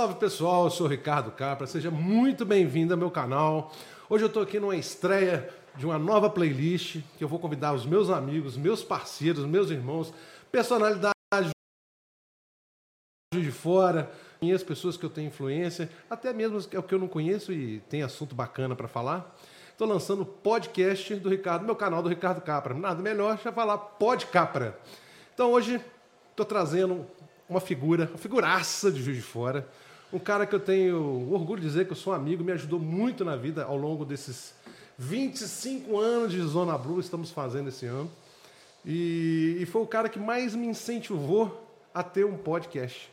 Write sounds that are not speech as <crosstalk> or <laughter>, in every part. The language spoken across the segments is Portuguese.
salve pessoal, eu sou Ricardo Capra, seja muito bem-vindo ao meu canal. Hoje eu estou aqui numa estreia de uma nova playlist que eu vou convidar os meus amigos, meus parceiros, meus irmãos, personalidades de fora, e as pessoas que eu tenho influência, até mesmo o que eu não conheço e tem assunto bacana para falar. Estou lançando o podcast do Ricardo, meu canal do Ricardo Capra. Nada melhor já falar Pod Capra. Então hoje estou trazendo uma figura, uma figuraça de Juiz de Fora, um cara que eu tenho orgulho de dizer que eu sou amigo, me ajudou muito na vida ao longo desses 25 anos de Zona Blue, estamos fazendo esse ano. E, e foi o cara que mais me incentivou a ter um podcast.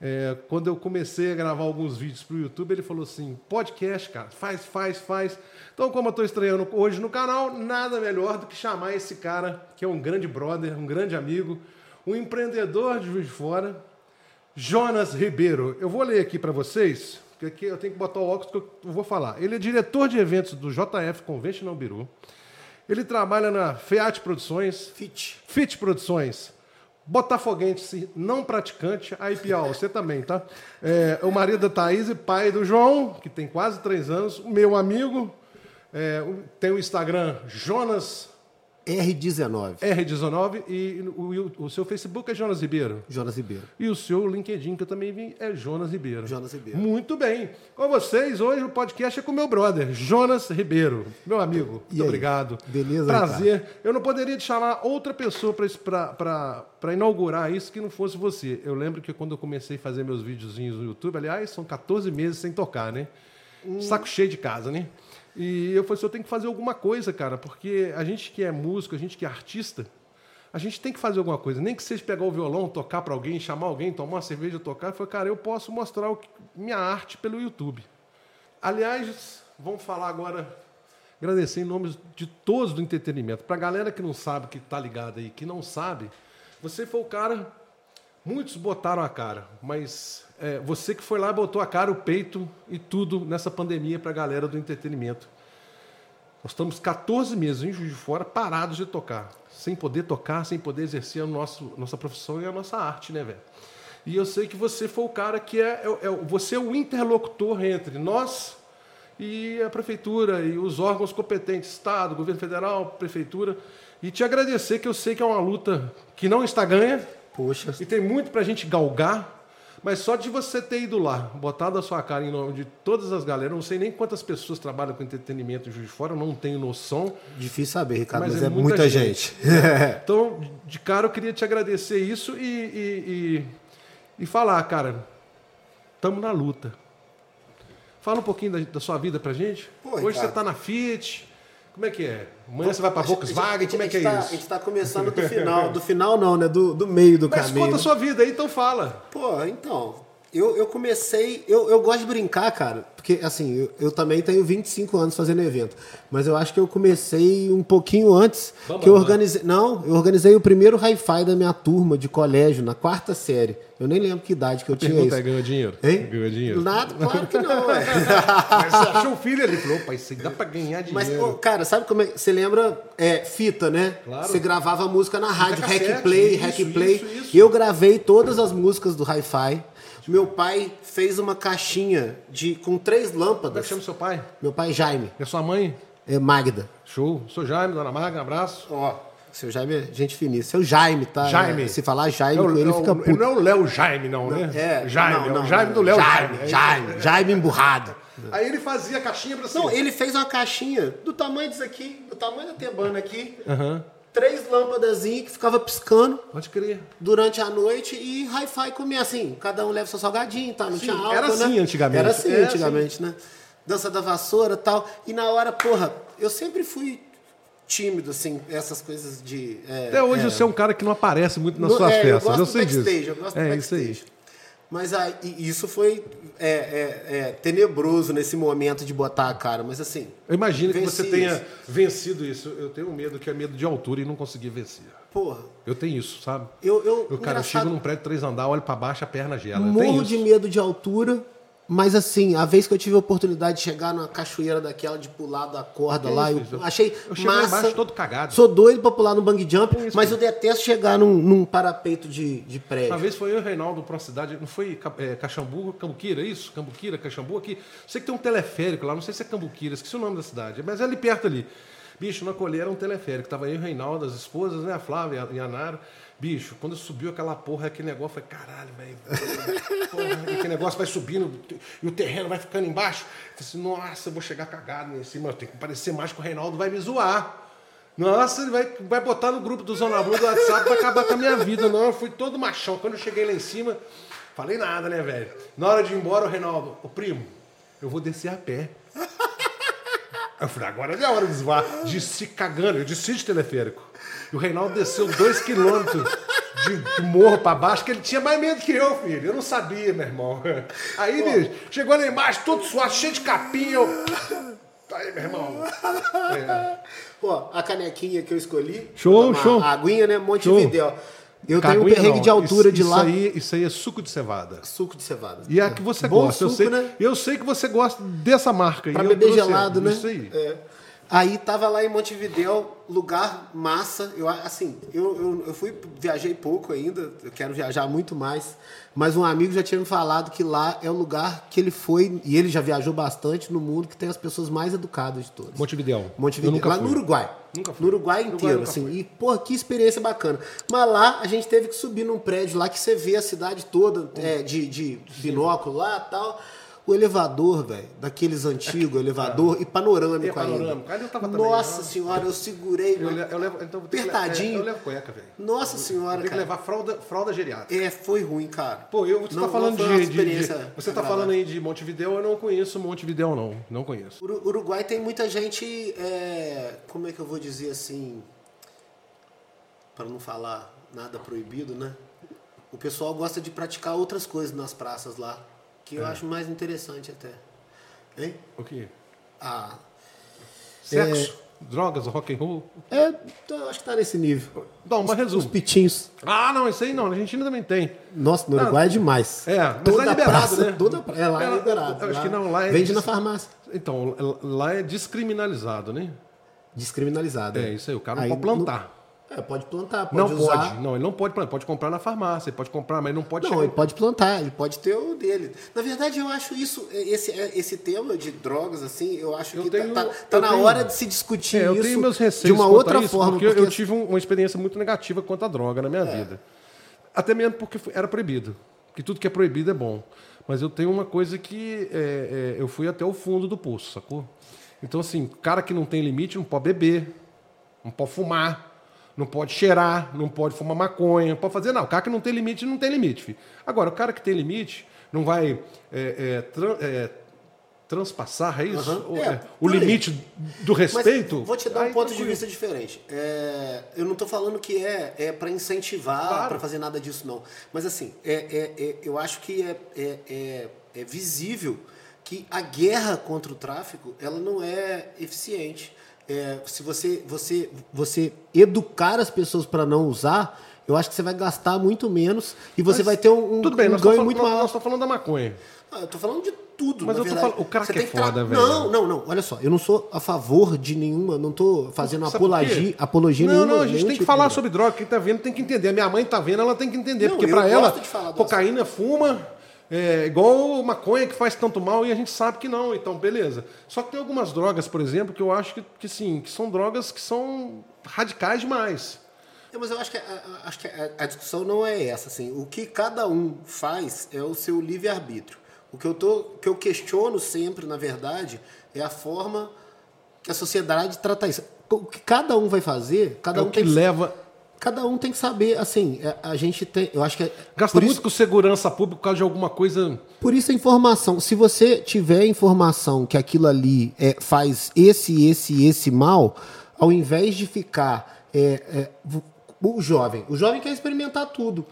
É, quando eu comecei a gravar alguns vídeos para o YouTube, ele falou assim: podcast, cara, faz, faz, faz. Então, como eu estou estreando hoje no canal, nada melhor do que chamar esse cara, que é um grande brother, um grande amigo, um empreendedor de Juiz de Fora, Jonas Ribeiro. Eu vou ler aqui para vocês, porque aqui eu tenho que botar o óculos que eu vou falar. Ele é diretor de eventos do JF Conventional Biru. Ele trabalha na FEAT Produções. Fit. Fit Produções. Botafoguense não praticante, aí Piau, você também, tá? É, o marido da Thaís e pai do João, que tem quase três anos, o meu amigo, é, tem o Instagram Jonas R19. R19 e o, o, seu Facebook é Jonas Ribeiro. Jonas Ribeiro. E o seu LinkedIn, que eu também vi, é Jonas Ribeiro. Jonas Ribeiro. Muito bem. Com vocês, hoje o podcast é com meu brother, Jonas Ribeiro. Meu amigo, muito aí? obrigado. Beleza, Prazer. Ricardo? Eu não poderia te chamar outra pessoa para inaugurar isso que não fosse você. Eu lembro que quando eu comecei a fazer meus videozinhos no YouTube, aliás, são 14 meses sem tocar, né? Hum. Saco cheio de casa, né? E eu falei assim, eu tenho que fazer alguma coisa, cara, porque a gente que é músico, a gente que é artista, a gente tem que fazer alguma coisa. Nem que seja pegar o violão, tocar para alguém, chamar alguém, tomar uma cerveja, tocar. Eu falei, cara, eu posso mostrar que, minha arte pelo YouTube. Aliás, vamos falar agora, agradecer em nome de todos do entretenimento. Para a galera que não sabe, que está ligada aí, que não sabe, você foi o cara Muitos botaram a cara, mas é, você que foi lá botou a cara, o peito e tudo nessa pandemia para a galera do entretenimento. Nós estamos 14 meses em Juiz de Fora parados de tocar, sem poder tocar, sem poder exercer a nosso, nossa profissão e a nossa arte, né, velho? E eu sei que você foi o cara que é, é, é, você é o interlocutor entre nós e a prefeitura e os órgãos competentes, Estado, governo federal, prefeitura, e te agradecer que eu sei que é uma luta que não está ganha, Poxa. E tem muito pra gente galgar, mas só de você ter ido lá, botado a sua cara em nome de todas as galera, não sei nem quantas pessoas trabalham com entretenimento em Juiz de Fora, não tenho noção. Difícil saber, Ricardo, mas, mas é, é, muita, muita gente. gente. Né? <laughs> então, de cara, eu queria te agradecer isso e, e, e, e falar, cara, estamos na luta. Fala um pouquinho da, da, sua vida pra gente. Pô, Hoje você está na Fiat, como é que é? Amanhã você vai para Volkswagen? Como é que é tá, isso? A gente está começando do <laughs> final. Do final não, né? Do, do meio do Mas caminho. Mas conta a sua vida aí, então fala. Pô, então... Eu, eu comecei... Eu, eu gosto de brincar, cara. Porque, assim, eu, eu, também tenho 25 anos fazendo evento. Mas eu acho que eu comecei um pouquinho antes. Vamos, que eu organizei... Não, eu organizei o primeiro hi-fi da minha turma de colégio, na quarta série. Eu nem lembro que idade que eu tinha isso. É, ganhou dinheiro? Hein? Ganhou dinheiro? Nada, claro que não. <laughs> Mas você achou o filho ali? Falou, pai, isso dá pra ganhar dinheiro. Mas, cara, sabe como é... Você lembra é, fita, né? Claro. Você gravava música na rádio, Hack Play, Hack Play. Isso, isso. Eu gravei todas as músicas do hi-fi. Meu pai fez uma caixinha de com três Como é lâmpadas. que chama seu pai? Meu pai Jaime, E a sua mãe? é Magda. Show. Sou Jaime, dona Maga, um abraço. Ó, seu Jaime é gente finíssima. Seu Jaime, tá? Jaime. Se falar Jaime É ele, é fica puto. Não é o Léo Jaime, não, né? É, Jaime, não, é o não, Jaime não. do Léo Jaime. Jaime. Jaime, Jaime emburrado. Aí ele fazia a caixinha pra cima. Não, ele fez uma caixinha do tamanho disso aqui, do tamanho da tebana aqui. Aham. Três lâmpadas que ficava piscando Pode crer. durante a noite e hi-fi comia assim. Cada um leva seu salgadinho, tá? Não Sim, tinha álcool, era assim né? antigamente. Era assim É, antigamente, né? Dança da vassoura e tal. E na hora, porra, eu sempre fui tímido, assim, essas coisas de... é, Até hoje é, você é um cara que não aparece muito nas No- suas é, festas. Eu, gosto sei do backstage, disso. Eu gosto é do isso aí. Mas aí, e isso foi é, é, é, tenebroso nesse momento de botar a cara. Mas assim. Eu imagino que você tenha isso. vencido isso. Eu tenho medo que é medo de altura e não conseguir vencer. Porra. Eu tenho isso, sabe? Eu, eu, Eu, cara, eu chego num prédio três andar, olho pra baixo, a perna gela. Morro de medo de altura, Mas assim, a vez que eu tive a oportunidade de chegar numa cachoeira daquela, de pular da corda Que lá, isso, eu achei eu massa. embaixo todo cagado. Sou doido pra pular no bang jump, isso, mas eu detesto chegar num, num parapeito de, de Uma prédio. vez foi eu e o Reinaldo pra uma cidade, não foi é, Caxambu, Cambuquira, isso? Cambuquira, Caxambu, aqui. Sei que tem um teleférico lá, não sei se é Cambuquira, esqueci o nome da cidade, mas é ali perto ali. Bicho, na colher era um teleférico, tava e o Reinaldo, as esposas, né, a Flávia e a Nara. Bicho, quando subiu aquela porra, aquele negócio, falei, caralho, velho. aquele negócio vai subindo e o terreno vai ficando embaixo. Eu falei assim, nossa, eu vou chegar cagado em cima, eu tenho que parecer mais que o Reinaldo vai me zoar. Nossa, ele vai, vai botar no grupo do Zona Blue do WhatsApp, vai acabar com a minha vida. Não, eu fui todo machão. Quando eu cheguei lá em cima, falei nada, né, velho? Na hora de ir embora, o Reinaldo, ô primo, eu vou descer a pé. Eu falei, agora é minha hora de zoar. Desci cagando, eu desci de teleférico. E o Reinaldo desceu dois quilômetros de, de morro pra baixo, que ele tinha mais medo que eu, filho. Eu não sabia, meu irmão. Aí, bicho, chegou lá embaixo, todo suado, cheio de capinha. Eu... Aí, meu irmão. É. Ó, a canequinha que eu escolhi. Show, show. A aguinha, né? Montevidéu. Eu tenho um Caguinha perrengue não, de altura isso, de isso lá. Aí, isso aí é suco de cevada. Suco de cevada. E é a que você Bom gosta. eu, suco, sei, né? eu sei que você gosta dessa marca. Pra eu beber gelado, né? Isso aí. É. Aí tava lá em Montevidéu, lugar massa. Eu assim, eu, eu, eu fui, viajei pouco ainda, eu quero viajar muito mais. Mas um amigo já tinha me falado que lá é o lugar que ele foi, e ele já viajou bastante no mundo, que tem as pessoas mais educadas de todas. Montevidéu. Montevidéu, Eu nunca lá fui. no Uruguai. Nunca fui. No Uruguai inteiro, assim. fui. E, porra, que experiência bacana. Mas lá a gente teve que subir num prédio lá que você vê a cidade toda é, de, de binóculo lá e tal. O elevador, velho, daqueles antigos, <laughs> elevador e panorâmico, É, panorâmico. ainda. Tava também, Nossa né? senhora, eu segurei, Eu, eu levo, então, Apertadinho. é, eu levo cueca, velho. Nossa senhora, Tem que levar fralda, fralda geriátrica. É, foi ruim, cara. Pô, eu, você Não- tá não falando foi uma de, de- Você tá falando aí de Montevidéu, eu não conheço Montevidéu, não. Não conheço. Uru- Uruguai tem muita gente, é, como é que eu vou dizer assim, para não falar nada proibido, né? O pessoal gosta de praticar outras coisas nas praças lá, que É. eu acho mais interessante até. Hein? O quê? Ah, Sexo, drogas, rock and roll. é, eu acho que tá nesse nível. Não, mas Os resumo. pitinhos. Ah, não, isso aí não. Na Argentina também tem. Nossa, no Uruguai é demais. É, mas toda lá é liberado, praça, né? toda pra- é lá é, É, liberado. eu acho Lá- que não, lá é Vende dis- na farmácia. Então, lá é descriminalizado, né? Descriminalizado. É, isso aí. O cara não Aí pode plantar. É, pode plantar, pode não usar. pode. Não, ele não pode plantar. Pode comprar na farmácia, pode comprar, mas ele não pode Não, chegar- ele pode plantar, ele pode ter o dele. Na verdade, eu acho isso, esse, esse tema de drogas, assim, eu acho Eu que tenho- tá, tá- tá eu na tenho- hora de se discutir É, eu isso tenho meus receios de uma outra isso, forma. Porque, eu porque- tive um- uma experiência muito negativa quanto à droga na minha É. vida. Até mesmo porque era proibido. Que tudo que é proibido é bom. Mas eu tenho uma coisa que é, é, eu fui até o fundo do poço, sacou? Então, assim, cara que não tem limite não pode beber, não pode fumar, não pode cheirar, não pode fumar maconha, não pode fazer nada. O cara que não tem limite, não tem limite, filho. Agora, o cara que tem limite não vai é, é, é, transpassar, é isso? É, o limite do Mas respeito? vou te dar um Aí, ponto de vista diferente. É, eu não estou falando que é, é para incentivar, Claro. para fazer nada disso, não. Mas assim, é, eu acho que é- é visível que a guerra contra o tráfico ela não é eficiente. É, se você, você, você educar as pessoas para não usar, eu acho que você vai gastar muito menos e você Mas vai ter um, um, Tudo bem, um ganho muito maior. nós estamos falando da maconha. Ah, eu tô falando de tudo, Mas eu tô falando- o crack Você é tem que tra- foda, velho. Não, não, não. Olha só, eu não sou a favor de nenhuma, não tô fazendo Sabe apologia, apologia não, nenhuma. Não, a gente tem que tipo falar de- sobre droga. Quem tá vendo tem que entender. A minha mãe tá vendo, ela tem que entender. Não, porque pra ela, cocaína fuma, é igual maconha que faz tanto mal e a gente sabe que não. Então, beleza. Só que tem algumas drogas, por exemplo, que eu acho que, que sim, que são drogas que são radicais demais. Não, mas eu acho que, a, a- acho que a, a discussão não é essa. Assim. O que cada um faz é o seu livre-arbítrio. O que eu, tô, que eu questiono sempre, na verdade, é a forma que a sociedade trata isso. O que cada um vai fazer, cada é um o que tem leva. Cada um tem que saber, assim, é, a gente tem. Eu acho que. é- Gasta muito isso- com segurança pública por causa de alguma coisa. Por isso a informação, se você tiver informação que aquilo ali é, faz esse, esse, esse mal, ao invés de ficar é, é, o jovem, o jovem quer experimentar tudo.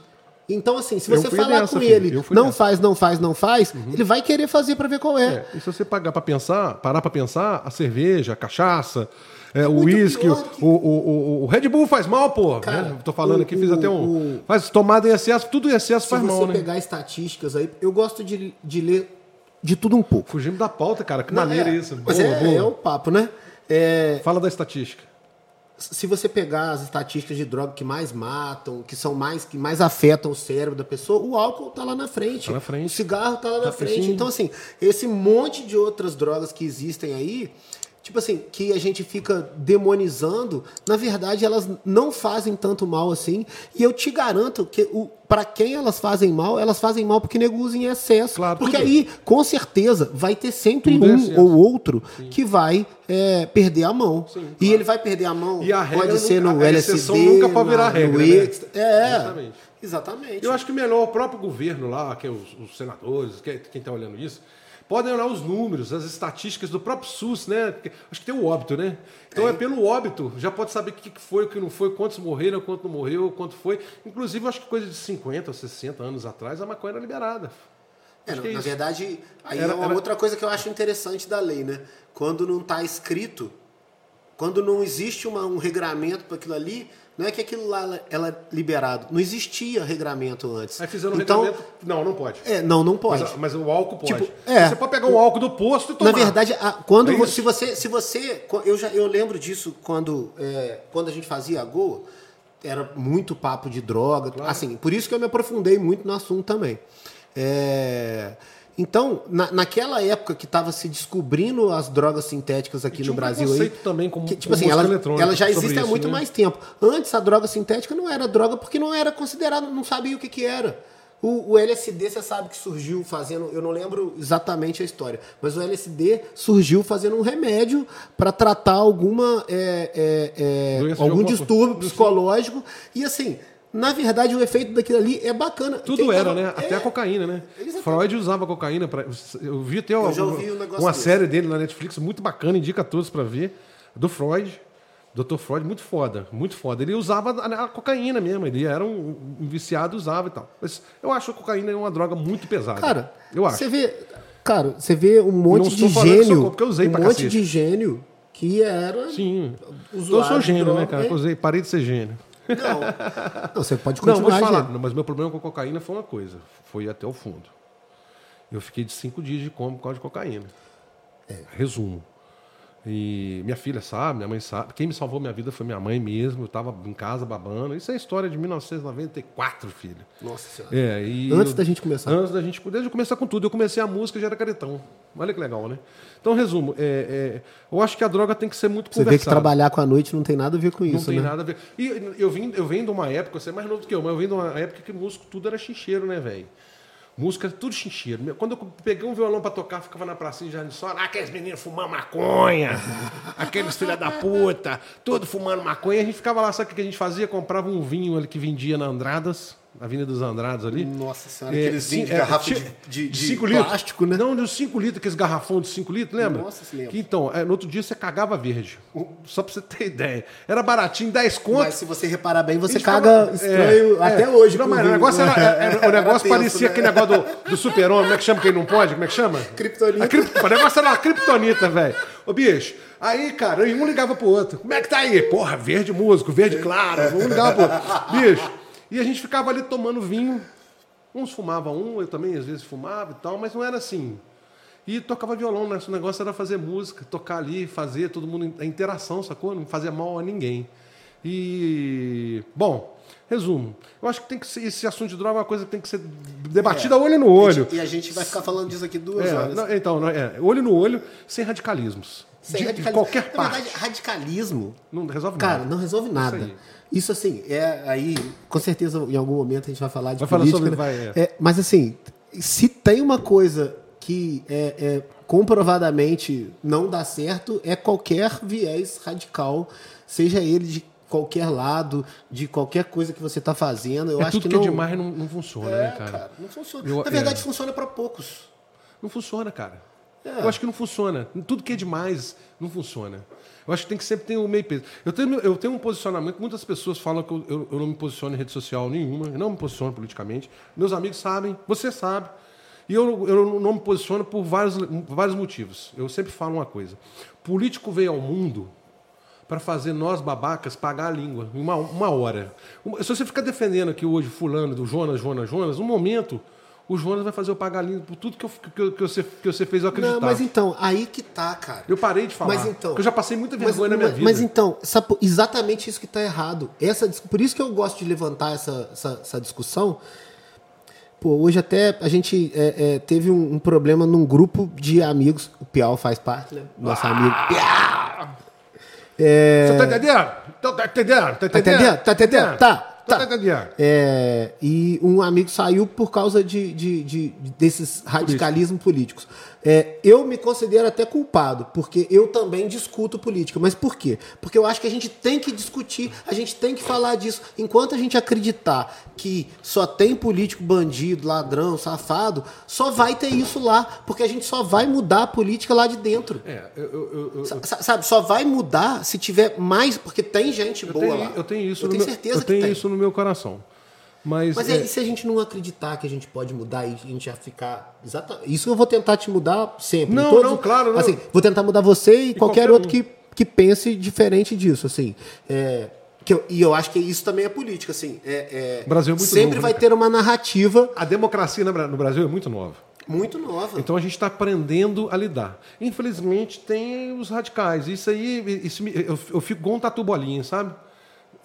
Então assim, se você falar nessa, com filho, ele, não nessa. faz, não faz, não faz, ele vai querer fazer para ver qual é. É, e se você pagar para pensar, parar para pensar, a cerveja, a cachaça, é, o uísque, pior o, que- o, o, o Red Bull faz mal, pô. Cara, né? Tô falando aqui, fiz até um. Faz tomada em excesso, tudo em excesso Se faz você mal, né? pegar estatísticas aí, eu gosto de, de ler de tudo um pouco. Fugimos da pauta, cara. Que maneira é, isso. Boa, é, boa. é o papo, né? É... Fala da estatística. Se você pegar as estatísticas de droga que mais matam, que são mais que mais afetam o cérebro da pessoa, o álcool tá lá na frente. Tá na frente. O cigarro tá lá na tá frente. Assim. Então assim, esse monte de outras drogas que existem aí, tipo assim, que a gente fica demonizando, na verdade elas não fazem tanto mal assim. E eu te garanto que o para quem elas fazem mal, elas fazem mal porque nego usa em excesso. Claro, porque aí, com certeza, vai ter sempre tudo um é ou outro Sim. que vai é, perder a mão. Sim, claro. E ele vai perder a mão. E a regra pode ser no a LSD, nunca pode virar regra. Né? É, Exatamente. exatamente. Eu acho que melhor o próprio governo lá, que é os, os senadores, que é, quem está olhando isso, podem olhar os números, as estatísticas do próprio SUS, né? Acho que tem o óbito, né? Então é, é pelo óbito, já pode saber o que foi, o que não foi, quantos morreram, quanto não morreu, quanto foi. Inclusive, acho que coisa de 50 ou 60 anos atrás, a maconha era liberada. É, é na verdade, aí era, é uma era... outra coisa que eu acho interessante da lei, né? Quando não está escrito, quando não existe uma, um regramento para aquilo ali, não é que aquilo lá ela é liberado. Não existia regramento antes. Aí fizeram um então, regramento. Não, não pode. É, não, não pode. Mas, mas o álcool pode. Tipo, é, você pode pegar um álcool do posto e tomar. Na verdade, a, quando é se você, se você, eu já eu lembro disso quando é, quando a gente fazia a Goa, era muito papo de droga, claro. assim. Por isso que eu me aprofundei muito no assunto também. É, então, na, naquela época que estava se descobrindo as drogas sintéticas aqui no um Brasil aí, também como, que, tipo assim, ela, ela já existe há muito né? mais tempo. Antes a droga sintética não era droga porque não era considerado, não sabia o que, que era. O, o, LSD, você sabe que surgiu fazendo, eu não lembro exatamente a história, mas o LSD surgiu fazendo um remédio para tratar alguma é, é, é, algum distúrbio psicológico. E assim, na verdade, o efeito daquilo ali é bacana. Tudo Quem era, tava... né? Até é... a cocaína, né? Exatamente. Freud usava cocaína. Pra... Eu vi até uma, um uma série dele na Netflix muito bacana, indica a todos para ver. Do Freud. Dr. Freud, muito foda, muito foda. Ele usava a, cocaína mesmo, ele era um, um, viciado, usava e tal. Mas eu acho a cocaína uma droga muito pesada. Cara, eu acho. Você vê, cara, você vê um monte de gênio, eu usei um monte cacete. de gênio que era Sim. Eu sou gênio, né, cara? Eu usei, parei de ser gênio. Não. <laughs> não você pode continuar. Não, vou falar, não, mas meu problema com a cocaína foi uma coisa. Foi até o fundo. Eu fiquei de cinco dias de coma por causa de cocaína. É. Resumo. E minha filha sabe, minha mãe sabe. Quem me salvou minha vida foi minha mãe mesmo. Eu estava em casa babando. Isso é história de 1994, filho. Nossa Senhora. É, e antes eu, da gente começar. Antes da gente. Desde eu começar com tudo. Eu comecei a música já era caretão. Olha que legal, né? Então, resumo. É, é, eu acho que a droga tem que ser muito Você conversada. vê que trabalhar com a noite não tem nada a ver com isso, Não tem né? nada a ver. E eu vim, eu venho de uma época, você é mais novo do que eu, mas eu venho de uma época que músico tudo era chincheiro, né, velho? Música, tudo chincheiro. Quando eu peguei um violão pra tocar, ficava na pracinha de só, ah, aqueles meninos fumando maconha, <laughs> aqueles filha da puta, tudo fumando maconha. A gente ficava lá, sabe o que a gente fazia? Comprava um vinho ali que vendia na Andradas, Avenida dos Andrados ali. Nossa senhora, é, aqueles vinhos de é, garrafa de, de, de, cinco plástico, litros. né? Não, de 5 litros, aqueles garrafão de 5 litros, lembra? Nossa, se lembra. Que, então, é, no outro dia você cagava verde. Só pra você ter ideia. Era baratinho, 10 contos. Mas se você reparar bem, você caga estranho é, até é. hoje. Não, mas o negócio, era, era, o <laughs> negócio tenso, parecia né? aquele negócio do, do super-homem, como é que chama quem não pode? Como é que chama? Kryptonita. Crip... O negócio era uma criptonita, velho. Ô, bicho, aí, cara, um ligava pro outro. Como é que tá aí? Porra, verde músico, verde claro. Um ligava pro outro. Bicho, e a gente ficava ali tomando vinho. Uns fumavam um, eu também às vezes fumava e tal, mas não era assim. E tocava violão, né? O negócio era fazer música, tocar ali, fazer, todo mundo, a interação, sacou? Não fazia mal a ninguém. E, bom, resumo. Eu acho que tem que ser, esse assunto de droga é uma coisa que tem que ser debatida é. olho no olho. E a gente vai ficar falando disso aqui duas é, horas. Não, então, não, é, olho no olho, sem radicalismos. Sem de, radicalismo. de qualquer parte. Na verdade, radicalismo. Não resolve cara, nada. Cara, não resolve nada. Isso assim, é aí, com certeza em algum momento a gente vai falar de vai política. Falar sobre, né? vai, é. É, mas assim, se tem uma coisa que é, é, comprovadamente não dá certo, é qualquer viés radical, seja ele de qualquer lado, de qualquer coisa que você está fazendo. Eu é acho tudo que, que não... é demais não, não funciona, né, cara? cara? Não funciona. Eu, Na verdade, funciona para poucos. Não funciona, cara. Eu acho que não funciona. Tudo que é demais não funciona. Eu acho que tem que sempre ter um meio peso. Eu tenho, eu tenho um posicionamento, muitas pessoas falam que eu, eu, eu não me posiciono em rede social nenhuma, eu não me posiciono politicamente. Meus amigos sabem, você sabe. E eu, eu não me posiciono por vários, vários motivos. Eu sempre falo uma coisa: político veio ao mundo para fazer nós babacas pagar a língua em uma, uma hora. Se você ficar defendendo aqui hoje fulano do Jonas, Jonas, Jonas, um momento O Jonas vai fazer eu pagar lindo por tudo que, eu, que, que, você, que você fez eu acreditar. Não, mas então, aí que tá, cara. Eu parei de falar. Mas então. eu já passei muita vergonha mas, na minha vida. Mas então, sabe, exatamente isso que tá errado. Essa, por isso que eu gosto de levantar essa, essa, essa discussão. Pô, hoje até a gente é, é, teve um, um, problema num grupo de amigos. O Piau faz parte, né? Nosso ah! amigo. Piau! É... Você tá entendendo? Tá entendendo? Tá entendendo? Tá entendendo? Tá entendendo? Tá. É, e um amigo saiu por causa de, de, de desses radicalismos políticos. É, eu me considero até culpado, porque eu também discuto política. Mas por quê? Porque eu acho que a gente tem que discutir, a gente tem que falar disso. Enquanto a gente acreditar que só tem político bandido, ladrão, safado, só vai ter isso lá, porque a gente só vai mudar a política lá de dentro. É, eu, eu, eu, Sabe, só vai mudar se tiver mais, porque tem gente boa tenho, lá. Eu tenho isso, eu tenho certeza meu, eu tenho isso no meu coração. Mas, Mas é, e se a gente não acreditar que a gente pode mudar e a gente já ficar. Exata, isso eu vou tentar te mudar sempre. Não, todos, não, claro. Não. Assim, vou tentar mudar você e, e qualquer, qualquer, outro um. que, que pense diferente disso. Assim, é, que eu, e eu acho que isso também é política. Assim, é, é Brasil é muito sempre novo, vai né, ter uma narrativa. A democracia no Brasil é muito nova. Muito nova. Então a gente está aprendendo a lidar. Infelizmente tem os radicais. Isso aí, isso, eu, eu fico igual um tatu bolinha, sabe?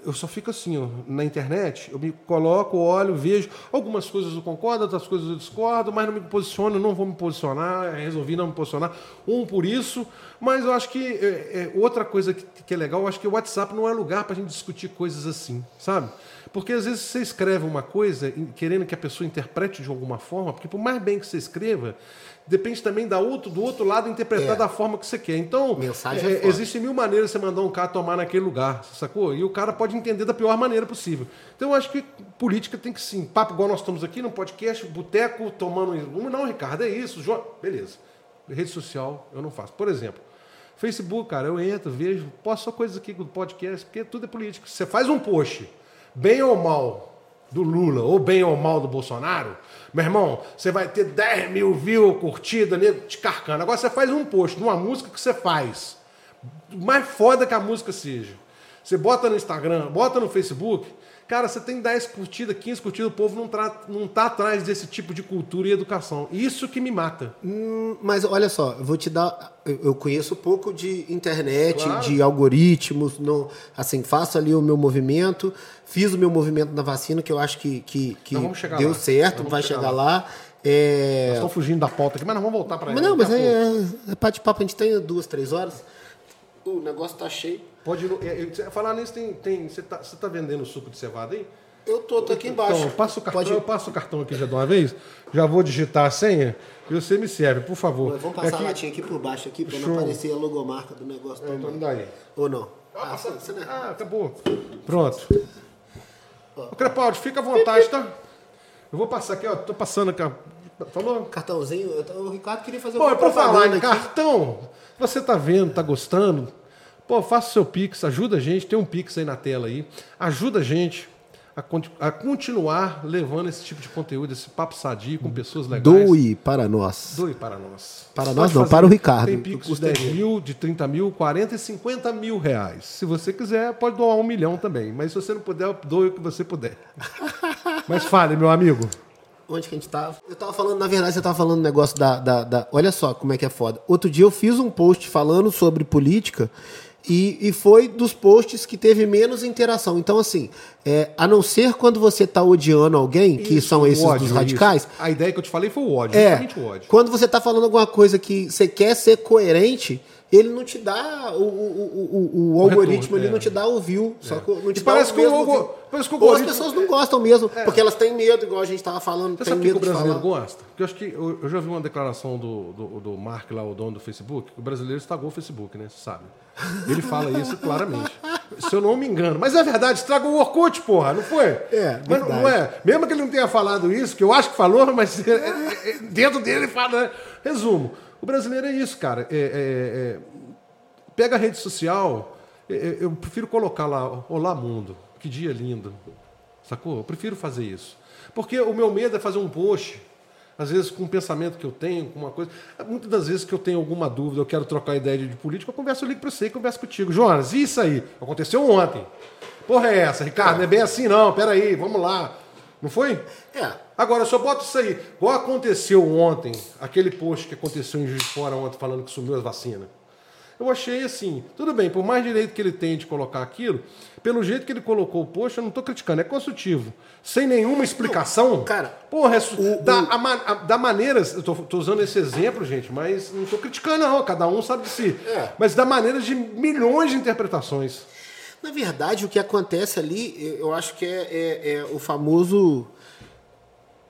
Eu só fico assim, ó, na internet, eu me coloco, olho, vejo. Algumas coisas eu concordo, outras coisas eu discordo, mas não me posiciono, não vou me posicionar, resolvi não me posicionar. Um por isso, mas eu acho que é, é, outra coisa que, que, é legal, eu acho que o WhatsApp não é lugar para a gente discutir coisas assim, sabe? Porque às vezes você escreve uma coisa querendo que a pessoa interprete de alguma forma, porque por mais bem que você escreva, depende também da outro, do outro lado interpretar é. da forma que você quer. Então, Mensagem é, é existem mil maneiras de você mandar um cara tomar naquele lugar, sacou? E o cara pode entender da pior maneira possível. Então, eu acho que política tem que sim. Papo igual nós estamos aqui no podcast, boteco, tomando. Não, Ricardo, é isso. Jo... Beleza. Rede social, eu não faço. Por exemplo, Facebook, cara, eu entro, vejo, posto só coisas aqui do podcast, porque tudo é político. Você faz um post, bem ou mal, do Lula, ou bem ou mal do Bolsonaro, meu irmão, você vai ter 10 mil views, curtida, nego te carcando. Agora você faz um post numa música que você faz. Mais foda que a música seja. Você bota no Instagram, bota no Facebook, Cara, você tem 10 curtidas, 15 curtidas, o povo não, tá, não tá atrás desse tipo de cultura e educação. Isso que me mata. Hum, mas olha só, eu vou te dar. Eu conheço pouco de internet, claro. de algoritmos, no, assim, faço ali o meu movimento, fiz o meu movimento na vacina, que eu acho que, que, que deu lá. certo, vai chegar, chegar lá. lá. É... Nós estamos fugindo da pauta aqui, mas nós vamos voltar para Mas não, mas é, é, é bate-papo, a gente tem duas, três horas. O negócio tá cheio. Pode é, falar nisso, tem, tem, você está tá vendendo suco de cevada aí? Eu tô, tô aqui embaixo. Então, passa o cartão, Pode... eu passo o cartão aqui já de uma vez, já vou digitar a senha e você me serve, por favor. Mas vamos passar aqui... a latinha aqui por baixo aqui para não aparecer a logomarca do negócio. É, então me dá aí. Ou não? Ah, ah, você, não... ah acabou. Pronto. Ô, Crepaldi, fica à vontade, tá? Eu vou passar aqui, ó. Tô passando aqui, Falou? Cartãozinho. O Ricardo queria fazer Pô, é pra falar em cartão, você tá vendo, tá gostando? Pô, faça o seu Pix, ajuda a gente, tem um Pix aí na tela aí. Ajuda a gente a, a continuar levando esse tipo de conteúdo, esse papo sadio com pessoas legais. Doe para nós. Doe para nós. Para Você nós não, para o Ricardo. Tem Pix de 10 mil, de 30 mil, 40 e 50 mil reais. Se você quiser, pode doar um milhão também. Mas se você não puder, doe o que você puder. <laughs> Mas fale, meu amigo. Onde que a gente tava? Eu tava falando, na verdade, você tava falando um negócio da, da, da. Olha só como é que é foda. Outro dia eu fiz um post falando sobre política e, e foi dos posts que teve menos interação. Então, assim, é, a não ser quando você está odiando alguém, que isso, são esses ódio, dos radicais. Isso. A ideia que eu te falei foi o ódio, é, o ódio. Quando você está falando alguma coisa que você quer ser coerente, ele não te dá o, o, o, o algoritmo, ele é. não te dá o view. É. Só que não te e parece, que o, parece que o algoritmo... as pessoas não gostam mesmo, é. porque elas têm medo, igual a gente estava falando. Você sabe que o brasileiro gosta? Porque eu acho que eu, eu, já vi uma declaração do, do, do Mark lá, o dono do Facebook, o brasileiro estragou o Facebook, né? Você sabe. Ele fala isso claramente. <laughs> Se eu não me engano. Mas é verdade, estragou o Orkut, porra, não foi? É, mas não, não é. Mesmo que ele não tenha falado isso, que eu acho que falou, mas <laughs> é, é, é, dentro dele ele fala. Né? Resumo. O brasileiro é isso, cara. É, é, é, pega a rede social, eu prefiro colocar lá, Olá Mundo, que dia lindo. Sacou? Eu prefiro fazer isso. Porque o meu medo é fazer um post às vezes com um pensamento que eu tenho, com uma coisa. Muitas das vezes que eu tenho alguma dúvida, eu quero trocar ideia de política, eu converso, eu ligo para você e converso contigo. Jonas, isso aí? Aconteceu ontem. Porra é essa, Ricardo? Não é bem assim, não. Peraí, vamos lá. Não foi? É. Agora, só bota isso aí. Igual aconteceu ontem, aquele post que aconteceu em Juiz de Fora ontem falando que sumiu as vacinas. Eu achei assim, tudo bem, por mais direito que ele tem de colocar aquilo, pelo jeito que ele colocou o post, eu não estou criticando, é construtivo. Sem nenhuma explicação. Não, cara, porra, é, o, da, o... A, a, da maneiras, eu estou usando esse exemplo, gente, mas não estou criticando, não, cada um sabe de si. É. Mas da maneira de milhões de interpretações. Na verdade, o que acontece ali, eu acho que é, é, é o famoso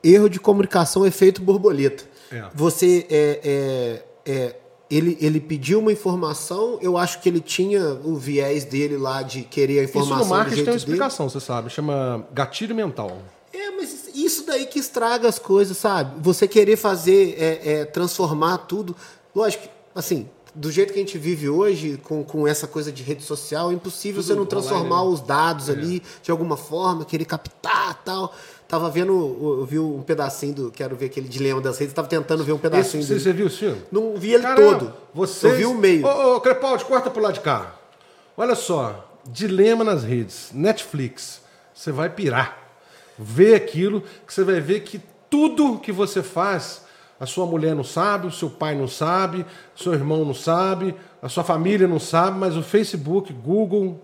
erro de comunicação efeito borboleta. É. Você é, é, é, ele, ele pediu uma informação, eu acho que ele tinha o viés dele lá de querer a informação. Isso no marketing tem uma explicação, dele. você sabe, chama gatilho mental. É, mas isso daí que estraga as coisas, sabe? Você querer fazer, é, é, transformar tudo. Lógico, assim, do jeito que a gente vive hoje, com, com essa coisa de rede social, é impossível Tudo você não transformar online, né? os dados é. ali de alguma forma, querer captar tal. Tava vendo, eu vi um pedacinho do. Quero ver aquele dilema das redes, tava tentando ver um pedacinho Esse, Você viu o filme? Não vi ele Caramba, todo. Vocês... Eu vi o meio. Ô, ô Crepaldi, corta pro lado de cá. Olha só, dilema nas redes, Netflix. Você vai pirar. Vê aquilo, que você vai ver que tudo que você faz a sua mulher não sabe, o seu pai não sabe, o seu irmão não sabe, a sua família não sabe, mas o Facebook, Google,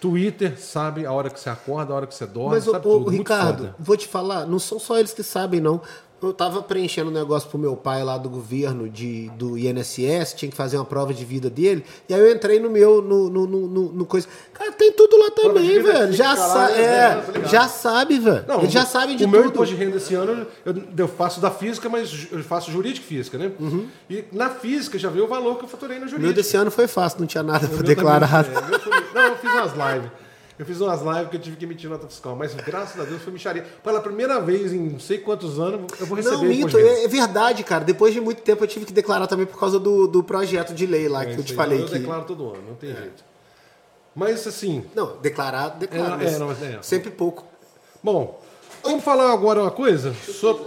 Twitter sabe a hora que você acorda, a hora que você dorme. Mas, sabe ô, tudo. Ricardo, vou te falar, não são só eles que sabem, não eu tava preenchendo um negócio pro meu pai lá do governo de, do INSS, tinha que fazer uma prova de vida dele, e aí eu entrei no meu, no, no, no, no coisa. Cara, tem tudo lá também, velho. Já, sa é, é, já sabe, velho. Eles já sabem de o tudo. O meu imposto de renda esse ano, eu, eu, faço da física, mas eu faço jurídica e física, né? Uhum. E na física já veio o valor que eu faturei no jurídico. O meu desse ano foi fácil, não tinha nada pra declarar. É, não, eu fiz umas lives. Eu fiz umas lives que eu tive que emitir nota fiscal, mas graças a Deus foi micharia. Pela primeira vez em não sei quantos anos, eu vou receber. Não, mito, é, é, verdade, cara. Depois de muito tempo eu tive que declarar também por causa do, do projeto de lei lá é, que eu te falei. Eu que... declaro todo ano, não tem é. jeito. Mas assim. Não, declarar, declaro. É, não. Sempre pouco. Bom, vamos falar agora uma coisa sobre,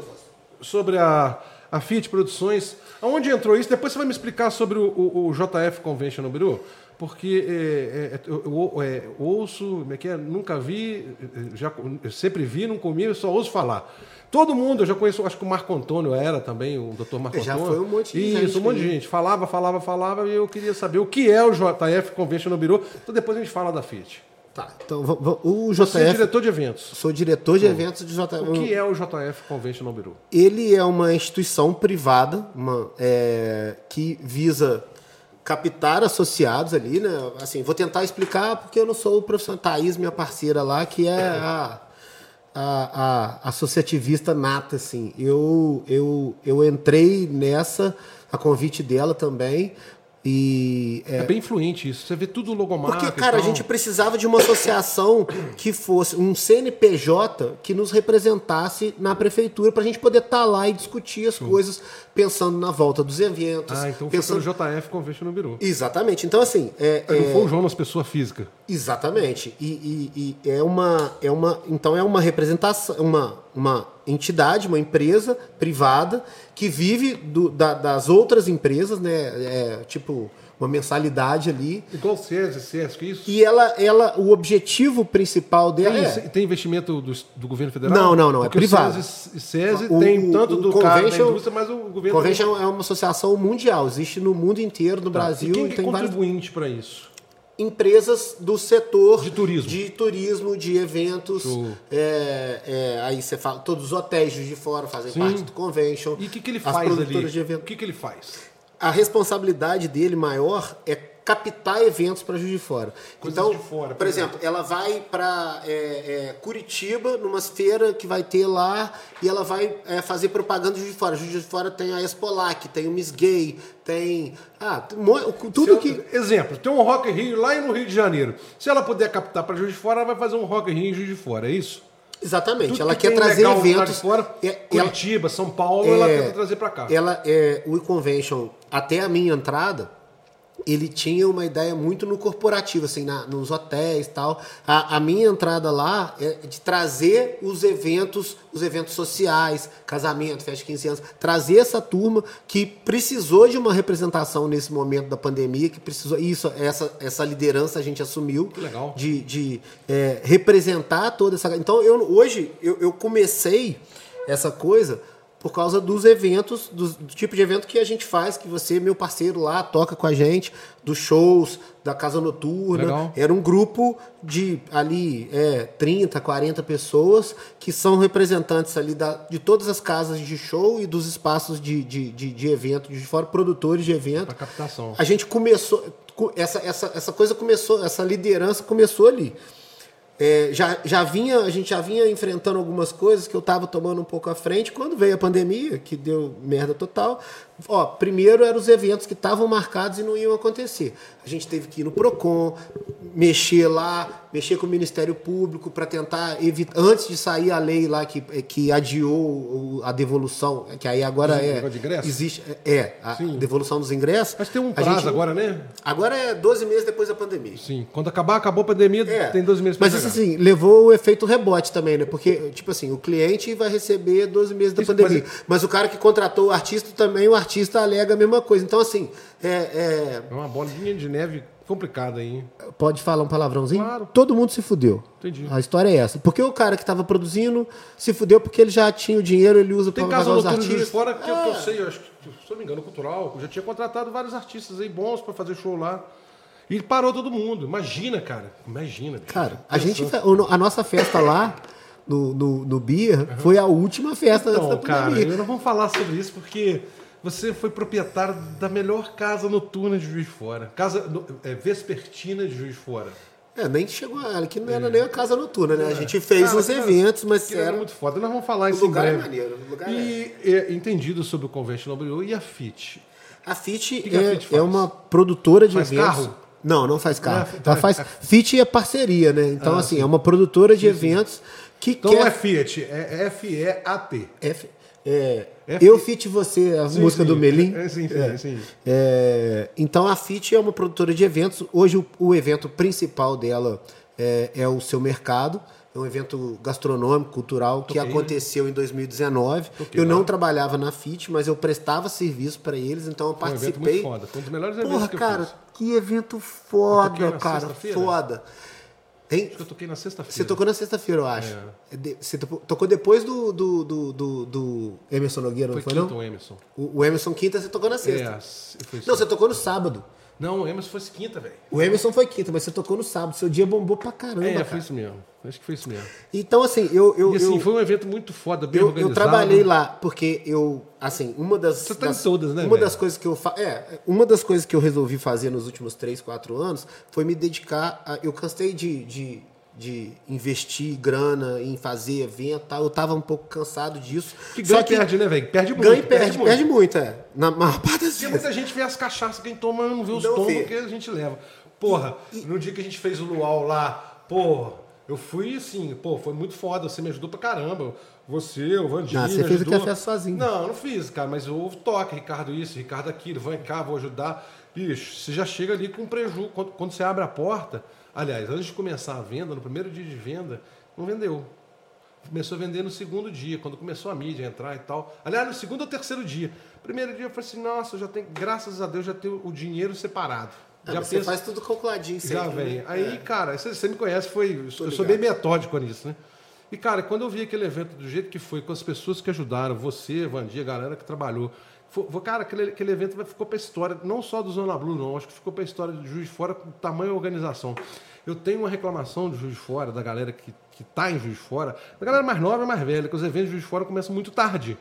sobre a, a Fiat Produções. Aonde entrou isso? Depois você vai me explicar sobre o, o, o JF Convention Bureau porque é, é, é eu, é, ouço, como é que é? Nunca vi, já, sempre vi, não comi, eu só ouço falar. Todo mundo, eu já conheço, acho que o Marco Antônio era também, o doutor Marco já Antônio. Já foi um monte de Isso, gente. Isso, um monte de gente. Falava, falava, falava, e eu queria saber o que é o JF Convention Bureau. Então depois a gente fala da Fiat. Tá, então o JF. Você é diretor de eventos. Sou diretor de eventos de JF. O que é o JF Convention Bureau? Ele é uma instituição privada uma, é, que visa captar associados ali, né? Assim, vou tentar explicar porque eu não sou o profissional. Thaís, minha parceira lá, que é a, a, a associativista nata, assim. Eu, eu, eu entrei nessa, a convite dela também, e, é... é... bem influente isso. Você vê tudo logomarca. Porque, cara, a gente precisava de uma associação que fosse um CNPJ que nos representasse na prefeitura para a gente poder estar tá lá e discutir as Sim. coisas pensando na volta dos eventos. Ah, então pensando... foi pelo JF Convention no Bureau. Exatamente. Então, assim. É, é... Não foi o Jonas, pessoa física. Exatamente. E, e, e, é uma. É uma então é uma representação, uma, uma entidade, uma empresa privada que vive do, da, das outras empresas, né? É, tipo uma mensalidade ali. Igual SESI, SESC, isso? E ela, ela, o objetivo principal dela tem, é... Tem investimento do, do governo federal? Não, não, não, é Porque é privado. O SESI, SESI o, tem tanto o, do cara da indústria, mas o governo... Convention é uma associação mundial, existe no mundo inteiro, no tá. Brasil. E quem é tem contribuinte vários... para isso? Empresas do setor de turismo, de, turismo, de eventos. É, é, aí você fala, todos os hotéis de fora fazem Sim. parte do convention. E o que, que ele faz ali? O que, que ele faz? A responsabilidade dele maior é captar eventos para Juiz de Fora. Coisas então, de fora, por exemplo, ela vai para é, é, Curitiba, numa feira que vai ter lá, e ela vai é, fazer propaganda de Juiz de Fora. Juiz de Fora tem a Expolac, tem o Miss Gay, tem... Ah, tudo eu, que... Exemplo, tem um Rock Rio lá no Rio de Janeiro. Se ela puder captar para Juiz de Fora, ela vai fazer um Rock Rio em Juiz de Fora, é isso? Exatamente. Tudo ela que quer trazer eventos. Fora, é, Curitiba, ela, São Paulo, é, ela tenta trazer para cá. Ela é o e-convention até a minha entrada ele tinha uma ideia muito no corporativo, assim, na, nos hotéis tal. A, a, minha entrada lá é de trazer os eventos, os eventos sociais, casamento, festa de 15 anos, trazer essa turma que precisou de uma representação nesse momento da pandemia, que precisou. Isso, essa, essa liderança a gente assumiu. Que legal. De, de é, representar toda essa. Então, eu, hoje, eu, eu comecei essa coisa por causa dos eventos, do, do, tipo de evento que a gente faz, que você, meu parceiro lá, toca com a gente, dos shows, da Casa Noturna. Legal. Era um grupo de ali é, 30, 40 pessoas que são representantes ali da, de todas as casas de show e dos espaços de, de, de, de evento, de fora, produtores de evento. Para captação. A gente começou. Essa, essa, essa coisa começou, essa liderança começou ali. É, já, já vinha, a gente já vinha enfrentando algumas coisas que eu estava tomando um pouco à frente. Quando veio a pandemia, que deu merda total, ó, primeiro eram os eventos que estavam marcados e não iam acontecer. A gente teve que ir no PROCON, mexer lá, mexer com o Ministério Público para tentar evitar, antes de sair a lei lá que, é, que adiou a devolução, que aí agora Sim, é. De ingresso? Existe, é, a Sim. devolução dos ingressos. Mas tem um prazo gente, agora, né? Agora é 12 meses depois da pandemia. Sim, quando acabar, acabou a pandemia, é. tem 12 meses para Mas isso assim, levou o efeito rebote também, né? Porque, tipo assim, o cliente vai receber 12 meses da isso, pandemia. Mas, mas o cara que contratou o artista também, o artista alega a mesma coisa. Então, assim. É, é... é uma bolinha de neve complicada aí. Pode falar um palavrãozinho? Claro. Todo mundo se fudeu. Entendi. A história é essa. Porque o cara que estava produzindo se fudeu porque ele já tinha o dinheiro, ele usa para pagar os artistas. De fora que, é. eu, eu sei, eu acho que, se não me engano, cultural, já tinha contratado vários artistas aí bons para fazer show lá. E parou todo mundo. Imagina, cara. Imagina. Cara, a gente a nossa festa lá no, no, no Beer uhum. foi a última festa então, da cara, eu não vou falar sobre isso porque você foi proprietário da melhor casa noturna de Juiz de Fora. Casa é, vespertina de Juiz de Fora. É, nem chegou a. Que não era é. nem a casa noturna, né? A gente fez cara, os eventos, mas era, era muito foda. Nós vamos falar isso em breve. É maneiro, o lugar e é. é entendido sobre o Convention WO e a FIT. A FIT, que que é, a FIT é, uma produtora de faz eventos. Carro? Não, não faz carro. Não, Ela faz. FIT é parceria, né? Então, ah, assim, sim. é uma produtora de sim, eventos sim. que então quer. É Fiat, é F-E-A-T. F... É, F... Eu Fit Você, a sim, música sim. do Melim. É, sim, sim, é. sim. É, então a Fit é uma produtora de eventos. Hoje o, o evento principal dela é, é, o seu mercado. É um evento gastronômico, cultural, que Toquei, aconteceu em 2019. Toquei, eu não lá. trabalhava na FIT, mas eu prestava serviço para eles, então eu participei. Foi um evento muito foda. Foi um dos melhores Porra, eventos que cara, eu fiz. que evento foda, cara. Foda. Hein? Acho que eu toquei na sexta-feira. Você tocou na sexta-feira, eu acho. É. Você tocou depois do, do, do, do, do Emerson Nogueira, foi não foi, quinta não? O Emerson. O, o Emerson quinta, você tocou na sexta. É, não, você tocou no sábado. Não, o Emerson foi quinta, velho. O Emerson foi quinta, mas você tocou no sábado. Seu dia bombou pra caramba. É, cara. foi isso mesmo. Acho que foi isso mesmo. Então, assim, eu. eu e assim, eu, foi um evento muito foda, bem eu, organizado. Eu trabalhei lá, porque eu. Assim, uma das. Você tá das, em todas, né? Uma véio? das coisas que eu. Fa é, uma das coisas que eu resolvi fazer nos últimos 3, 4 anos foi me dedicar. A, eu cansei de, de de investir grana em fazer evento tal. Eu tava um pouco cansado disso. Que ganha Só que perde, né, velho? Perde muito. Ganha e perde, perde muito. perde muito, é. Na maior <laughs> parte das Porque muita gente vê as cachaças, quem toma não vê os não tomos que a gente leva. Porra, e, e... no dia que a gente fez o luau lá, porra, eu fui assim, pô, foi muito foda, você me ajudou pra caramba. Você, o Vandinho. Não, você fez ajudou. o café sozinho. Não, não fiz, cara, mas houve toque, Ricardo isso, Ricardo aquilo, vem cá, vou ajudar. Bicho, você já chega ali com prejuízo. Quando, quando você abre a porta, Aliás, antes de começar a venda, no primeiro dia de venda, não vendeu. Começou a vender no segundo dia, quando começou a mídia a entrar e tal. Aliás, no segundo ou terceiro dia. Primeiro dia eu falei assim, nossa, já tenho, graças a Deus, já tenho o dinheiro separado. Ah, já você penso, faz tudo calculadinho sempre. Já vem. Né? Aí, é. cara, você, você, me conhece, foi. eu sou bem metódico nisso, né? E, cara, quando eu vi aquele evento do jeito que foi, com as pessoas que ajudaram, você, Vandia, a galera que trabalhou, foi, cara, aquele, aquele evento ficou para a história, não só do Zona Blue, não, acho que ficou para a história do Juiz de Fora com tamanho organização. Eu tenho uma reclamação do Juiz de Fora, da galera que está em Juiz de Fora, da galera mais nova e mais velha, que os eventos de Juiz de Fora começam muito tarde.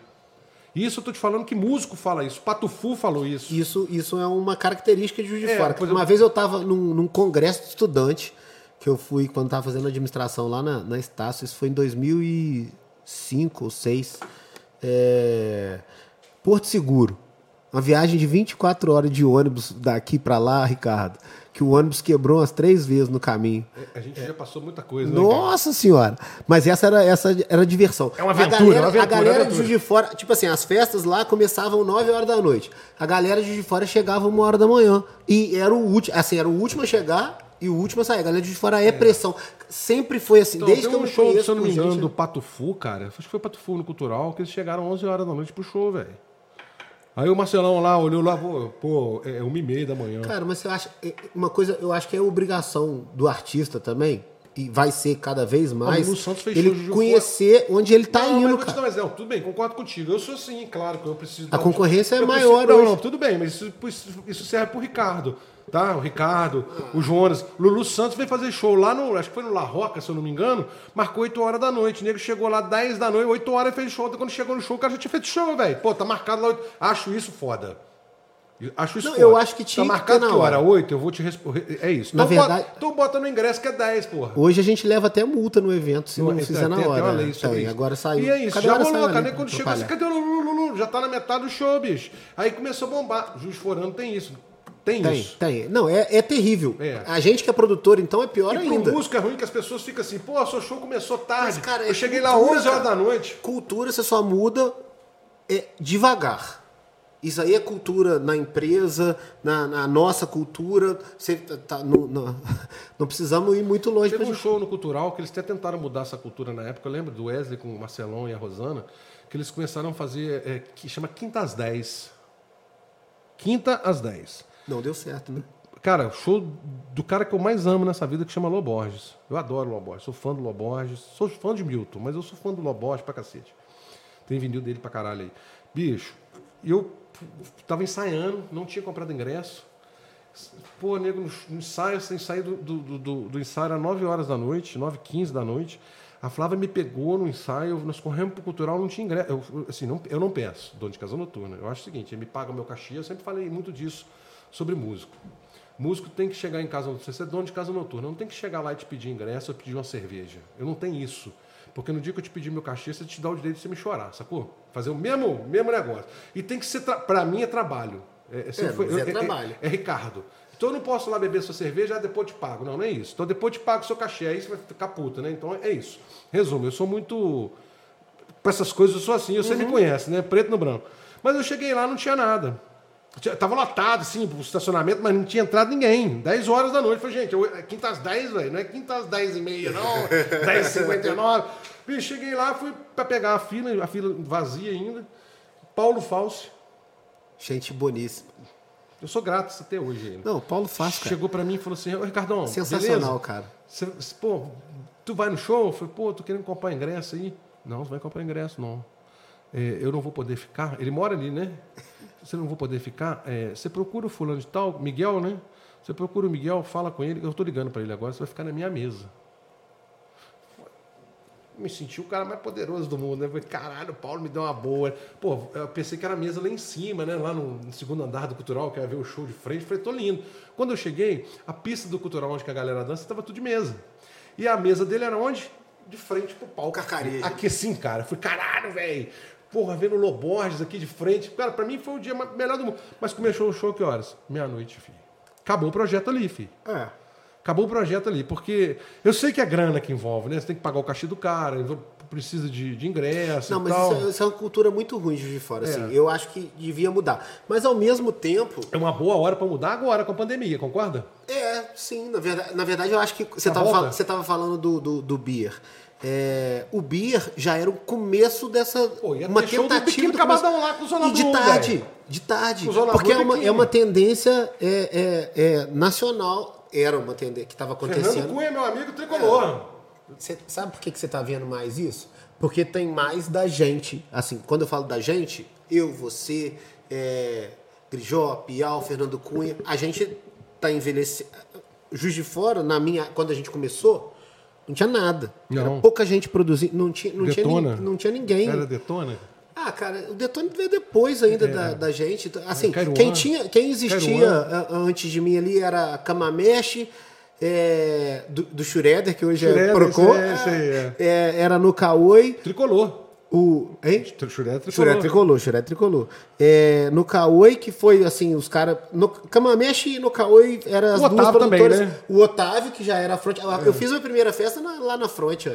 Isso eu estou te falando que músico fala isso, Patufu falou isso. Isso, isso é uma característica de Juiz de é, Fora. Uma eu... vez eu estava num, num, congresso de estudante, que eu fui quando estava fazendo administração lá na, na Estácio, isso foi em 2005 ou 2006. É... Porto Seguro Uma viagem de 24 horas de ônibus daqui para lá, Ricardo. Que o ônibus quebrou umas três vezes no caminho. A gente já passou muita coisa, né, Nossa senhora! Mas essa era, essa era diversão. É uma A aventura, galera, uma aventura, a galera uma de aventura. Juiz de Fora, tipo assim, as festas lá começavam 9 horas da noite. A galera de Juiz de Fora chegava uma hora da manhã. E era o último, assim, era o último a chegar e o último a sair. A galera de Juiz de Fora é, pressão. Sempre foi assim, Então, desde que eu um me show, conheço se eu não me engano, gente- do Pato Fu, cara. Acho que foi Pato Fu no Cultural, que eles chegaram 11 horas da noite pro show, velho. Aí o Marcelão lá olhou lá, pô, pô é uma e meia da manhã. Cara, mas você acha. é, Uma coisa, eu acho que é obrigação do artista também, e vai ser cada vez mais, Lulu Santos fez ele conhecer onde ele tá não, mas indo, dar cara. um exemplo. Tudo bem, concordo contigo. Eu sou assim, claro que eu preciso. A dar um- concorrência é eu maior Não, hoje. não, tudo bem, mas isso, isso- isso serve pro Ricardo. Tá? O Ricardo, o Jonas. Lulu Santos veio fazer show lá no. Acho que foi no La Roca, se eu não me engano. Marcou 8 horas da noite. O nego chegou lá 10 da noite, 8 horas e fez show. Então, quando chegou no show, o cara já tinha feito show, velho. Pô, tá marcado lá 8. Acho isso foda. Acho isso Não, foda. eu acho que tinha Tá que marcado ter na que hora? hora. 8? Eu vou te responder. É isso. Na então, verdade- Bota, então bota no ingresso que é 10, porra. Hoje a gente leva até multa no evento se não Tem- fizer na tem- tem hora. uma né? Tem, isso. agora saiu. E é isso, Cada já rolou, cara. quando chegou assim, cadê o Lulu? Já tá na metade do show, bicho. Aí começou a bombar. Juiz Forano tem isso. Tem, Tem, isso. tem. Não, é, é terrível. É. A gente que é produtor, então, é pior E ainda. pro músico é ruim que as pessoas ficam assim, pô, seu show começou tarde. Mas, cara, é eu cheguei lá cultura, 11 horas da noite. Cultura você só muda é, devagar. Isso aí é cultura na empresa, na, na nossa cultura. Você tá, no- no- <laughs> não precisamos ir muito longe Teve um show no Cultural que eles até tentaram mudar essa cultura na época. Eu lembro do Wesley com o Marcelão e a Rosana, que eles começaram a fazer, é, que chama Quinta às 10. Quinta às 10. Não deu certo, né? Cara, show do cara que eu mais amo nessa vida, que chama Lô Borges. Eu adoro Lô Borges, sou fã do Lô Borges. Sou fã de Milton, mas eu sou fã do Lô Borges pra cacete. Tem vinil dele pra caralho aí. Bicho, eu tava ensaiando, não tinha comprado ingresso. Pô, nego, no ensaio, sem sair do, do, do- do, ensaio era 9 horas da noite, 9 15 da noite. A Flávia me pegou no ensaio, nós corremos pro cultural, não tinha ingresso. Eu, assim, não, eu não peço dono de casa noturna. Eu acho o seguinte, ele me paga o meu cachê, eu sempre falei muito disso sobre músico. Músico tem que chegar em casa noturna. Você é dono de casa noturna, não tem que chegar lá e te pedir ingresso ou pedir uma cerveja. Eu não tenho isso. Porque no dia que eu te pedir meu cachê, você te dá o direito de você me chorar, sacou? Fazer o mesmo, mesmo negócio. E tem que ser, tra... pra mim é trabalho. É, sempre mas é trabalho. É, Ricardo. Então eu não posso lá beber sua cerveja, ah, depois te pago. Não, não é isso. Então depois te pago o seu cachê, aí você vai ficar puta, né? Então é isso. Resumo, eu sou muito. Pra essas coisas eu sou assim, você Uhum. me conhece, né? Preto no branco. Mas eu cheguei lá, não tinha nada. Tava lotado, assim, o estacionamento, mas não tinha entrado ninguém. 10 horas da noite. Falei, gente, eu- é quinta às 10, velho. Não é quinta às 10 e meia, não. <laughs> 10 e 59. Bicho, cheguei lá, fui pra pegar a fila, a fila vazia ainda. Paulo Falsi. Gente boníssima. Eu sou grato até hoje ainda. Não, Paulo faz, cara. Chegou pra mim e falou assim, ô Ricardão, Sensacional, beleza? cara. Você, pô, tu vai no show? Eu falei, pô, tô querendo comprar ingresso aí. Não, você vai comprar ingresso, não. É, eu não vou poder ficar. Ele mora ali, né? Você não vou poder ficar. É, você procura o fulano de tal, Miguel, né? Você procura o Miguel, fala com ele. Eu tô ligando para ele agora, você vai ficar na minha mesa. Me senti o cara mais poderoso do mundo, né? Falei, caralho, o Paulo me deu uma boa. Pô, eu pensei que era a mesa lá em cima, né? Lá no, segundo andar do Cultural, que ia ver o show de frente. Falei, tô lindo. Quando eu cheguei, a pista do Cultural, onde a galera dança, estava tudo de mesa. E a mesa dele era onde? De frente pro palco. Cacareja. Aqui assim, cara. Eu falei, caralho, velho. Porra, vendo Loborges aqui de frente. Cara, pra mim foi o dia melhor do mundo. Mas começou o show que horas? Meia-noite, filho. Acabou o projeto ali, filho. É. Acabou o projeto ali, porque eu sei que é grana que envolve, né? Você tem que pagar o cachê do cara, precisa de, de ingresso Não, e mas tal. isso é, isso é uma cultura muito ruim de fora. É. Assim. Eu acho que devia mudar. Mas ao mesmo tempo, É uma boa hora pra mudar agora com a pandemia, concorda? é, sim, na verdade, na verdade eu acho que você estava falando do, do, do beer. É, o beer já era o começo dessa Pô, uma tentativa do Cavadão lá com o Zona e de tarde, velho. de tarde, porque é uma, é uma tendência é, é, é, nacional, era uma tendência que estava Fernando acontecendo. Cunha, meu amigo tricolor. Você sabe por que, que você está vendo mais isso? Porque tem mais da gente. Assim, quando eu falo da gente, eu, você, é, Grijó, Piau, Fernando Cunha, a gente tá envelhecendo. Juiz de Fora, na minha, quando a gente começou, não tinha nada. Não. Era pouca gente produzindo. Não tinha, não tinha, Detona. nin- não tinha ninguém. Era Detona? Ah, cara, o Detone veio depois ainda da, da gente. Assim, Cairuan. quem, tinha, quem existia Cairuan. antes de mim ali era Kamameshi, é, do, do Shredder, que hoje é esse é, é. É, era no Caoi. Tricolor. O, hein? Churé tricolor. Churé tricolor, churé tricolor. É, no Caoi, que foi assim, os caras. No Camameshi e no Caoi eram as O duas Otávio também, produtoras. né? O Otávio, que já era a fronte. Eu fiz a primeira festa na- lá na fronte, ó.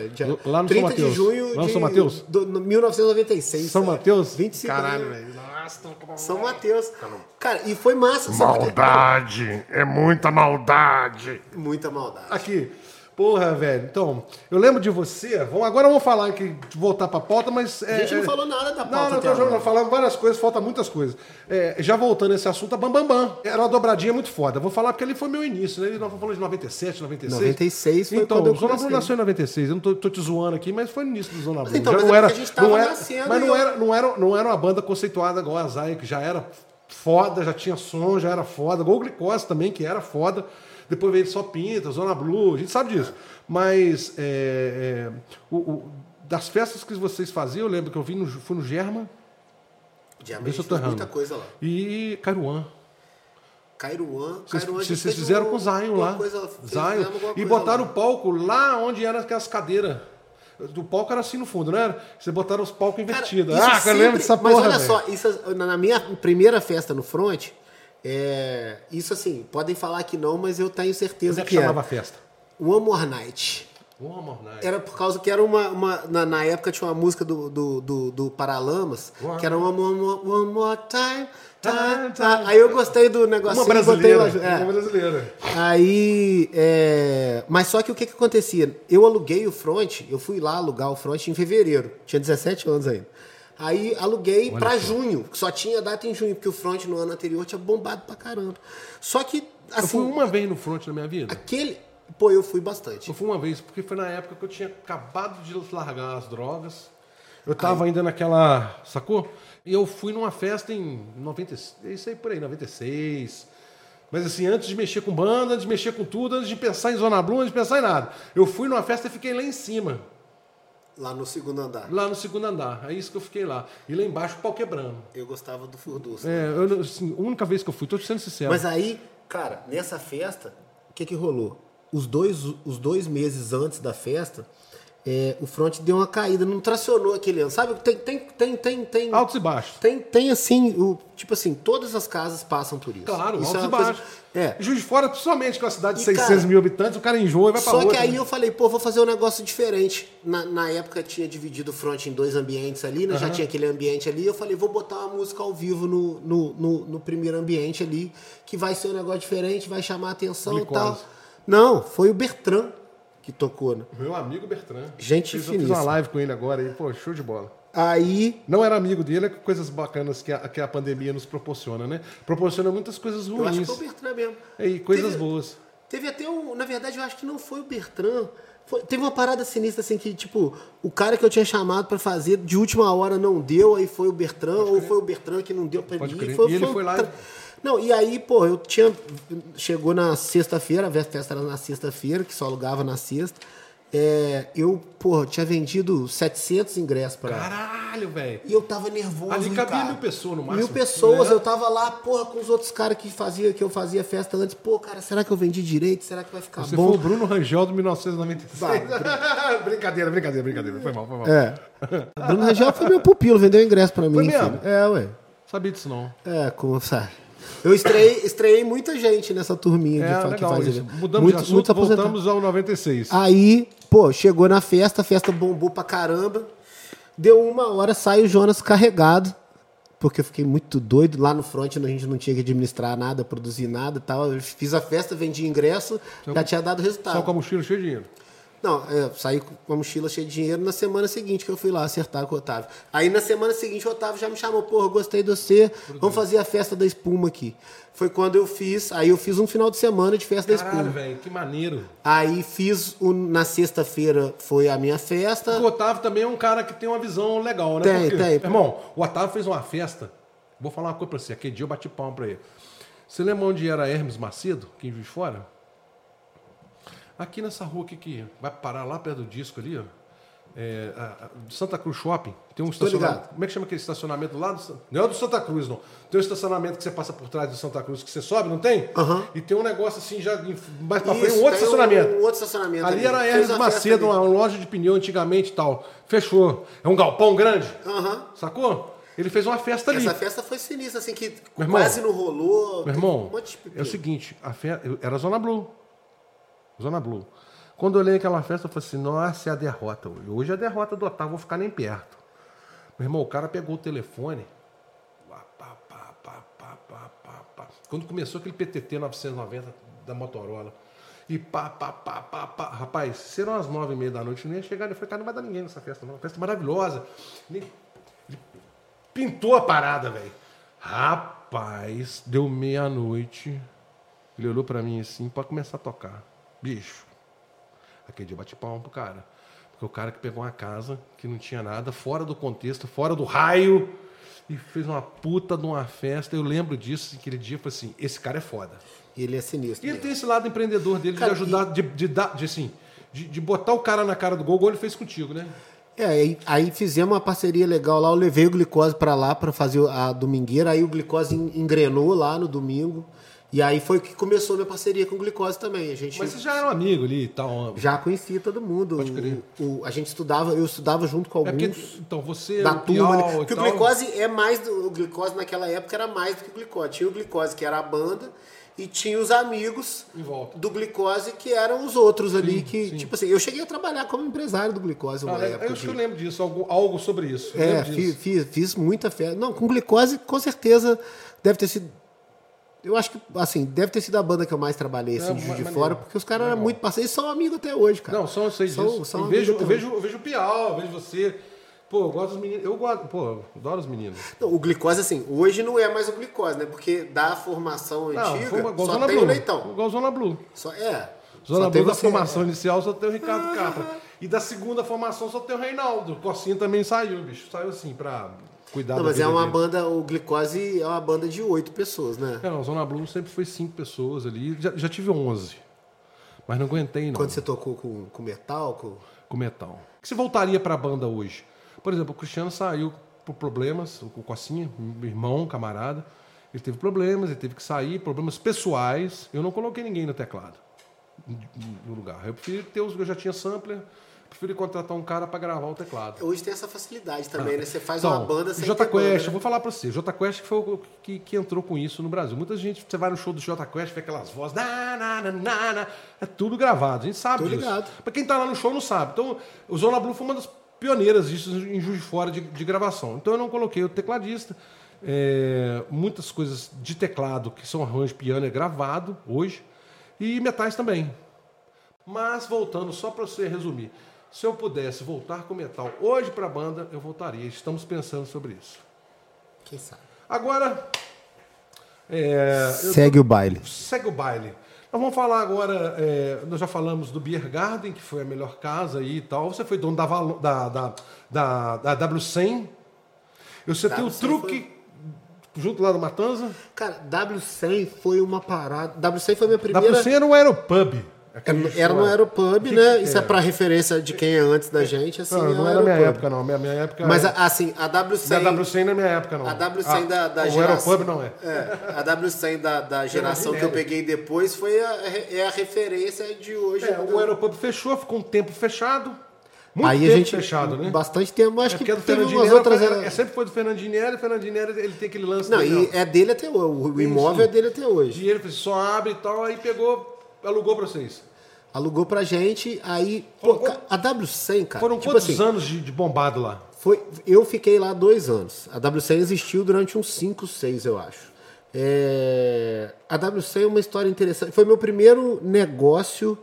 Lá no São 30 de Mateus. junho Lá no de São Mateus? do- no 1996. São cara. Mateus? 25 Caralho, velho. Nossa, tô com- São Mateus. Cara, e foi massa. Maldade, é muita maldade. Muita maldade. Aqui. Porra, velho. Então, eu lembro de você. Vamos, agora vamos falar aqui, voltar pra pauta, mas. A gente não falou nada da pauta Não, não, jogando, falando várias coisas, falta muitas coisas. É, já voltando a esse assunto, a Bam Bam Bam. Era uma dobradinha muito foda. Vou falar porque ali foi meu início, né? Nós vamos falando de 97, 96. 96 foi então, quando eu o Zona Blue nasceu em 96. Eu não tô, tô te zoando aqui, mas foi no início do Zona Blue. então, já mas não é era, a gente tava não era, nascendo mas não eu- era, não, era, não era uma banda conceituada igual a Zay, que já era foda, já tinha som, já era foda. Igual o Glicose também, que era foda. Depois veio só Pinta, Zona Blue, a gente sabe disso. Mas é, é, o- o- das festas que vocês faziam, eu lembro que eu vi no, fui no Germa Diabo, Vê a se eu gente tô fez errando. muita coisa lá. e Caruã. Cairuã. Vocês, vocês fizeram um- com o Zion lá. Coisa, Zion. E botaram lá. o palco lá onde eram aquelas cadeiras. O palco era assim no fundo, não era? Você botaram os palcos Cara, invertidos. isso Ah, eu sempre- lembro dessa Mas porra. olha velho. só, isso, na na minha primeira festa no front, é, isso assim, podem falar que não, mas eu tenho certeza Como é que que era. chamava a festa? One More Night. One More Night. Era por causa que era uma. uma- na, na época tinha uma música do, do, do, do Paralamas, que era One More, One More Time. time, time. Aí eu gostei do negocinho Uma botei brasileira. lá- é. Uma brasileira. Aí, é... mas só que o que que acontecia? Eu aluguei o front, eu fui lá alugar o front em fevereiro, tinha 17 anos ainda. Aí aluguei pra junho, que só tinha data em junho, porque o front no ano anterior tinha bombado pra caramba. Só que, Eu fui assim, uma vez no front na minha vida. aquele. Pô, eu fui bastante. Eu fui uma vez, porque foi na época que eu tinha acabado de largar as drogas. Eu tava ainda naquela. Sacou? E eu fui numa festa em 90, é isso aí por aí, 96. Mas assim, antes de mexer com banda, antes de mexer com tudo, antes de pensar em Zona Blue, antes de pensar em nada. Eu fui numa festa e fiquei lá em cima, Lá no segundo andar. lá no segundo andar. É isso que eu fiquei lá. E lá embaixo o pau quebrando. Eu gostava do Furdus. É, eu, não- assim, a única vez que eu fui, tô te sendo sincero. Mas aí, cara, nessa festa, o que que rolou? Os dois, os dois meses antes da festa, é, o front deu uma caída, não tracionou aquele ano. Sabe? Tem, tem, tem, tem, tem. Altos e baixos. Tem, tem assim, o, tipo assim, todas as casas passam por isso. Claro, isso altos é e coisa- baixos. É. Juiz de Fora, principalmente com a cidade de E, 600 cara, mil habitantes, o cara enjoa e vai pra Só outra. que aí né? eu falei, pô, vou fazer um negócio diferente. Na, na época tinha dividido o front em dois ambientes ali, né? Já tinha aquele ambiente ali. Eu falei, vou botar uma música ao vivo no, no, no, no primeiro ambiente ali, que vai ser um negócio diferente, vai chamar a atenção e tal. Não, foi o Bertrand que tocou, né? Meu amigo Bertrand. Gente Fiz- Eu fiz finíssima. uma live com ele agora e, pô, show de bola. Aí, Não era amigo dele, é coisas bacanas que a, que a pandemia nos proporciona, né? Proporciona muitas coisas eu acho que ruins foi o Bertrand mesmo. e coisas Teve- boas. Teve até um. Na verdade, eu acho que não foi o Bertrand. Foi- teve uma parada sinistra assim que, tipo, o cara que eu tinha chamado pra fazer de última hora não deu, aí foi o Bertrand, ou foi o Bertrand que não deu pra Pode mim. crer. Foi, E ele foi lá tra- e- Não, e aí, pô, eu tinha. Chegou na sexta-feira, a festa era na sexta-feira, que só alugava na sexta. É, eu, pô, tinha vendido 700 ingressos pra. Caralho, velho. E eu tava nervoso. Ali cabia Ricardo. mil pessoas no máximo. Mil pessoas, né? eu tava lá, porra, com os outros caras que fazia, que eu fazia festa antes. Pô, cara, será que eu vendi direito? Será que vai ficar Você bom? foi o Bruno Rangel do 1996. Vai, <laughs> brincadeira, brincadeira, brincadeira. Foi mal, foi mal. É. Bruno Rangel foi meu pupilo, vendeu ingresso pra mim. Foi mesmo? filho. É, ué. Sabia disso não. É, como sabe. Eu estreiei, estreiei muita gente nessa turminha É, de funk legal isso. Mudamos Muitos- de assunto, aposentados. voltamos ao 96. Aí, pô, chegou na festa, a festa bombou pra caramba. Deu uma hora, sai o Jonas carregado. Porque eu fiquei muito doido. Lá no front a gente não tinha que administrar nada, produzir nada e tal. Eu fiz a festa, vendi ingresso, já tinha dado resultado. Só com a mochila cheia de dinheiro. Não, é, saí com a mochila cheia de dinheiro na semana seguinte que eu fui lá acertar com o Otávio. Aí na semana seguinte o Otávio já me chamou, porra, gostei de você, vamos fazer a festa da espuma aqui. Foi quando eu fiz, aí eu fiz um final de semana de festa da Caralho, espuma. velho, que maneiro. Aí fiz, o, na sexta-feira foi a minha festa. O Otávio também é um cara que tem uma visão legal, né? Tem, Porque, tem. Irmão, o Otávio fez uma festa. Vou falar uma coisa pra você. Aquele dia eu bati palma pra ele. Você lembra onde era Hermes Macedo, quem vive fora? Aqui nessa rua aqui que vai parar lá perto do disco ali, ó. é, a- a- Santa Cruz Shopping, tem um estacionamento. ligado. Como é que chama aquele estacionamento lá? Do, não é do Santa Cruz, não. Tem um estacionamento que você passa por trás do Santa Cruz, que você sobe, não tem? Aham. E tem um negócio assim, já mais pra frente, um outro estacionamento. Um, outro estacionamento. Ali era a Fez Hermes Macedo, ali. uma loja de pneu antigamente e tal. Fechou. É um galpão grande. Aham. Sacou? Ele fez uma festa ali. Essa festa foi sinistra, assim, que irmão, quase não rolou. Meu irmão, um é o seguinte, a fe... era Zona Blue. Zona Blue. Quando eu olhei aquela festa, eu falei assim, nossa, é a derrota hoje. É a derrota do Otávio, vou ficar nem perto. Meu irmão, o cara pegou o telefone. Quando começou aquele PTT 990 da Motorola. E pá, pá, pá, pá, pá. Rapaz, serão as nove e meia da noite, eu não ia chegar. Eu falei, cara, não vai dar ninguém nessa festa, não. Uma festa maravilhosa. Nem- pintou a parada, velho. Rapaz, deu meia-noite. Ele olhou pra mim assim, pode começar a tocar. Bicho. Aquele dia eu bati palma pro cara. Porque o cara que pegou uma casa que não tinha nada, fora do contexto, fora do raio, e fez uma puta de uma festa. Eu lembro disso, aquele dia, eu falei assim: esse cara é foda. E ele é sinistro. E ele mesmo. tem esse lado empreendedor dele Cara, de ajudar, de, de dar, de assim, de, de botar o cara na cara do gol, igual ele fez contigo, né? É, aí, aí fizemos uma parceria legal lá. Eu levei o glicose pra lá pra fazer a domingueira. Aí o glicose en- engrenou lá no domingo. E aí foi que começou minha parceria com o glicose também. A gente Mas vocês já eram amigos ali e tal. já conhecia todo mundo. Pode crer. O- o- a gente estudava, eu estudava junto com É porque, alguns. então, você, da o turma, né? Porque o glicose é mais do. O glicose naquela época era mais do que o glicose. Tinha o glicose, que era a banda, e tinha os amigos do glicose, que eram os outros ali. que, tipo assim, eu cheguei a trabalhar como empresário do glicose uma Ah, é, época. eu acho que eu lembro disso, algo, algo sobre isso. Eu É, fiz, disso. fiz, fiz muita festa. Não, com glicose, com certeza, deve ter sido. Eu acho que, assim, deve ter sido a banda que eu mais trabalhei, assim, É, de. Fora, porque os caras eram muito parceiros e são amigos até hoje, cara. Não, só eu sei disso. São- são eu, vejo, eu, vejo, eu vejo o Piau, eu vejo você. Pô, eu gosto dos meninos. Eu gosto, pô, eu adoro os meninos. Não, o glicose, assim, hoje não é mais o glicose, né? Porque da formação Não, antiga, foi uma- igual só Zona tem Blue. o leitão. Igual Zona Blue. Só, é. Zona só Blue da você. formação inicial só tem o Ricardo Capra. E da segunda formação só tem o Reinaldo. O Cocinha também saiu, bicho. Saiu assim pra cuidar Não, mas é uma dele. banda, o glicose é uma banda de oito pessoas, né? É, não, Zona Blue sempre foi cinco pessoas ali. Já, já tive 11. Mas não aguentei, não. Quando você tocou com, com metal, com... com metal. O que você voltaria pra banda hoje? Por exemplo, o Cristiano saiu por problemas, o Cocinha, meu irmão, camarada. Ele teve problemas, ele teve que sair, problemas pessoais. Eu não coloquei ninguém no teclado, no lugar. Eu preferi ter os. Eu já tinha sampler, preferi contratar um cara pra gravar o teclado. Hoje tem essa facilidade também, né? Você faz Então, uma banda sem Jota Quest, eu né? vou falar pra você. Jota Quest foi o que, que entrou com isso no Brasil. Muita gente, você vai no show do Jota Quest, vê aquelas vozes, na, na, na, na, na. é tudo gravado, a gente sabe Tô disso. ligado. Pra quem tá lá no show não sabe. Então, o Zona Blue foi uma das pioneiras disso em Juiz de Fora de, de gravação. Então eu não coloquei o tecladista. É, muitas coisas de teclado que são arranjo piano é gravado hoje. E metais também. Mas voltando, só para você resumir, se eu pudesse voltar com metal hoje para a banda, eu voltaria. Estamos pensando sobre isso. Quem sabe? Agora, é, eu- Segue o baile. segue o baile. Nós vamos falar agora, é, nós já falamos do Beer Garden, que foi a melhor casa aí e tal. Você foi dono da, Valo- da, da, da, da W100. Eu citei o W100 truque junto lá do Matanza. Cara, W100 foi uma parada. W100 foi minha primeira. W100 era um aeropub. Aquele Era, era no. Aeropub, Que né? que Isso é era? pra referência de quem é antes da gente, assim. Não, é não o era minha época, não. Minha, minha época. Mas, era- assim, a W100. Da W100 não é minha época, não. A W100 da, da o geração. Aeropub não é. É, a W100 da, da geração que eu peguei depois foi a, é a referência de hoje. É, o Aeropub fechou, ficou um tempo fechado. Muito Aí tempo a gente. fechado, né? Bastante tempo. Acho É que é teve umas outras. é, é- é sempre foi do Fernandinho Neri, o Fernandinho Neri, ele tem aquele lance Não, e é dele até hoje. O imóvel é dele até hoje. E ele fez, só abre e tal, aí pegou, alugou pra vocês. Alugou pra gente, aí. Pô, a W100, cara. Foram tipo quantos assim, anos de, de bombado lá? Foi, eu fiquei lá dois anos. A W100 existiu durante uns 5, 6, eu acho. É, a W100 é uma história interessante. Foi meu primeiro negócio